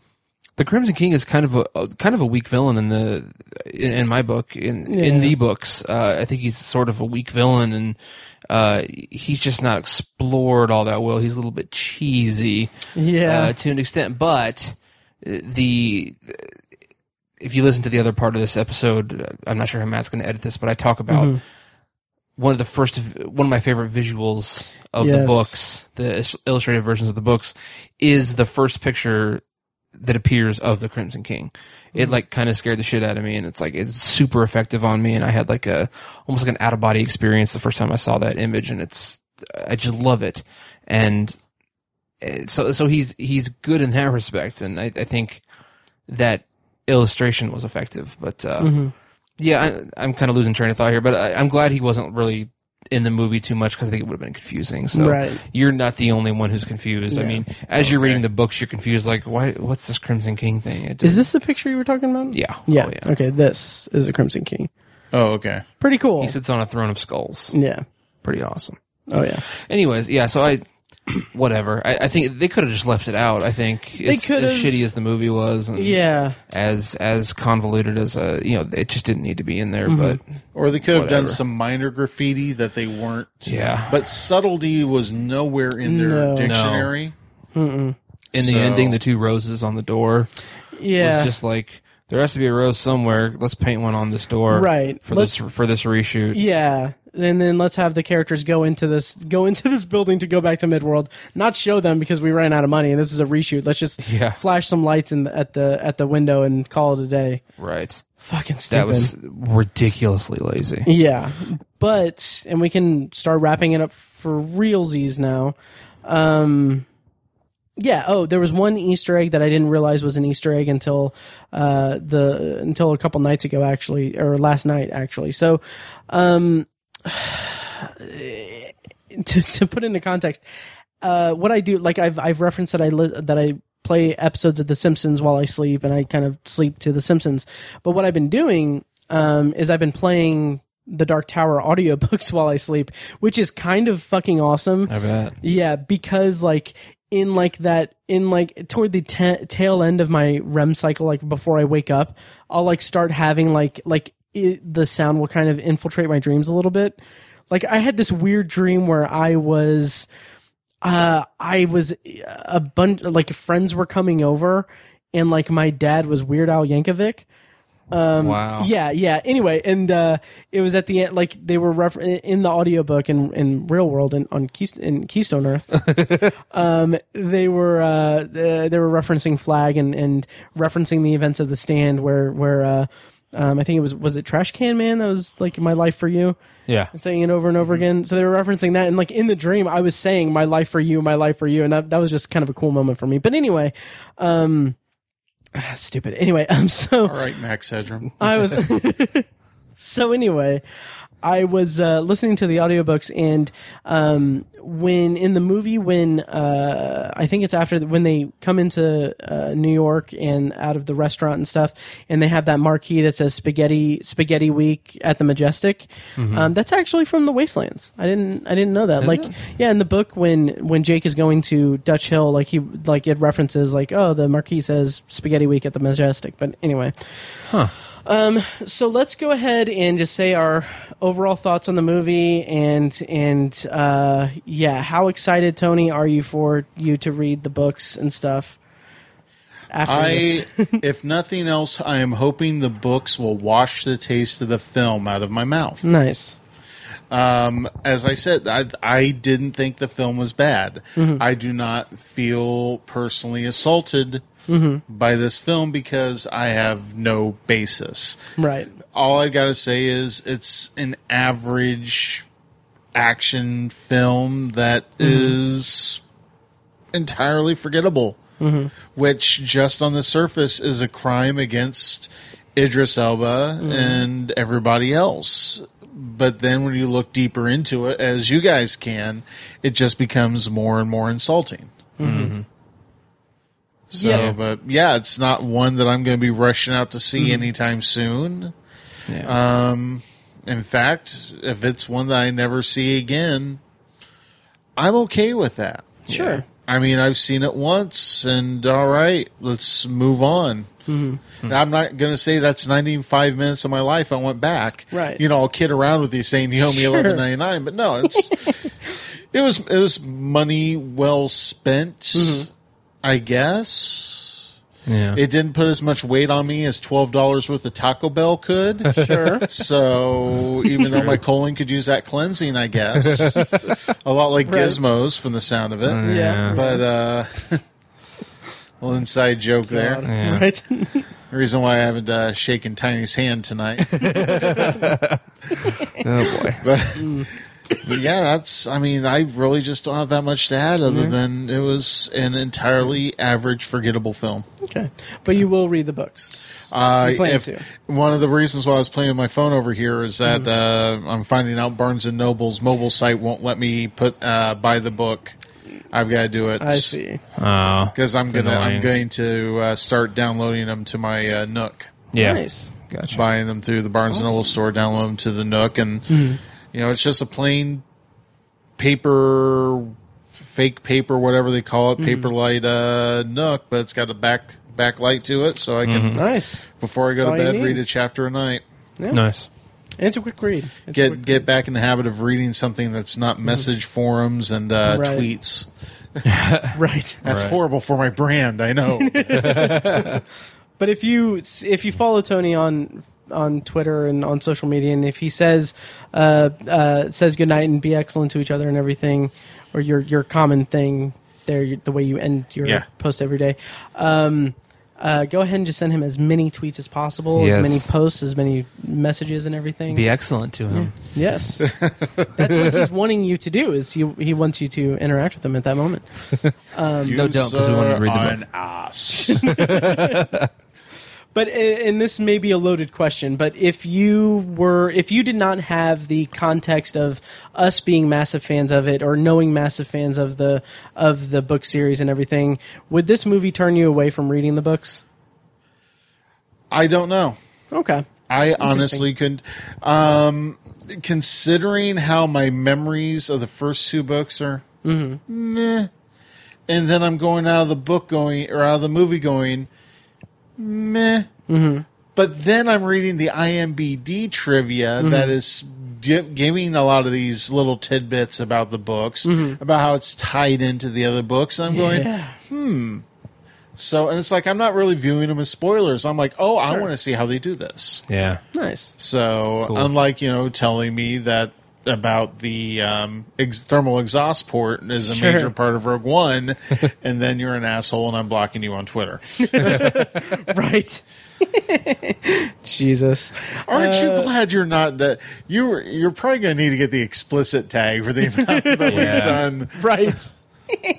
the Crimson King is kind of a, a kind of a weak villain in the in, in my book in in Yeah. the books. Uh, I think he's sort of a weak villain, and uh, he's just not explored all that well. He's a little bit cheesy, Yeah. uh, to an extent. But the if you listen to the other part of this episode, I'm not sure how Matt's going to edit this, but I talk about Mm-hmm. one of the first one of my favorite visuals of the books, the illustrated versions of the books, is the first picture that appears of the Crimson King. It Mm-hmm. like kind of scared the shit out of me, and it's like it's super effective on me, and I had like a almost like an out of body experience the first time I saw that image, and it's I just love it, and uh, so so he's he's good in that respect, and I, I think that illustration was effective, but uh, Mm-hmm. yeah, I, I'm kind of losing train of thought here, but I, I'm glad he wasn't really in the movie too much because I think it would have been confusing. So Right. you're not the only one who's confused. I mean, as you're reading the books, you're confused. Like, why? What's this Crimson King thing? It Is doesn't- this the picture you were talking about? Yeah. Oh, yeah. Oh, yeah. Okay. This is a Crimson King. Oh, okay. Pretty cool. He sits on a throne of skulls. yeah. Pretty awesome. Oh yeah. Anyways, yeah. So I, whatever. I, I think they could have just left it out. I think as, could as shitty as the movie was, and Yeah. as as convoluted as a you know, it just didn't need to be in there. Mm-hmm. But Or they could have done some minor graffiti that they weren't. Yeah. But subtlety was nowhere in their No. dictionary. in the So- ending, the two roses on the door. Yeah. was just like there has to be a rose somewhere. Let's paint one on this door, Right. For Let's- this for this reshoot. yeah. And then let's have the characters go into this go into this building to go back to Midworld. Not show them because we ran out of money and this is a reshoot. Let's just Yeah. flash some lights in the, at the at the window and call it a day. Right. Fucking stupid. That was ridiculously lazy. Yeah, but and we can start wrapping it up for realsies now. Um, yeah. Oh, there was one Easter egg that I didn't realize was an Easter egg until uh, the until a couple nights ago, actually, or last night, actually. So, um, to to put into context, uh, what I do, like I've I've referenced that I li- that I play episodes of The Simpsons while I sleep, and I kind of sleep to The Simpsons. But what I've been doing um, is I've been playing the Dark Tower audiobooks while I sleep, which is kind of fucking awesome. I bet. Yeah, because like in like that in like toward the ta tail end of my REM cycle, like before I wake up, I'll like start having like like it, the sound will kind of infiltrate my dreams a little bit. Like I had this weird dream where I was, uh, I was a bunch like friends were coming over, and like my dad was Weird Al Yankovic. wow. Yeah, yeah. Anyway, and uh, it was at the end, like they were refer- in the audiobook in in real world and on in Keystone Earth. um, they were uh, they they were referencing Flagg and and referencing the events of the stand where where uh, um, I think it was was it Trash Can Man that was like my life for you Yeah. saying it over and over again. So they were referencing that, and like in the dream, I was saying "my life for you, my life for you," and that that was just kind of a cool moment for me. But anyway, um, stupid. Anyway, um, so All right, Max Headroom. I was so anyway, I was uh, listening to the audiobooks and um, when in the movie when uh, I think it's after the, when they come into uh, New York and out of the restaurant and stuff and they have that marquee that says spaghetti spaghetti week at the Majestic. Um, that's actually from the Wastelands. I didn't I didn't know that. like it? yeah, in the book when when Jake is going to Dutch Hill, like he like it references like oh the marquee says spaghetti week at the Majestic. But anyway, so let's go ahead and just say our overall thoughts on the movie and and uh, yeah, how excited Tony are you for you to read the books and stuff? After I, this, if nothing else, I am hoping the books will wash the taste of the film out of my mouth. nice. Um, as I said, I, I didn't think the film was bad. I do not feel personally assaulted Mm-hmm. by this film because I have no basis. Right. All I got to say is it's an average action film that mm-hmm. is entirely forgettable, mm-hmm. which just on the surface is a crime against Idris Elba and everybody else. But then when you look deeper into it, as you guys can, it just becomes more and more insulting. So, Yeah. but yeah, it's not one that I'm going to be rushing out to see anytime soon. Yeah. Um, in fact, if it's one that I never see again, I'm okay with that. Sure. I mean, I've seen it once, and all right, let's move on. Mm-hmm. I'm not going to say that's 95 minutes of my life I went back. Right. You know, I'll kid around with you saying you owe me Sure. 11.99, but no, it's it was it was money well spent. Mm-hmm. I guess yeah. it didn't put as much weight on me as twelve dollars worth of Taco Bell could. Sure. So even though my colon could use that cleansing, I guess a lot like Right. Gizmos from the sound of it. yeah. But uh, little inside joke there. Yeah. Right. The reason why I haven't uh, shaken Tiny's hand tonight. Oh boy. but, but yeah, that's. I mean, I really just don't have that much to add other than it was an entirely average, forgettable film. okay. But you will read the books. Uh, if, to. One of the reasons why I was playing with my phone over here is that Mm-hmm. uh, I'm finding out Barnes and Noble's mobile site won't let me put uh, buy the book. I've got to do it. I see. Oh. because I'm gonna I'm going to uh, start downloading them to my uh, Nook, Yeah. Nice. Gotcha. buying them through the Barnes and Noble store, download them to the Nook, and Mm-hmm. You know it's just a plain paper, fake paper, whatever they call it, Mm-hmm. Paperlight uh, Nook, but it's got a back backlight to it, so I can Nice. before I go Mm-hmm. That's to bed read a chapter a night. Nice. And it's a quick read. It's Get quick- get back in the habit of reading something that's not message forums and uh, Mm-hmm. Right. tweets. right. That's Right. horrible for my brand. I know. But if you if you follow Tony on on Twitter and on social media, and if he says uh, uh, says goodnight and be excellent to each other and everything, or your your common thing there, the way you end your Yeah. post every day, um, uh, go ahead and just send him as many tweets as possible, Yes. as many posts, as many messages and everything. Be excellent to him. Yes, that's what he's wanting you to do. Is he he wants you to interact with him at that moment. No, don't, 'cause we wanted to read the Are book. an ass. But and this may be a loaded question, but if you were if you did not have the context of us being massive fans of it or knowing massive fans of the of the book series and everything, would this movie turn you away from reading the books? I don't know. Okay. I honestly couldn't. Um, considering how my memories of the first two books are, meh, and then I'm going out of the book going or out of the movie going, meh. Mm-hmm. But then I'm reading the IMBD trivia mm-hmm. that is gi- giving a lot of these little tidbits about the books, mm-hmm. about how it's tied into the other books. And I'm going, Yeah. Hmm. So, and it's like I'm not really viewing them as spoilers. I'm like, oh, I want to see how they do this. Yeah. Nice. So, unlike you know telling me that about the um, ex- thermal exhaust port is a Sure. major part of Rogue One, and then you're an asshole and I'm blocking you on Twitter. right. Jesus. Aren't Uh, you glad you're not that you were, you're probably going to need to get the explicit tag for the amount that we've done. Right.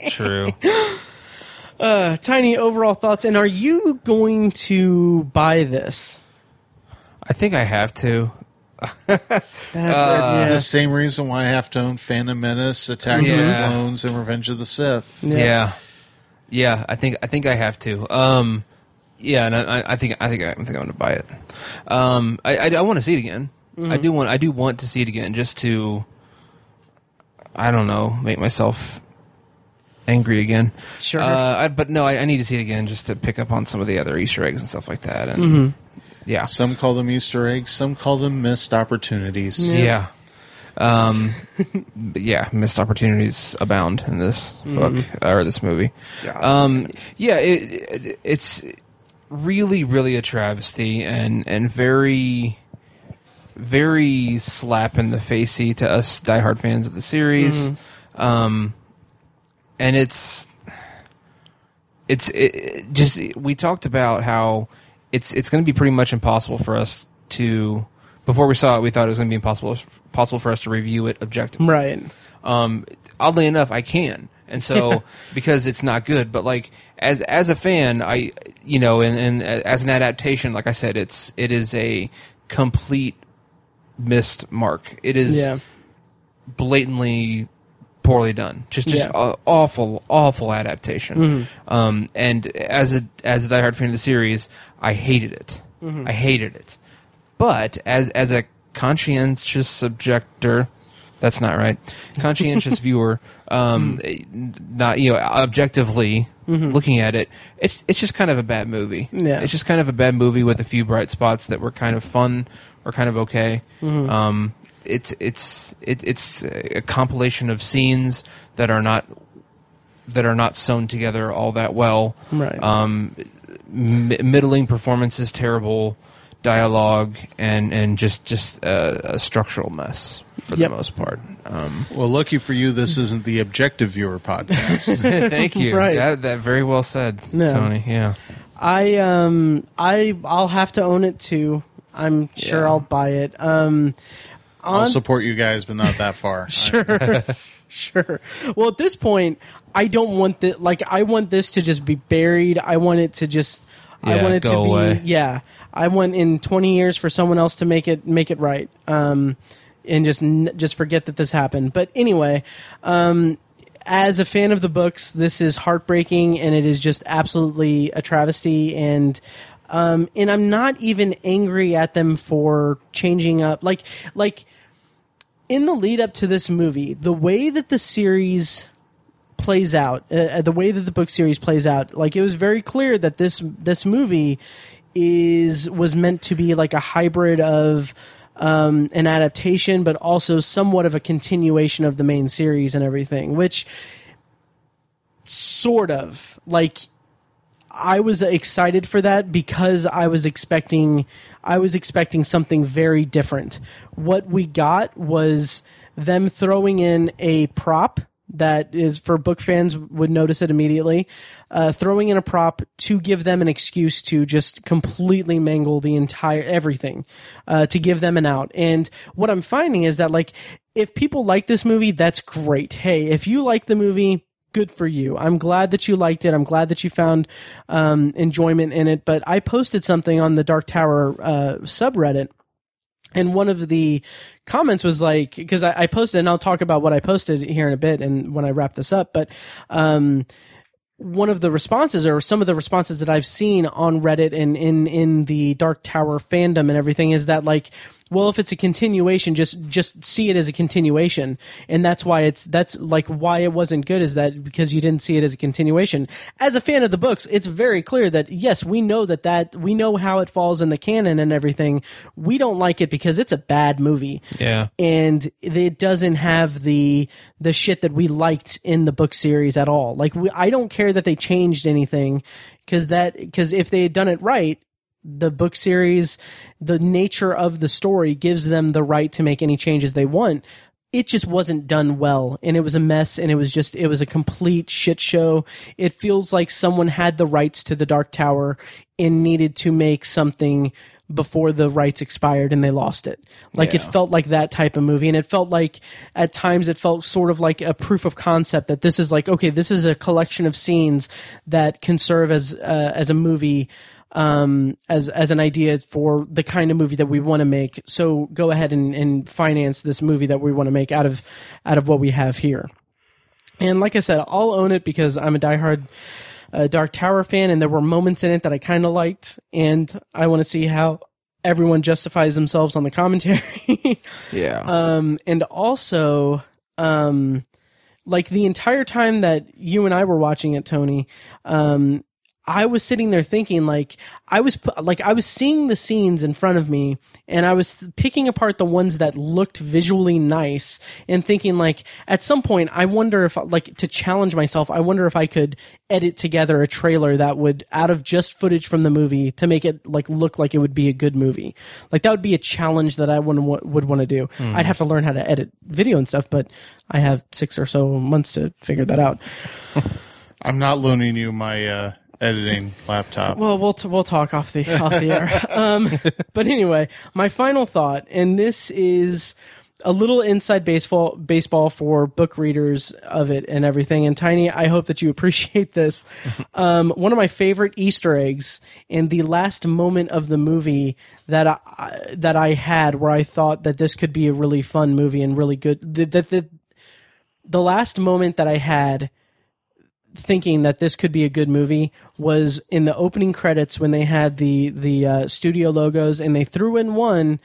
True. Uh, tiny overall thoughts. And are you going to buy this? I think I have to. That's yeah. The same reason why I have to own Phantom Menace, Attack of the Clones, and Revenge of the Sith. Yeah. yeah. I think I think I have to. Um yeah, and I, I think I think I think I'm going to buy it. Um I I, I want to see it again. I do want I do want to see it again just to I don't know, make myself angry again. Sure. Uh, I, but no, I, I need to see it again just to pick up on some of the other Easter eggs and stuff like that. And yeah, Some call them Easter eggs, some call them missed opportunities. Yeah. Um, but yeah, missed opportunities abound in this book or this movie. Um, yeah, it, it, it's really, really a travesty and and very, very slap in the facey to us diehard fans of the series. Um, and it's it's it, it just we talked about how it's it's going to be pretty much impossible for us to before we saw it we thought it was going to be impossible possible for us to review it objectively right. um oddly enough i can and so because it's not good but like as as a fan i you know and, and as an adaptation like i said it's it is a complete missed mark it is Yeah. blatantly poorly done. Just just Yeah. a- awful, awful adaptation. Um, and as a as a diehard fan of the series, I hated it. I hated it. But as as a conscientious subjector, that's not right. Conscientious viewer, um, not you know objectively looking at it, it's it's just kind of a bad movie. Yeah. it's just kind of a bad movie with a few bright spots that were kind of fun or kind of okay. Um, it's it's it, it's a compilation of scenes that are not that are not sewn together all that well. Right. Um, m- middling performances, terrible dialogue, and and just just a, a structural mess for Yep. the most part. Um, Well, lucky for you, this isn't the Objective Viewer podcast. thank you. Right. That that very well said, Yeah. Tony. Yeah. I um I I'll have to own it too. I'm sure Yeah. I'll buy it. Um I'll support you guys, but not that far. sure. sure. Well, at this point, I don't want that like I want this to just be buried. I want it to just I want it to go be away. yeah. I want in 20 years for someone else to make it make it right. Um and just n- just forget that this happened. But anyway, um as a fan of the books, this is heartbreaking and it is just absolutely a travesty and um and I'm not even angry at them for changing up like like in the lead up to this movie, the way that the series plays out, uh, the way that the book series plays out, like it was very clear that this this movie is was meant to be like a hybrid of um, an adaptation, but also somewhat of a continuation of the main series and everything, which sort of like I was excited for that because I was expecting I was expecting something very different. What we got was them throwing in a prop that is for book fans would notice it immediately. Uh, throwing in a prop to give them an excuse to just completely mangle the entire everything, uh, to give them an out. And what I'm finding is that like if people like this movie, that's great. Hey, if you like the movie, good for you. I'm glad that you liked it. I'm glad that you found um, enjoyment in it. But I posted something on the Dark Tower uh, subreddit. And one of the comments was like, because I, I posted, and I'll talk about what I posted here in a bit, and when I wrap this up. But um, one of the responses, or some of the responses that I've seen on Reddit and in in the Dark Tower fandom and everything, is that like well, if it's a continuation, just just see it as a continuation, and that's why it's that's like why it wasn't good is that because you didn't see it as a continuation. As a fan of the books, it's very clear that yes, we know that that we know how it falls in the canon and everything. We don't like it because it's a bad movie Yeah. and it doesn't have the the shit that we liked in the book series at all. Like we, I don't care that they changed anything because that because if they had done it right, the book series, the nature of the story gives them the right to make any changes they want. It just wasn't done well, and it was a mess, and it was just it was a complete shit show. It feels like someone had the rights to the Dark Tower and needed to make something before the rights expired and they lost it. Like it felt like that type of movie and it felt like at times it felt sort of like a proof of concept that this is like okay, this is a collection of scenes that can serve as uh, as a movie um as as an idea for the kind of movie that we want to make. So go ahead and, and finance this movie that we want to make out of out of what we have here. And like I said, I'll own it because I'm a diehard uh, Dark Tower fan, and there were moments in it that I kind of liked, and I want to see how everyone justifies themselves on the commentary. Yeah. um, and also, um, like the entire time that you and I were watching it, Tony, um, I was sitting there thinking like I was like I was seeing the scenes in front of me and I was th- picking apart the ones that looked visually nice and thinking like at some point I wonder if like to challenge myself I wonder if I could edit together a trailer that would out of just footage from the movie to make it like look like it would be a good movie. Like that would be a challenge that I would would want to do I'd have to learn how to edit video and stuff but I have 6 or so months to figure that out. I'm not loaning you my uh, editing laptop. Well, we'll t- we'll talk off the off the air. Um, but anyway, my final thought, and this is a little inside baseball baseball for book readers of it and everything. And Tiny, I hope that you appreciate this. Um, one of my favorite Easter eggs in the last moment of the movie that I that I had, where I thought that this could be a really fun movie and really good. That the, the the last moment that I had thinking that this could be a good movie was in the opening credits when they had the the uh, studio logos and they threw in one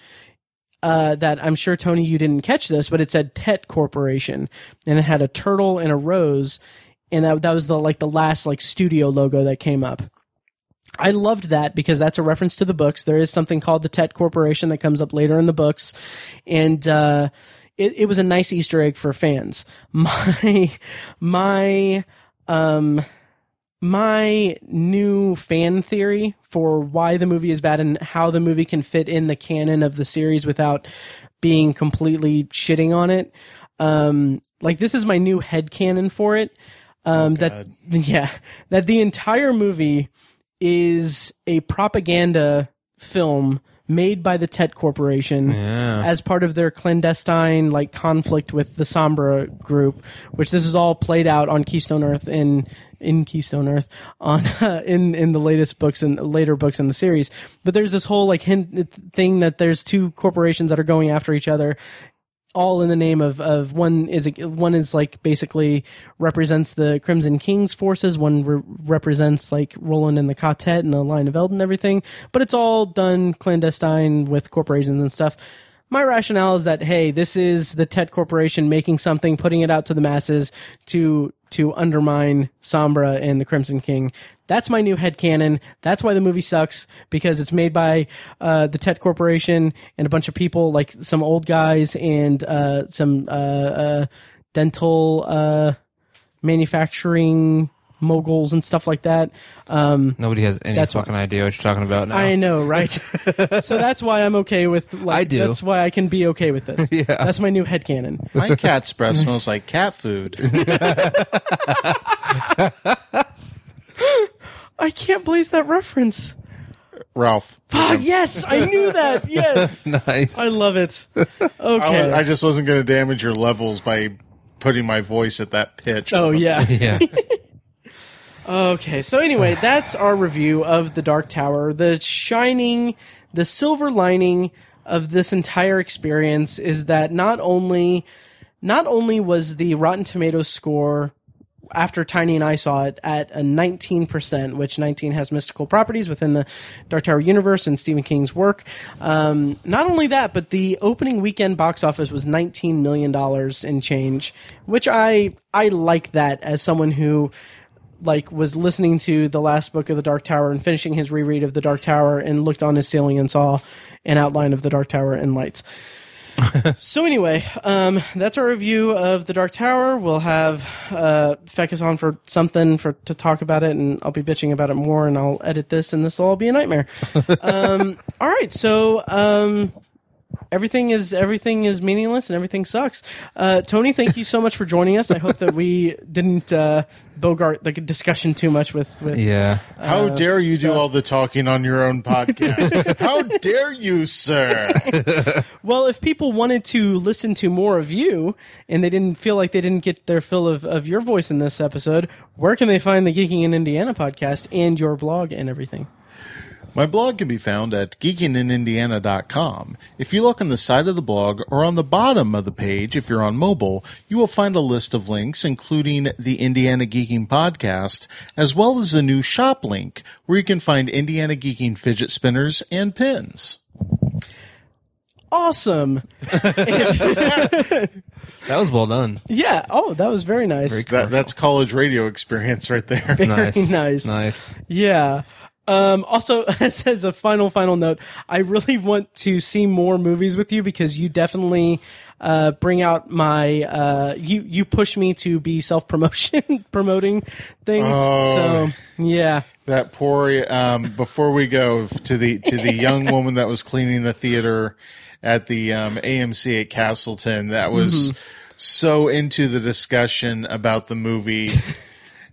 uh, that I'm sure Tony you didn't catch this, but it said Tet Corporation and it had a turtle and a rose, and that that was the like the last like studio logo that came up. I loved that because that's a reference to the books. There is something called the Tet Corporation that comes up later in the books, and uh, it, it was a nice Easter egg for fans. My my um my new fan theory for why the movie is bad and how the movie can fit in the canon of the series without being completely shitting on it. Um, like this is my new head canon for it. Um, that yeah, that the entire movie is a propaganda film made by the Tet Corporation as part of their clandestine like conflict with the Sombra group, which this is all played out on Keystone Earth in in Keystone Earth on uh, in in the latest books and later books in the series. But there's this whole like hint thing that there's two corporations that are going after each other all in the name of, of one is one is like basically represents the Crimson King's forces. One re- represents like Roland and the Quartet and the Line of Eld and everything. But it's all done clandestine with corporations and stuff. My rationale is that hey, this is the Tet Corporation making something, putting it out to the masses to to undermine Sombra and the Crimson King. That's my new head headcanon. That's why the movie sucks because it's made by uh, the Tet Corporation and a bunch of people, like some old guys and uh, some uh, uh, dental uh, manufacturing moguls and stuff like that. Um, Nobody has any That's fucking idea what you're talking about now. I know, right? so that's why I'm okay with. Like, I do. That's why I can be okay with this. Yeah. That's my new headcanon. My cat's breath smells like cat food. I can't place that reference. Ralph. Ah, yes, I knew that. Yes, nice. I love it. I, Okay. I just wasn't going to damage your levels by putting my voice at that pitch. oh yeah. yeah. Okay. So anyway, that's our review of the Dark Tower. The shining, the silver lining of this entire experience is that not only, not only was the Rotten Tomatoes score after Tiny and I saw it at a 19%, which 19 has mystical properties within the Dark Tower universe and Stephen King's work. Um, not only that, but the opening weekend box office was 19 million dollars in change, which I I like that as someone who like was listening to the last book of the Dark Tower and finishing his reread of the Dark Tower and looked on his ceiling and saw an outline of the Dark Tower and lights. so anyway, um, that's our review of the Dark Tower. We'll have uh, Fekkes on for something for to talk about it, and I'll be bitching about it more, and I'll edit this, and this will all be a nightmare. um, all right, so um, everything is everything is meaningless and everything sucks. Uh, Tony, thank you so much for joining us. I hope that we didn't uh, bogart the discussion too much with with Yeah. How dare you do all the talking on your own podcast? How dare you, sir? Well, if people wanted to listen to more of you and they didn't feel like they didn't get their fill of, of your voice in this episode, where can they find the Geeking in Indiana podcast and your blog and everything? My blog can be found at geekinginindiana.com. If you look on the side of the blog or on the bottom of the page, if you're on mobile, you will find a list of links, including the Indiana Geeking podcast, as well as a new shop link where you can find Indiana Geeking fidget spinners and pins. Awesome. That was well done. Yeah. Oh, that was very nice. Very That, that's college radio experience right there. Very nice. nice. Nice. Yeah. Um, also, as, a final, final note, I really want to see more movies with you because you definitely uh, bring out my uh, you you push me to be self promotion promoting things. Oh. So yeah, That poor um, before we go to the to the young woman that was cleaning the theater at the um, AMC at Castleton that was so into the discussion about the movie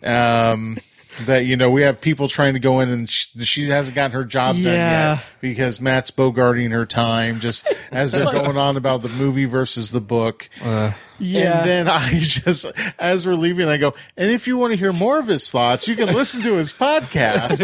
um, that you know we have people trying to go in and sh- she hasn't gotten her job done Yeah. yet because Matt's bogarting her time just as they're going on about the movie versus the book. Uh, yeah. And then I just, as we're leaving, I go, and if you want to hear more of his thoughts, you can listen to his podcast.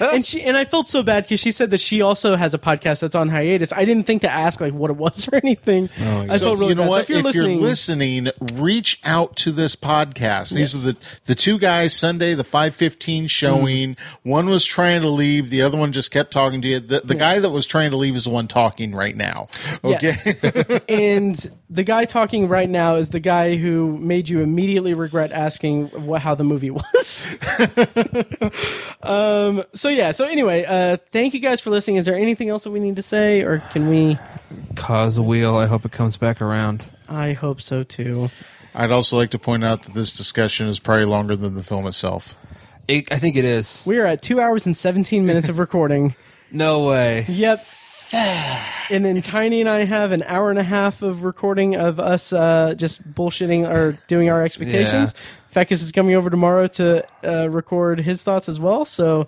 and she and I felt so bad because she said that she also has a podcast that's on hiatus. I didn't think to ask like what it was or anything. Oh I so felt really you know bad. So what? if you're listening, listening, reach out to this podcast. These are the the two guys. Sunday, the five fifteen showing. Mm. One was trying to leave. The other one just kept talking to you. The, the guy that was trying to leave is the one talking right now. Okay. Yes. and the guy talking right now is the guy who made you immediately regret asking what, how the movie was. um, so yeah. So anyway, uh, thank you guys for listening. Is there anything else that we need to say, or can we? ka's a wheel. I hope it comes back around. I hope so too. I'd also like to point out that this discussion is probably longer than the film itself. It, I think it is. We are at two hours and seventeen minutes of recording. No way. Yep. And then Tiny and I have an hour and a half of recording of us uh, just bullshitting or doing our expectations. Fekkes is coming over tomorrow to uh, record his thoughts as well. So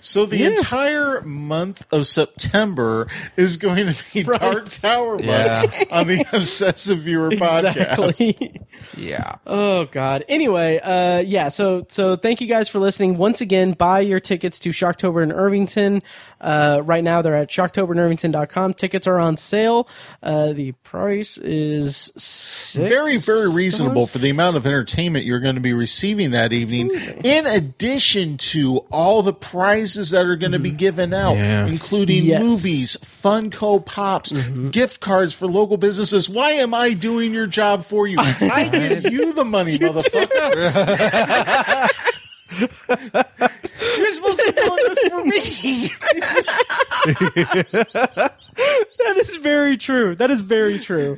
So the Yeah. entire month of September is going to be Right. Dark Tower Yeah. month on the Obsessive Viewer podcast. Yeah. oh God. Anyway, uh, yeah. So so thank you guys for listening. Once again, buy your tickets to Shocktober in Irvington. Uh, right now they're at shocktoberinirvington.com. Tickets are on sale. Uh, the price is six Very, very reasonable dollars? for the amount of entertainment you're going to be receiving that evening, in addition to all the prizes that are going to be given out, Yeah. including Yes. movies, Funko Pops, gift cards for local businesses. Why am I doing your job for you? I give you the money, motherfucker. You're supposed to be doing this for me. That is very true. That is very true.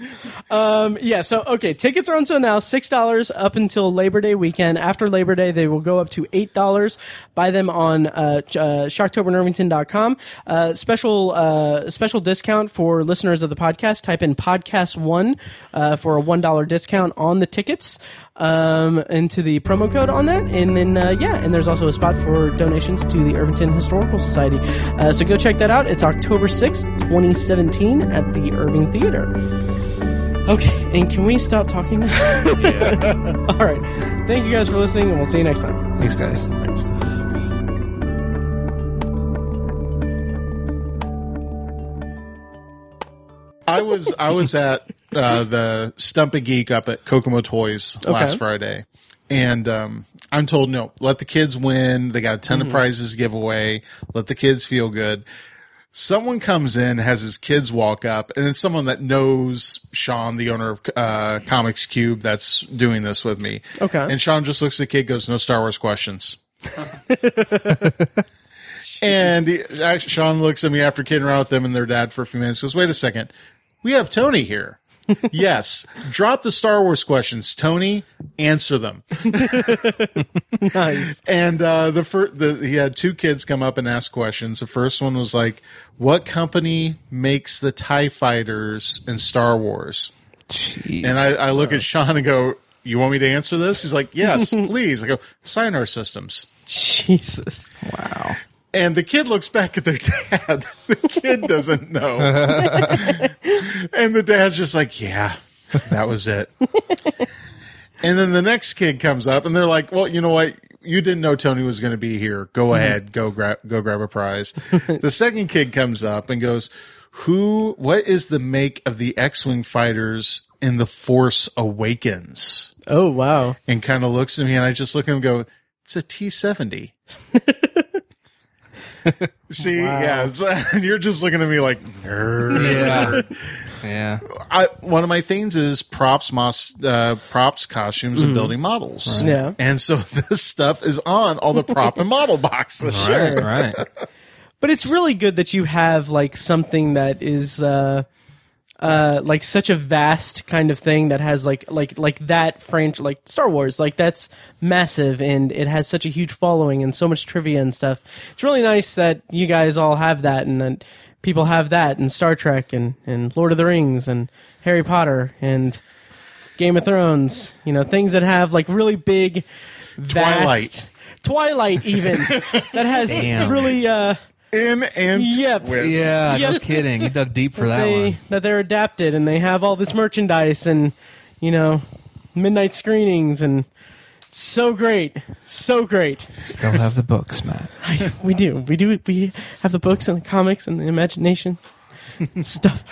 Um, yeah. So okay, tickets are on sale now. Six dollars up until Labor Day weekend. After Labor Day, they will go up to eight dollars. Buy them on uh, uh, ShocktoberInIrvington.com. Uh, special uh, special discount for listeners of the podcast. Type in podcast one uh, for a one dollar discount on the tickets. Um, into the promo code on that, and then uh, yeah, and there's also a spot for donations to the Irvington Historical Society. Uh, so go check that out. It's October sixth, 2017, at the Irving Theater. Okay, and can we stop talking? All right. Thank you guys for listening, and we'll see you next time. Thanks, guys. Thanks. I was I was at uh, the Stump a Geek up at Kokomo Toys last Okay. Friday, And um, I'm told no, let the kids win. They got a ton of prizes to give away. Let the kids feel good. Someone comes in, has his kids walk up, and it's someone that knows Sean, the owner of uh, Comics Cube, that's doing this with me. Okay. And Sean just looks at the kid, goes, "No Star Wars questions." and he, actually, Sean looks at me after kidding around with them and their dad for a few minutes. Goes, "Wait a second, we have Tony here." Yes, drop the Star Wars questions, Tony. Answer them. Nice. And uh, the first, the, he had two kids come up and ask questions. The first one was like, "What company makes the Tie Fighters in Star Wars?" Jeez. And I, I look at Sean and go, "You want me to answer this?" He's like, "Yes, please." I go, "Sienar Systems." Jesus. wow. And the kid looks back at their dad. The kid doesn't know. and the dad's just like, yeah, that was it. and then the next kid comes up and they're like, well, you know what? You didn't know Tony was going to be here. Go mm-hmm. ahead, go grab go grab a prize. the second kid comes up and goes, "Who what is the make of the X-wing fighters in The Force Awakens?" Oh, wow. And kind of looks at me and I just look at him and go, "It's a T-70." See, wow. yeah, you're just looking at me like nerd. Yeah. Yeah. I, one of my things is props, mos, uh, props, costumes, mm. and building models. Right. Yeah. And so this stuff is on all the prop and model boxes. Right, right. But it's really good that you have like something that is uh, uh like such a vast kind of thing that has like like like that franchise like Star Wars like that's massive and it has such a huge following and so much trivia and stuff. It's really nice that you guys all have that and that people have that and Star Trek and and Lord of the Rings and Harry Potter and Game of Thrones, you know, things that have like really big vast Twilight. Twilight even that has Damn. really uh In and Yep. twist. Yeah. No Yep. kidding. You dug deep for that they one. that they're adapted and they have all this merchandise and you know midnight screenings and it's so great so great Still have the books, Matt. we do we do we have the books and the comics and the imagination stuff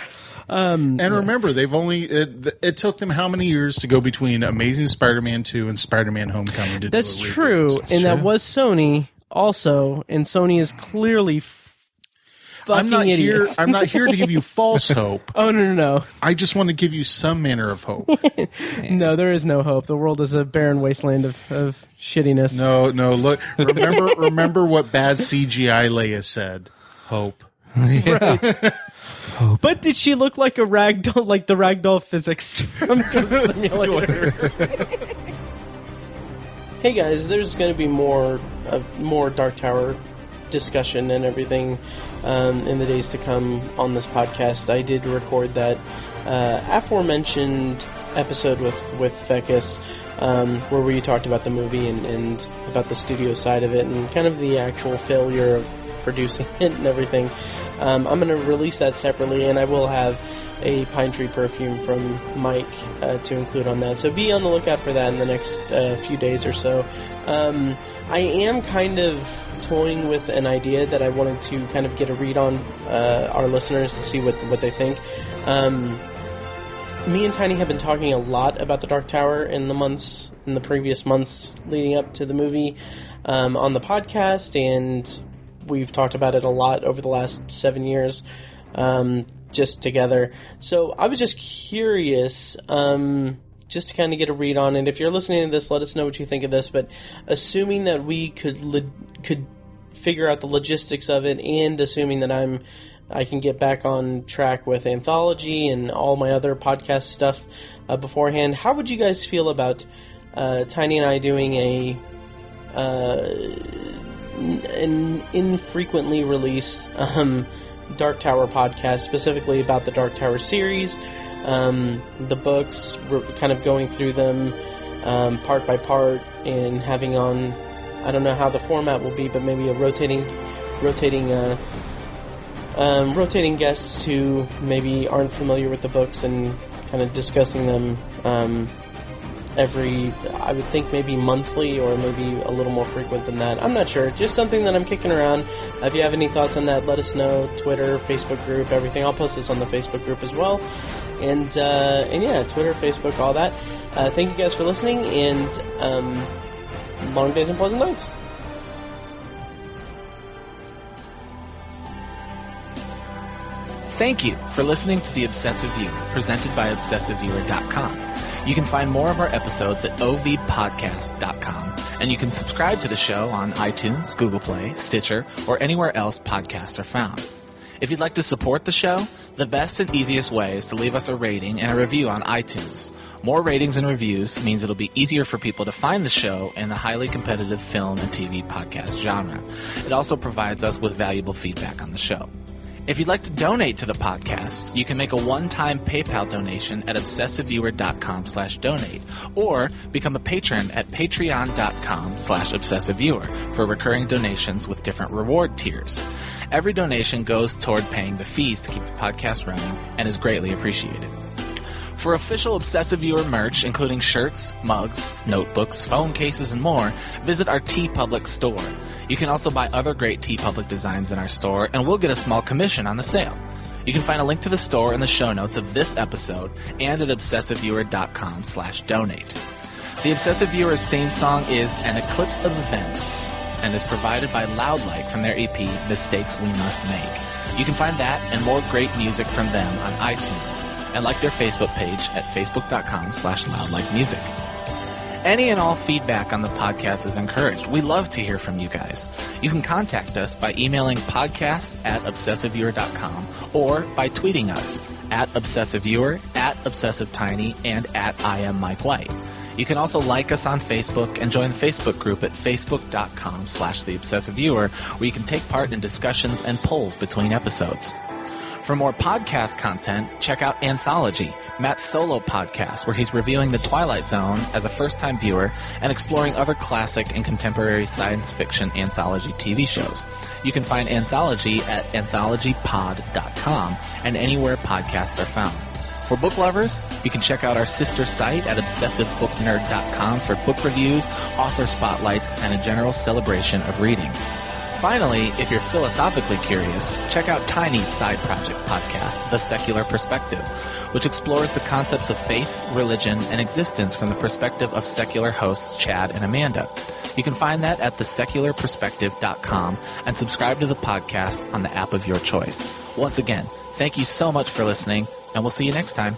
um, And remember, they've only it, it took them how many years to go between Amazing Spider-Man two and Spider-Man Homecoming to that's do a reboot. true and that true. was sony also and sony is clearly fucking I'm not idiots here. I'm not here to give you false hope. oh no no no! I just want to give you some manner of hope. no there is no hope the world is a barren wasteland of, of shittiness No, no. Look, remember, remember what bad CGI Leia said. Hope. But did she look like a ragdoll, like the ragdoll physics from Goat Simulator? Hey guys, there's going to be more, uh, more Dark Tower discussion and everything um, in the days to come on this podcast. I did record that uh, aforementioned episode with with Fekkes, um, where we talked about the movie and, and about the studio side of it and kind of the actual failure of producing it and everything. Um, I'm going to release that separately, and I will have a pine tree perfume from Mike uh, to include on that. So be on the lookout for that in the next uh, few days or so. Um, I am kind of toying with an idea that I wanted to kind of get a read on uh, our listeners to see what what they think. Um, me and Tiny have been talking a lot about the Dark Tower in the months, in the previous months leading up to the movie, um, on the podcast, and we've talked about it a lot over the last seven years, um, just together. So I was just curious, um, just to kind of get a read on it. If you're listening to this, let us know what you think of this. But assuming that we could lo- could figure out the logistics of it, and assuming that I'm I can get back on track with anthology and all my other podcast stuff uh, beforehand. How would you guys feel about uh, Tiny and I doing a uh, an infrequently released um, Dark Tower podcast, specifically about the Dark Tower series, um, the books, we're kind of going through them um, part by part and having on. I don't know how the format will be, but maybe a rotating, rotating. Uh, um, rotating guests who maybe aren't familiar with the books and kind of discussing them um, every, I would think maybe monthly or maybe a little more frequent than that. I'm not sure. Just something that I'm kicking around. If you have any thoughts on that, let us know. Twitter, Facebook group, everything. I'll post this on the Facebook group as well. And uh, and yeah, Twitter, Facebook, all that. Uh, thank you guys for listening, and um, long days and pleasant nights. Thank you for listening to The Obsessive Viewer, presented by ObsessiveViewer.com. You can find more of our episodes at ovpodcast.com, and you can subscribe to the show on iTunes, Google Play, Stitcher, or anywhere else podcasts are found. If you'd like to support the show, the best and easiest way is to leave us a rating and a review on iTunes. More ratings and reviews means it'll be easier for people to find the show in the highly competitive film and TV podcast genre. It also provides us with valuable feedback on the show. If you'd like to donate to the podcast, you can make a one-time PayPal donation at obsessiveviewer.com slash donate or become a patron at patreon.com slash obsessiveviewer for recurring donations with different reward tiers. Every donation goes toward paying the fees to keep the podcast running and is greatly appreciated. For official Obsessive Viewer merch, including shirts, mugs, notebooks, phone cases, and more, visit our TeePublic store. You can also buy other great TeePublic designs in our store, and we'll get a small commission on the sale. You can find a link to the store in the show notes of this episode and at obsessiveviewer.com slash donate. The Obsessive Viewer's theme song is An Eclipse of Events and is provided by Loudlike from their EP Mistakes We Must Make. You can find that and more great music from them on iTunes and like their Facebook page at facebook.com slash loudlikemusic. Any and all feedback on the podcast is encouraged. We love to hear from you guys. You can contact us by emailing podcast at obsessiveviewer.com or by tweeting us at obsessiveviewer, at obsessivetiny, and at I am Mike White. You can also like us on Facebook and join the Facebook group at facebook.com slash the obsessive viewer where you can take part in discussions and polls between episodes. For more podcast content, check out Anthology, Matt's solo podcast, where he's reviewing The Twilight Zone as a first time viewer and exploring other classic and contemporary science fiction anthology TV shows. You can find Anthology at anthologypod.com and anywhere podcasts are found. For book lovers, you can check out our sister site at obsessivebooknerd.com for book reviews, author spotlights, and a general celebration of reading. Finally, if you're philosophically curious, check out Tiny's side project podcast, The Secular Perspective, which explores the concepts of faith, religion, and existence from the perspective of secular hosts Chad and Amanda. You can find that at thesecularperspective.com and subscribe to the podcast on the app of your choice. Once again, thank you so much for listening, and we'll see you next time.